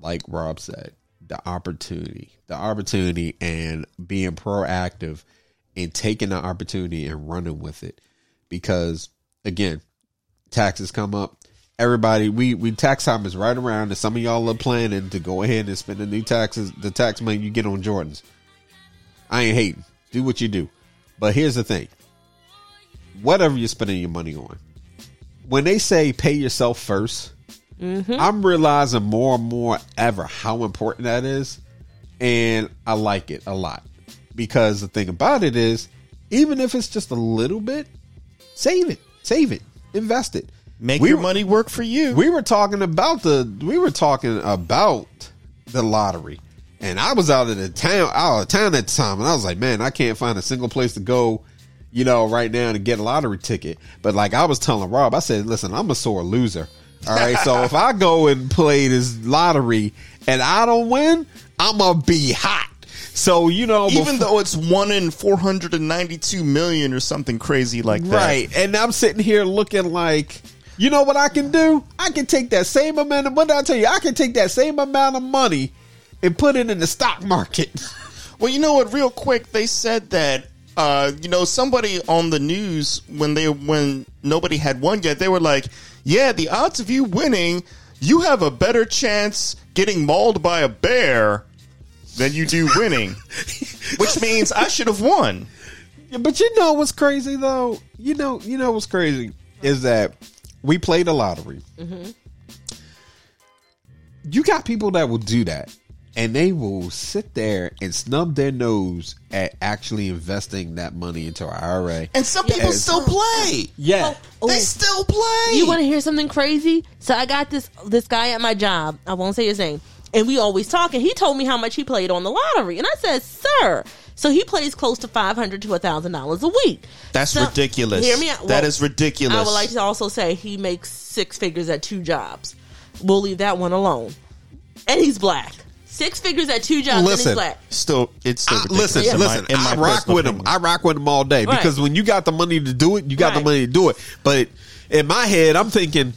like Rob said, the opportunity, the opportunity, and being proactive and taking the opportunity and running with it. Because again, taxes come up. Everybody, we we tax time is right around, and some of y'all are planning to go ahead and spend the new taxes, the tax money you get on Jordans. I ain't hating. Do what you do, but here's the thing: whatever you're spending your money on, when they say pay yourself 1st I'm realizing more and more ever how important that is, and I like it a lot. Because the thing about it is, even if it's just a little bit, save it, save it, invest it. Make We your were- money work for you. we were talking about the we were talking about the lottery. And i was out of the town out of town at the time and i was like man i can't find a single place to go you know right now to get a lottery ticket. But like i was telling rob i said listen i'm a sore loser all right so if i go and play this lottery and i don't win i'm gonna be hot so you know Even befo- though it's one in 492 million or something crazy like that. Right. And I'm sitting here looking like, you know what I can do? I can take that same amount of what did I tell you? I can take that same amount of money and put it in the stock market. <laughs> Well, you know what? Real quick, they said that uh, you know somebody on the news when they when nobody had won yet, they were like, "Yeah, the odds of you winning, you have a better chance getting mauled by a bear than you do winning." <laughs> Which means I should have won. Yeah, but you know what's crazy though? You know, you know what's crazy is that we played a lottery. Mm-hmm. You got people that will do that, and they will sit there and snub their nose at actually investing that money into our IRA. And some people Yes. still play. Yeah, Oh, oh. They still play. You want to hear something crazy? So I got this this guy at my job. I won't say his name. And we always talk. And he told me how much he played on the lottery. And I said, "Sir." So he plays close to five hundred to thousand dollars a week. That's So- ridiculous. Hear me out. That Well, is ridiculous. I would like to also say he makes six figures at two jobs. We'll leave that one alone. And he's black. Six figures at two jobs and Listen. he's black. Still, it's still I, ridiculous. listen, in my- listen. in my I rock with him. opinion. I rock with him all day Right. because when you got the money to do it, you got the money to do it. But in my head, I'm thinking,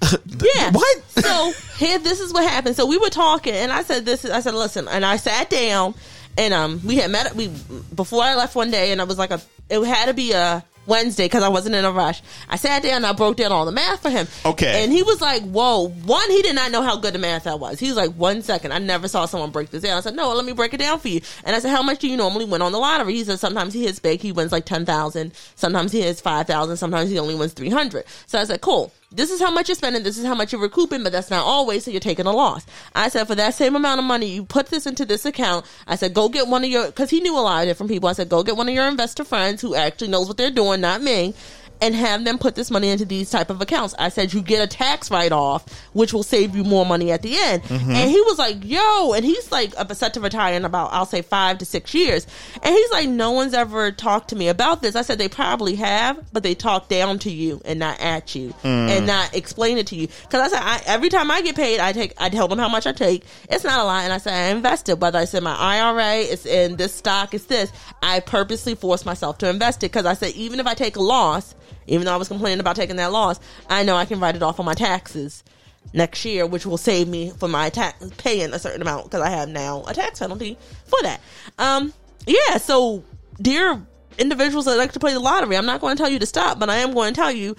<laughs> Yeah. What? so here, this is what happened. So we were talking, and I said, "This is." I said, "Listen," and I sat down, and um, we had met. We before I left one day, and I was like, a, "It had to be a Wednesday because I wasn't in a rush." I sat down, and I broke down all the math for him. Okay. and he was like, "Whoa!" One, he did not know how good the math I was. He was like, "One second, I never saw someone break this down." I said, "No, let me break it down for you." And I said, "How much do you normally win on the lottery?" He said, "Sometimes he hits big. He wins like ten thousand. Sometimes he hits five thousand. Sometimes he only wins three hundred. So I said, "Cool." This is how much you're spending, this is how much you're recouping, but that's not always, so you're taking a loss. I said, for that same amount of money, you put this into this account. I said, go get one of your, because he knew a lot of different people. I said, go get one of your investor friends who actually knows what they're doing, not me. And have them put this money into these type of accounts. I said you get a tax write off, which will save you more money at the end. Mm-hmm. And he was like, "Yo!" And he's like, "I'm set to retire in about I'll say five to six years." And he's like, "No one's ever talked to me about this." I said, "They probably have, but they talk down to you and not at you, mm. and not explain it to you." Because I said, I, every time I get paid, I take, I tell them how much I take. It's not a lot, and I said I invested. Whether I said my IRA is in this stock, it's this. I purposely force myself to invest it because I said even if I take a loss, even though I was complaining about taking that loss, I know I can write it off on my taxes next year, which will save me for my tax paying a certain amount because I have now a tax penalty for that. Um, yeah. So, dear individuals that like to play the lottery, I'm not going to tell you to stop, but I am going to tell you.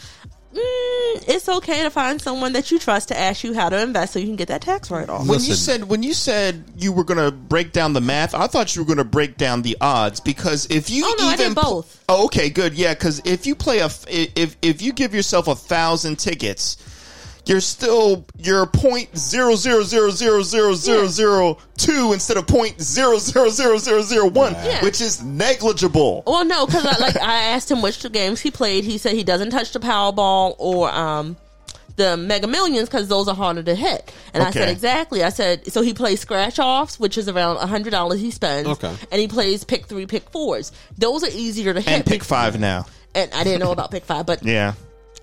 Mm, it's okay to find someone that you trust to ask you how to invest so you can get that tax write off. When you said when you said you were going to break down the math, I thought you were going to break down the odds because if you Oh, no, I even did both. oh, okay, good, yeah. Because if you play a f- if if you give yourself a thousand tickets, you're still you're point zero zero zero zero zero zero zero two instead of point zero zero zero zero zero one, Yeah. which is negligible. Well, no, because like I asked him which two games he played. He said he doesn't touch the Powerball or um the Mega Millions because those are harder to hit. And I said exactly. I said so. He plays scratch offs, which is around a hundred dollars he spends. Okay. and he plays pick three, pick fours. Those are easier to hit. And pick five now. And I didn't know about pick five, but Yeah.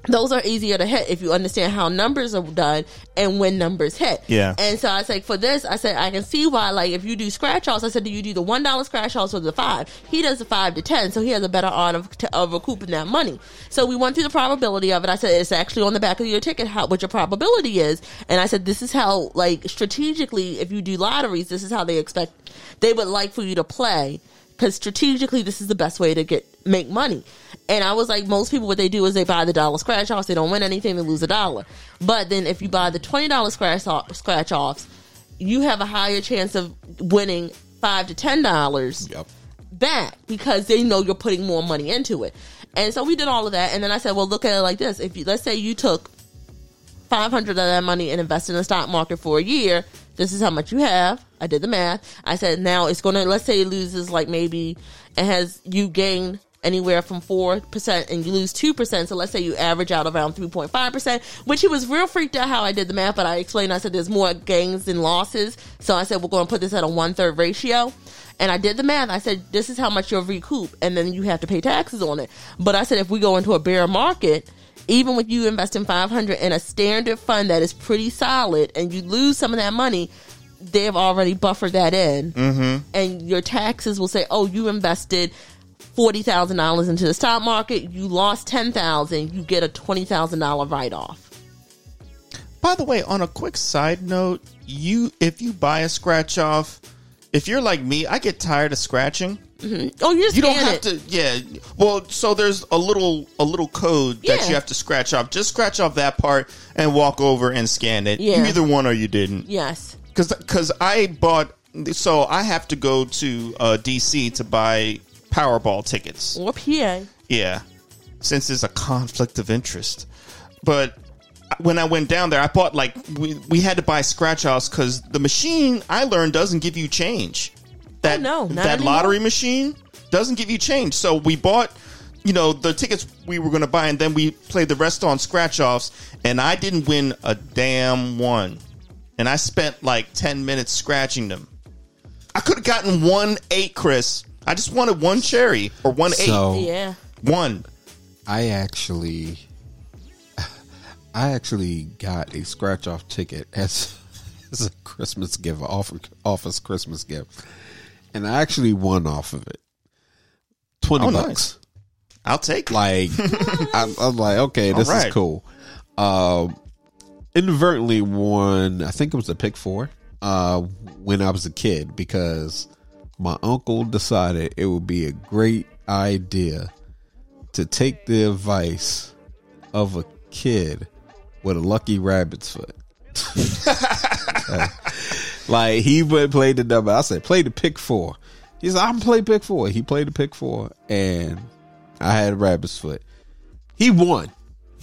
Those are easier to hit if you understand how numbers are done and when numbers hit. Yeah. And so I said, for this, I said, I can see why, like, if you do scratch offs, I said, do you do the $1 scratch offs or the five? He does the five to 10, so he has a better odds of, of recouping that money. So we went through the probability of it. I said, it's actually on the back of your ticket, how, what your probability is. And I said, this is how, like, strategically, if you do lotteries, this is how they expect, they would like for you to play because strategically this is the best way to get make money. And I was like, most people what they do is they buy the dollar scratch offs. They don't win anything. They lose a dollar. But then if you buy the twenty dollar scratch off, scratch offs, you have a higher chance of winning five to ten dollars Yep. back because they know you're putting more money into it. And so we did all of that. And then I said, well, look at it like this: if you let's say you took five hundred of that money and invested in the stock market for a year, this is how much you have. I did the math. I said now it's gonna let's say it loses like maybe it has you gain anywhere from four percent and you lose two percent. So let's say you average out around three point five percent, which he was real freaked out how I did the math, but I explained I said there's more gains than losses. So I said we're gonna put this at a one third ratio. And I did the math. I said, this is how much you'll recoup, and then you have to pay taxes on it. But I said, if we go into a bear market, even with you investing 500 in a standard fund that is pretty solid and you lose some of that money they've already buffered that in mm-hmm. and your taxes will say oh you invested $40000 into the stock market you lost 10000 you get a $20000 write-off By the way, on a quick side note, you if you buy a scratch off, if you're like me, I get tired of scratching. oh you You don't have it. to, yeah. Well, so there's a little a little code that Yeah. you have to scratch off. Just scratch off that part and walk over and scan it. Yeah. You either won or you didn't. yes Because because I bought, so I have to go to uh, DC to buy Powerball tickets. or pa Yeah, since there's a conflict of interest. But when I went down there, I bought like we we had to buy scratch offs because the machine I learned doesn't give you change. That Oh, no, not that anymore. lottery machine doesn't give you change. So we bought. You know the tickets we were going to buy, and then we played the rest on scratch offs, and I didn't win a damn one. And I spent like ten minutes scratching them. I could have gotten one eight, Chris. I just wanted one cherry or one eight. Yeah One. I actually, I actually got a scratch off ticket as <laughs> as a Christmas gift, off office Christmas gift, and I actually won off of it. Twenty Oh, bucks. nice. I'll take it. Like <laughs> I'm, I'm like, okay, this All right. is cool. Um, inadvertently won. I think it was a pick four. Uh, when I was a kid, because my uncle decided it would be a great idea to take the advice of a kid with a lucky rabbit's foot. <laughs> like he would play the number. I said, play the pick four. He said, I'm play pick four. He played the pick four, and I had a rabbit's foot. He won. <laughs>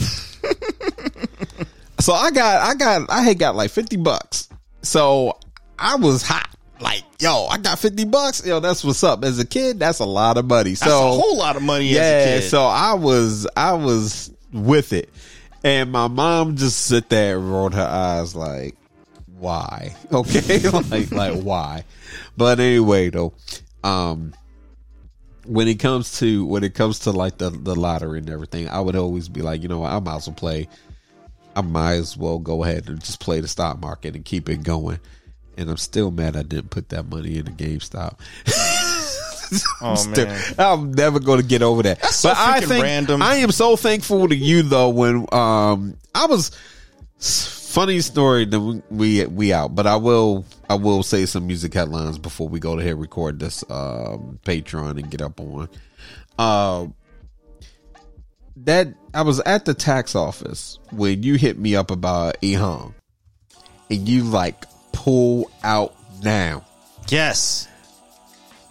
so I got, I got, I had got like fifty bucks. So I was hot. Like, yo, I got fifty bucks. Yo, that's what's up. As a kid, that's a lot of money. That's so a whole lot of money yeah, as a kid. so I was I was with it. And my mom just sit there and rolled her eyes like, why? <laughs> Okay. <laughs> like like why? But anyway though, um when it comes to when it comes to like the, the lottery and everything, I would always be like, you know what, I might as well play I might as well go ahead and just play the stock market and keep it going. And I'm still mad I didn't put that money into GameStop. <laughs> oh Still- man. I'm never going to get over that. so but I think random. I am so thankful to you though. When um, I was funny story that we, we we out, but I will I will say some music headlines before we go to here record this um Patreon and get up on. Uh, that I was at the tax office when you hit me up about EHang, and you like pull out now. Yes.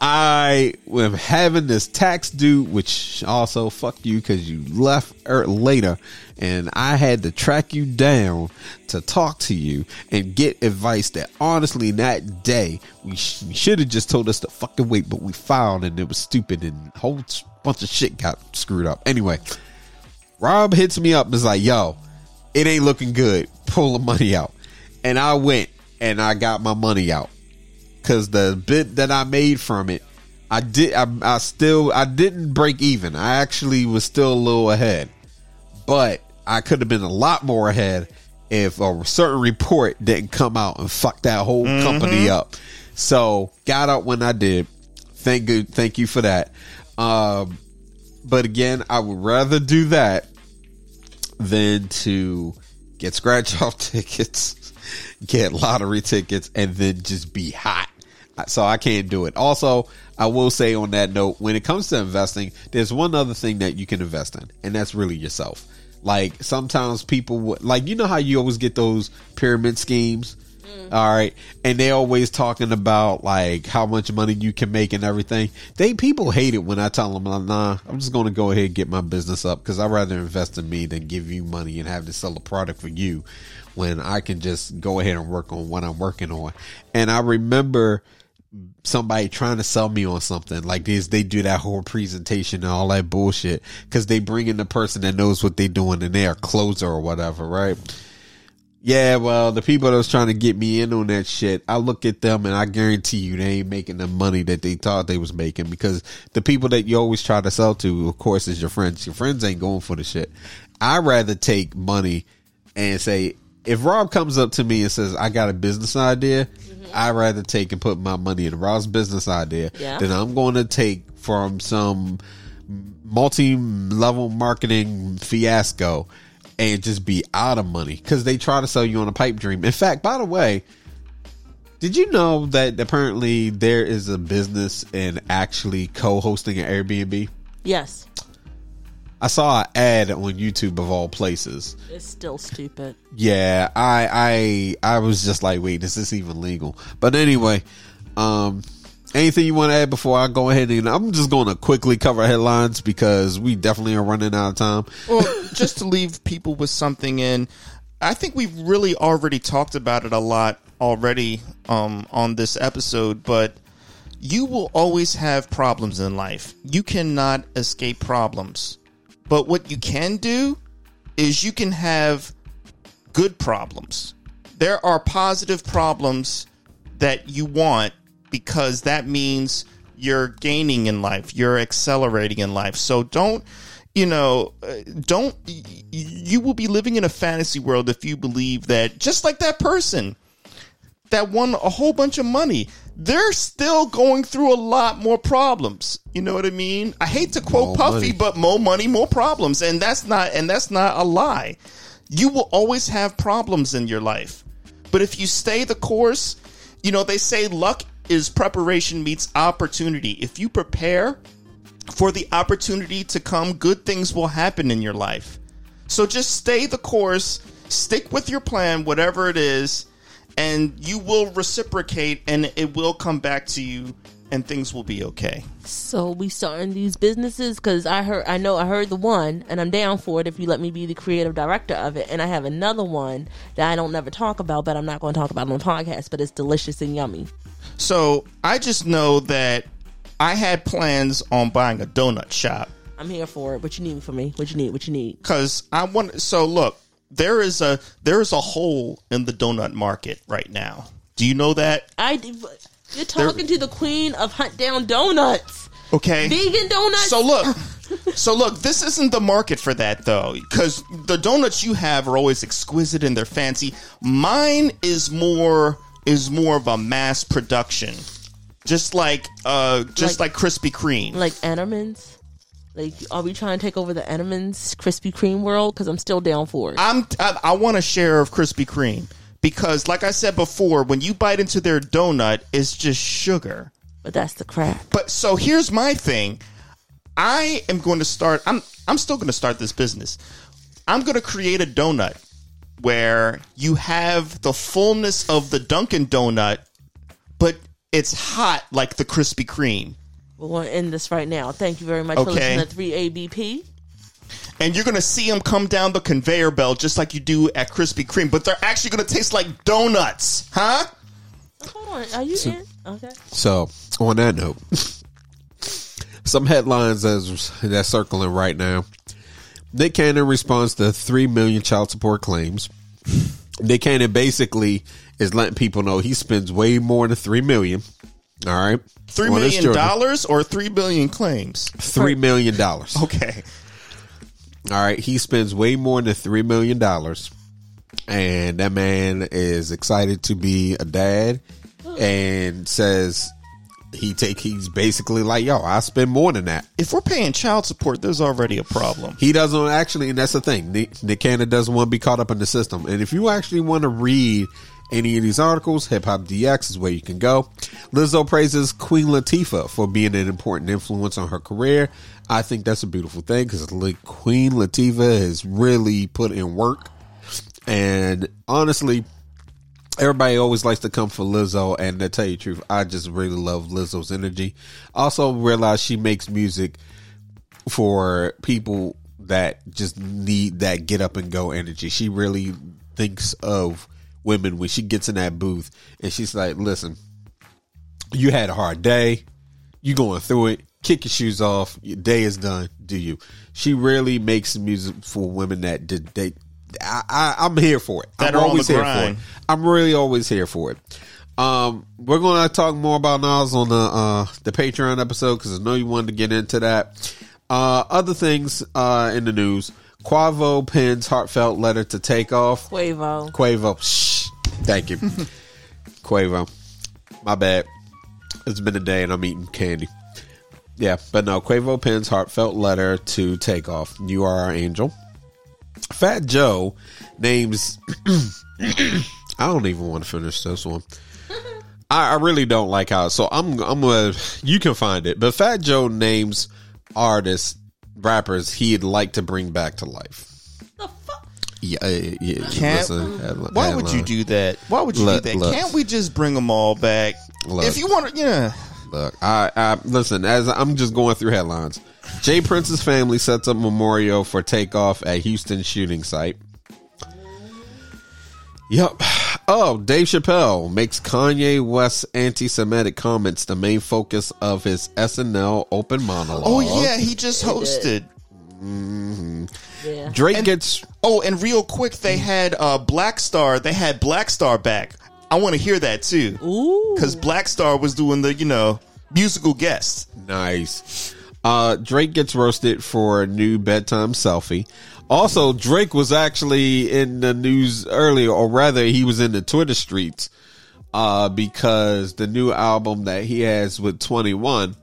I am having this tax due, which also fuck you because you left er, later, and I had to track you down to talk to you and get advice that honestly, that day, we, sh- we should have just told us to fucking wait, but we filed and it was stupid and a whole bunch of shit got screwed up. Anyway, Rob hits me up and is like, yo, it ain't looking good. Pull the money out. And I went and I got my money out because the bit that I made from it, I did. I, I still I didn't break even. I actually was still a little ahead, but I could have been a lot more ahead if a certain report didn't come out and fuck that whole company up. So got out when I did. Thank you, thank you for that. Um, but again, I would rather do that than to get scratch <laughs> off tickets, <laughs> get lottery tickets, and then just be hot. So I can't do it. Also, I will say on that note, when it comes to investing, there's one other thing that you can invest in, and that's really yourself. Like sometimes people would, like, you know how you always get those pyramid schemes? Mm. All right. And they always talking about like how much money you can make and everything. They people hate it when I tell them, nah, I'm just going to go ahead and get my business up because I'd rather invest in me than give you money and have to sell a product for you when I can just go ahead and work on what I'm working on. And I remember somebody trying to sell me on something like this. They do that whole presentation and all that bullshit because they bring in the person that knows what they're doing and they're closer or whatever right? Yeah well the people that was trying to get me in on that shit i look at them and i guarantee you they ain't making the money that they thought they was making because the people that you always try to sell to of course is your friends. Your friends ain't going for the shit. I rather take money and say if rob comes up to me and says i got a business idea mm-hmm. I'd rather take and put my money in Rob's business idea Yeah. than I'm going to take from some multi-level marketing fiasco and just be out of money because they try to sell you on a pipe dream. In fact, by the way, did you know that apparently there is a business in actually co-hosting an Airbnb? Yes, I saw an ad on YouTube of all places. it's still stupid. Yeah, I I I was just like, wait, is this even legal? But anyway, um anything you want to add before I go ahead and I'm just going to quickly cover headlines because we definitely are running out of time. well, just to leave people with something in, I think we've really already talked about it a lot already um, on this episode, but you will always have problems in life. You cannot escape problems. But what you can do is you can have good problems. There are positive problems that you want because that means you're gaining in life, you're accelerating in life. So don't, you know, uh, don't, you will be living in a fantasy world if you believe that just like that person that won a whole bunch of money, they're still going through a lot more problems. You know what I mean? I hate to quote More Puffy, money. but more money, more problems, and that's not and that's not a lie. You will always have problems in your life, but if you stay the course, you know they say luck is preparation meets opportunity. If you prepare for the opportunity to come, good things will happen in your life. So just stay the course, stick with your plan, whatever it is, and you will reciprocate and it will come back to you and things will be okay. So we starting these businesses because I heard, I know I heard the one, and I'm down for it if you let me be the creative director of it. And I have another one that I don't never talk about, but I'm not going to talk about on the podcast. But it's delicious and yummy. So I just know that I had plans on buying a donut shop I'm here for it. What you need for me? What you need? What you need? because I want. So look, there is a there is a hole in the donut market right now. Do you know that? I you're talking to the queen of hunt down donuts, Okay. vegan donuts. So look, <laughs> so look, this isn't the market for that though, because the donuts you have are always exquisite and they're fancy. Mine is more is more of a mass production, just like uh, just like, Like- Krispy Kreme. like Entenmann's. Like, are we trying to take over the Entenmann's Krispy Kreme world? Because I'm still down for it. I'm I, I want a share of Krispy Kreme because, like I said before, when you bite into their donut, it's just sugar. but that's the crap. But so here's my thing. I am going to start I'm I'm still going to start this business. I'm going to create a donut where you have the fullness of the Dunkin' donut but it's hot like the Krispy Kreme. We're going to end this right now. Thank you very much for Okay. listening to 3ABP. And you're going to see them come down the conveyor belt just like you do at Krispy Kreme, but they're actually going to taste like donuts. Huh? Hold on. Are you in? Okay. So, on that note, some headlines that's, that's circling right now. Nick Cannon responds to 3 million child support claims. Nick Cannon basically is letting people know he spends way more than 3 million. All right. Three on million dollars or three billion claims? $3 million. Okay. All right, he spends way more than three million dollars, and that man is excited to be a dad, and says he take he's basically like, yo, I spend more than that. If we're paying child support, there's already a problem. He doesn't actually, and that's the thing. Nick, Nick Cannon doesn't want to be caught up in the system. And if you actually want to read any of these articles, Hip Hop DX is where you can go. Lizzo praises Queen Latifah for being an important influence on her career. I think that's a beautiful thing because Queen Latifah has really put in work. And honestly, everybody always likes to come for Lizzo, and to tell you the truth, I just really love Lizzo's energy. Also, realize she makes music for people that just need that get up and go energy. She really thinks of women when she gets in that booth and she's like, "Listen, you had a hard day, you going through it. Kick your shoes off. Your day is done. Do you?" She really makes music for women that did they. I, I, I'm here for it. That I'm are on always the here for it. grind. I'm really always here for it. Um, we're going to talk more about Nas on the uh, the Patreon episode because I know you wanted to get into that. Uh, other things uh, in the news: Quavo pens heartfelt letter to Takeoff. Quavo. Quavo, shh, thank you, <laughs> Quavo. My bad. It's been a day and I'm eating candy. Yeah, but no, Quavo pens heartfelt letter to Takeoff. You are our angel. Fat Joe names. <coughs> I don't even want to finish this one. I, I really don't like how. So I'm I'm gonna. You can find it, but Fat Joe names artists, rappers he'd like to bring back to life. The fuck? Yeah, uh, yeah. Can't, listen, headli- why would you do that? Why would you Look, do that? look. Can't we just bring them all back? Look. If you want to, yeah. Look, I, I listen. As I'm just going through headlines, J Prince's family sets up memorial for takeoff at Houston shooting site. Yep. Oh, Dave Chappelle makes Kanye West anti-Semitic comments the main focus of his SNL open monologue. Oh yeah, he just hosted. Yeah. Drake And- gets Oh, and real quick, they had uh, Black Star. They had Black Star back. I want to hear that too, Ooh. because Black Star was doing the you know musical guest. Nice. Uh, Drake gets roasted for a new bedtime selfie. Also, Drake was actually in the news earlier, or rather, he was in the Twitter streets uh, because the new album that he has with 21,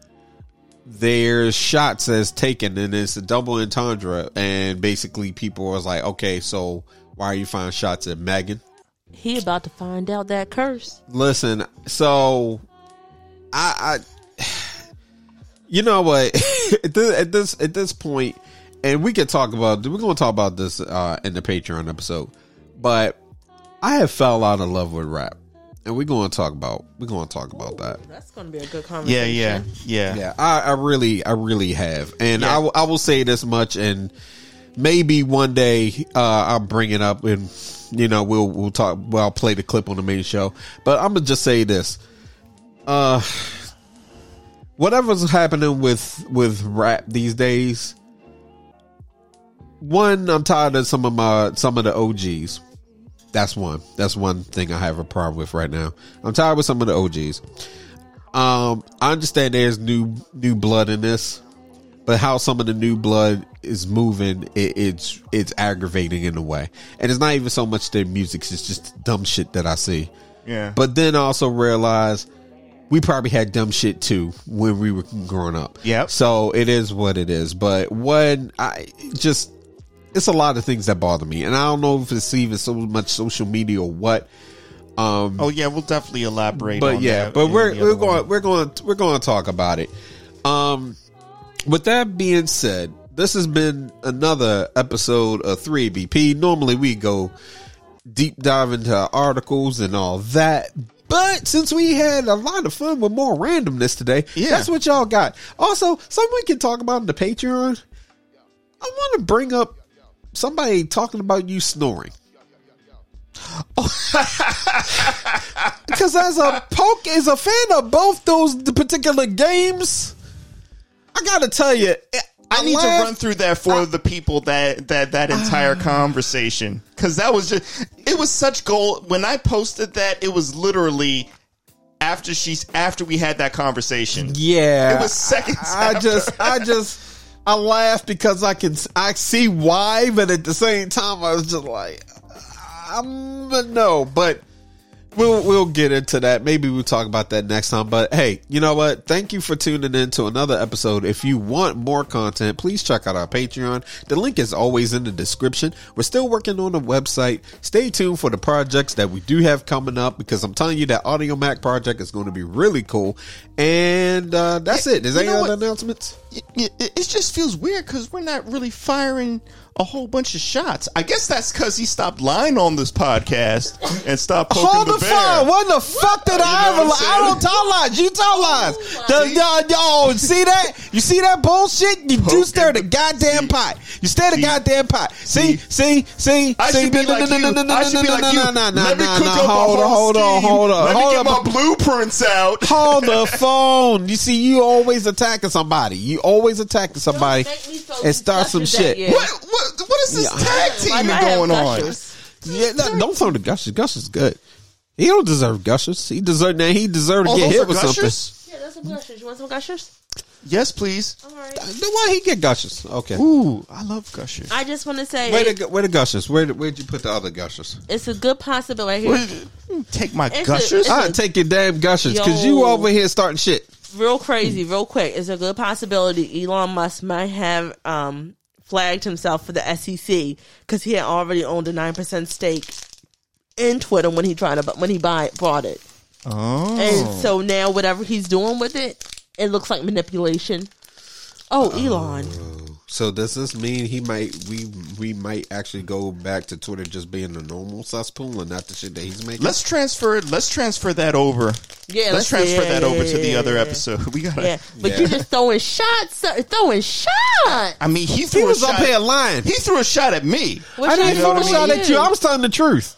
there's shots as taken, and it's a double entendre. And basically, people was like, okay, so why are you finding shots at Megan? He about to find out that curse. Listen, so I, I <sighs> you know what? <laughs> at, this, at this at this point, and we could talk about we're going to talk about this uh, in the Patreon episode, but I have fell out of love with rap, and we're going to talk about we're going to talk about that. That's going to be a good conversation. yeah, yeah. Yeah, I, I really, I really have, and Yeah. I, will- I will say this much, and maybe one day uh, I'll bring it up, and you know we'll we'll talk. Well, I'll play the clip on the main show, but I'm gonna just say this: uh, whatever's happening with with rap these days, one, I'm tired of some of my some of the OGs. That's one. That's one thing I have a problem with right now. I'm tired with some of the OGs. Um, I understand there's new new blood in this, but how some of the new blood is moving, it, it's it's aggravating in a way. And it's not even so much their music; it's just dumb shit that I see. Yeah. But then I also realize we probably had dumb shit too when we were growing up. Yeah. So it is what it is. But when I just, it's a lot of things that bother me, and I don't know if it's even so much social media or what. Um, Oh yeah, we'll definitely elaborate. but on yeah, that but we're we're going one. we're going we're going to talk about it. Um, with that being said, this has been another episode of Three BP. Normally we go deep dive into articles and all that. But since we had a lot of fun with more randomness today, Yeah. that's what y'all got. Also, something we can talk about the Patreon. I want to bring up somebody talking about you snoring. <laughs> Because as a poke, as a fan of both those particular games, I gotta tell you, I need to run through that for the people that that that ah. entire conversation because that was just it was such gold. When I posted that, it was literally after she's after we had that conversation. Yeah, It was seconds I, I just, I just, I laugh because I can I see why, but at the same time I was just like, I'm no, but we'll we'll get into that. Maybe we'll talk about that next time. But hey, you know what? Thank you for tuning in to another episode. If you want more content, please check out our Patreon. The link is always in the description. We're still working on the website. Stay tuned for the projects that we do have coming up because I'm telling you that Audiomack project is going to be really cool. And uh, that's it. Is there You any other what? announcements? It, it just feels weird because we're not really firing a whole bunch of shots. I guess that's because he stopped lying on this podcast and stopped poking Hold the the phone. What the fuck did I ever? Lie? I'm don't tell lies. You tell lies. The, yo, oh, yo, see that? You see that bullshit? You Poking stare at the the- goddamn see? pot. You stare the See? goddamn pot. See, see, see. I should be like you. I should be like you. Let me cook up Hold on, hold on, hold on, Let me get my blueprints out. Hold the phone. You see, you always attacking somebody. You always attacking somebody make me throw and start some shit. at you. What, what, what is this Yeah. tag Why teaming do going on? Yeah, no, don't throw the gushers. Gushers good. He don't deserve gushers. He deserve now. He deserve to Oh, get hit are with something. Yeah, that's some gushers. You want some gushers? Yes, please. All right. Then why he get gushers? Okay. Ooh, I love gushers. I just want to say Where it- the where the gushers? Where where'd you put the other gushers? it's a good possibility. What Here. is it? Take my It's gushers. it's a- I take your damn gushers because you Yo. over here starting shit. Real crazy, real quick. It's a good possibility Elon Musk might have um, flagged himself for the SEC because he had already owned a nine percent stake in Twitter when he tried to when he buy bought it. oh, And so now whatever he's doing with it, it looks like manipulation. Oh, Elon. So does this mean he might we we might actually go back to Twitter just being a normal cesspool and not the shit that he's making? let's transfer. it. Let's transfer that over. Yeah, let's transfer yeah, that over yeah, to the yeah, other yeah. episode. <laughs> We gotta. Yeah, but Yeah. you just throwing shots, throwing shots. I mean, he he threw was a up shot. here lying. He threw a shot at me. What I didn't throw a shot at you. I was telling the truth.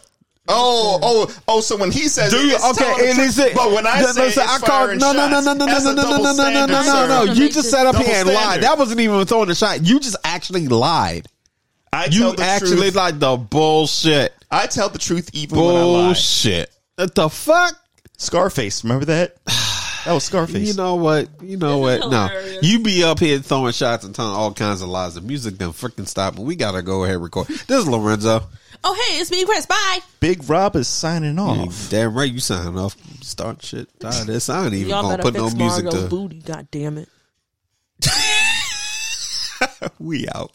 Oh, oh, oh! So when he says, Do you okay? And is it? But when I say no, I call firing no, no, no, no, no, no, no, no, no, no, no, no, no, no, no. You just sat up here and lied. That wasn't even throwing a shot. You just actually lied. I You tell the actually truth. lied. The bullshit. I tell the truth even when I lie. Bullshit. What the fuck? Scarface, remember that? That was Scarface. You know what? You know This is what? No, you be up here throwing shots and telling all kinds of lies. The music done freaking stop, and we gotta go ahead and record. This is Lorenzo. Oh, hey, it's me, Chris. Bye. Big Rob is signing You off. damn right, you signing off. Start shit. Tired of this. I ain't even Y'all gonna better put no music Margot's to. booty. God damn it. <laughs> We out.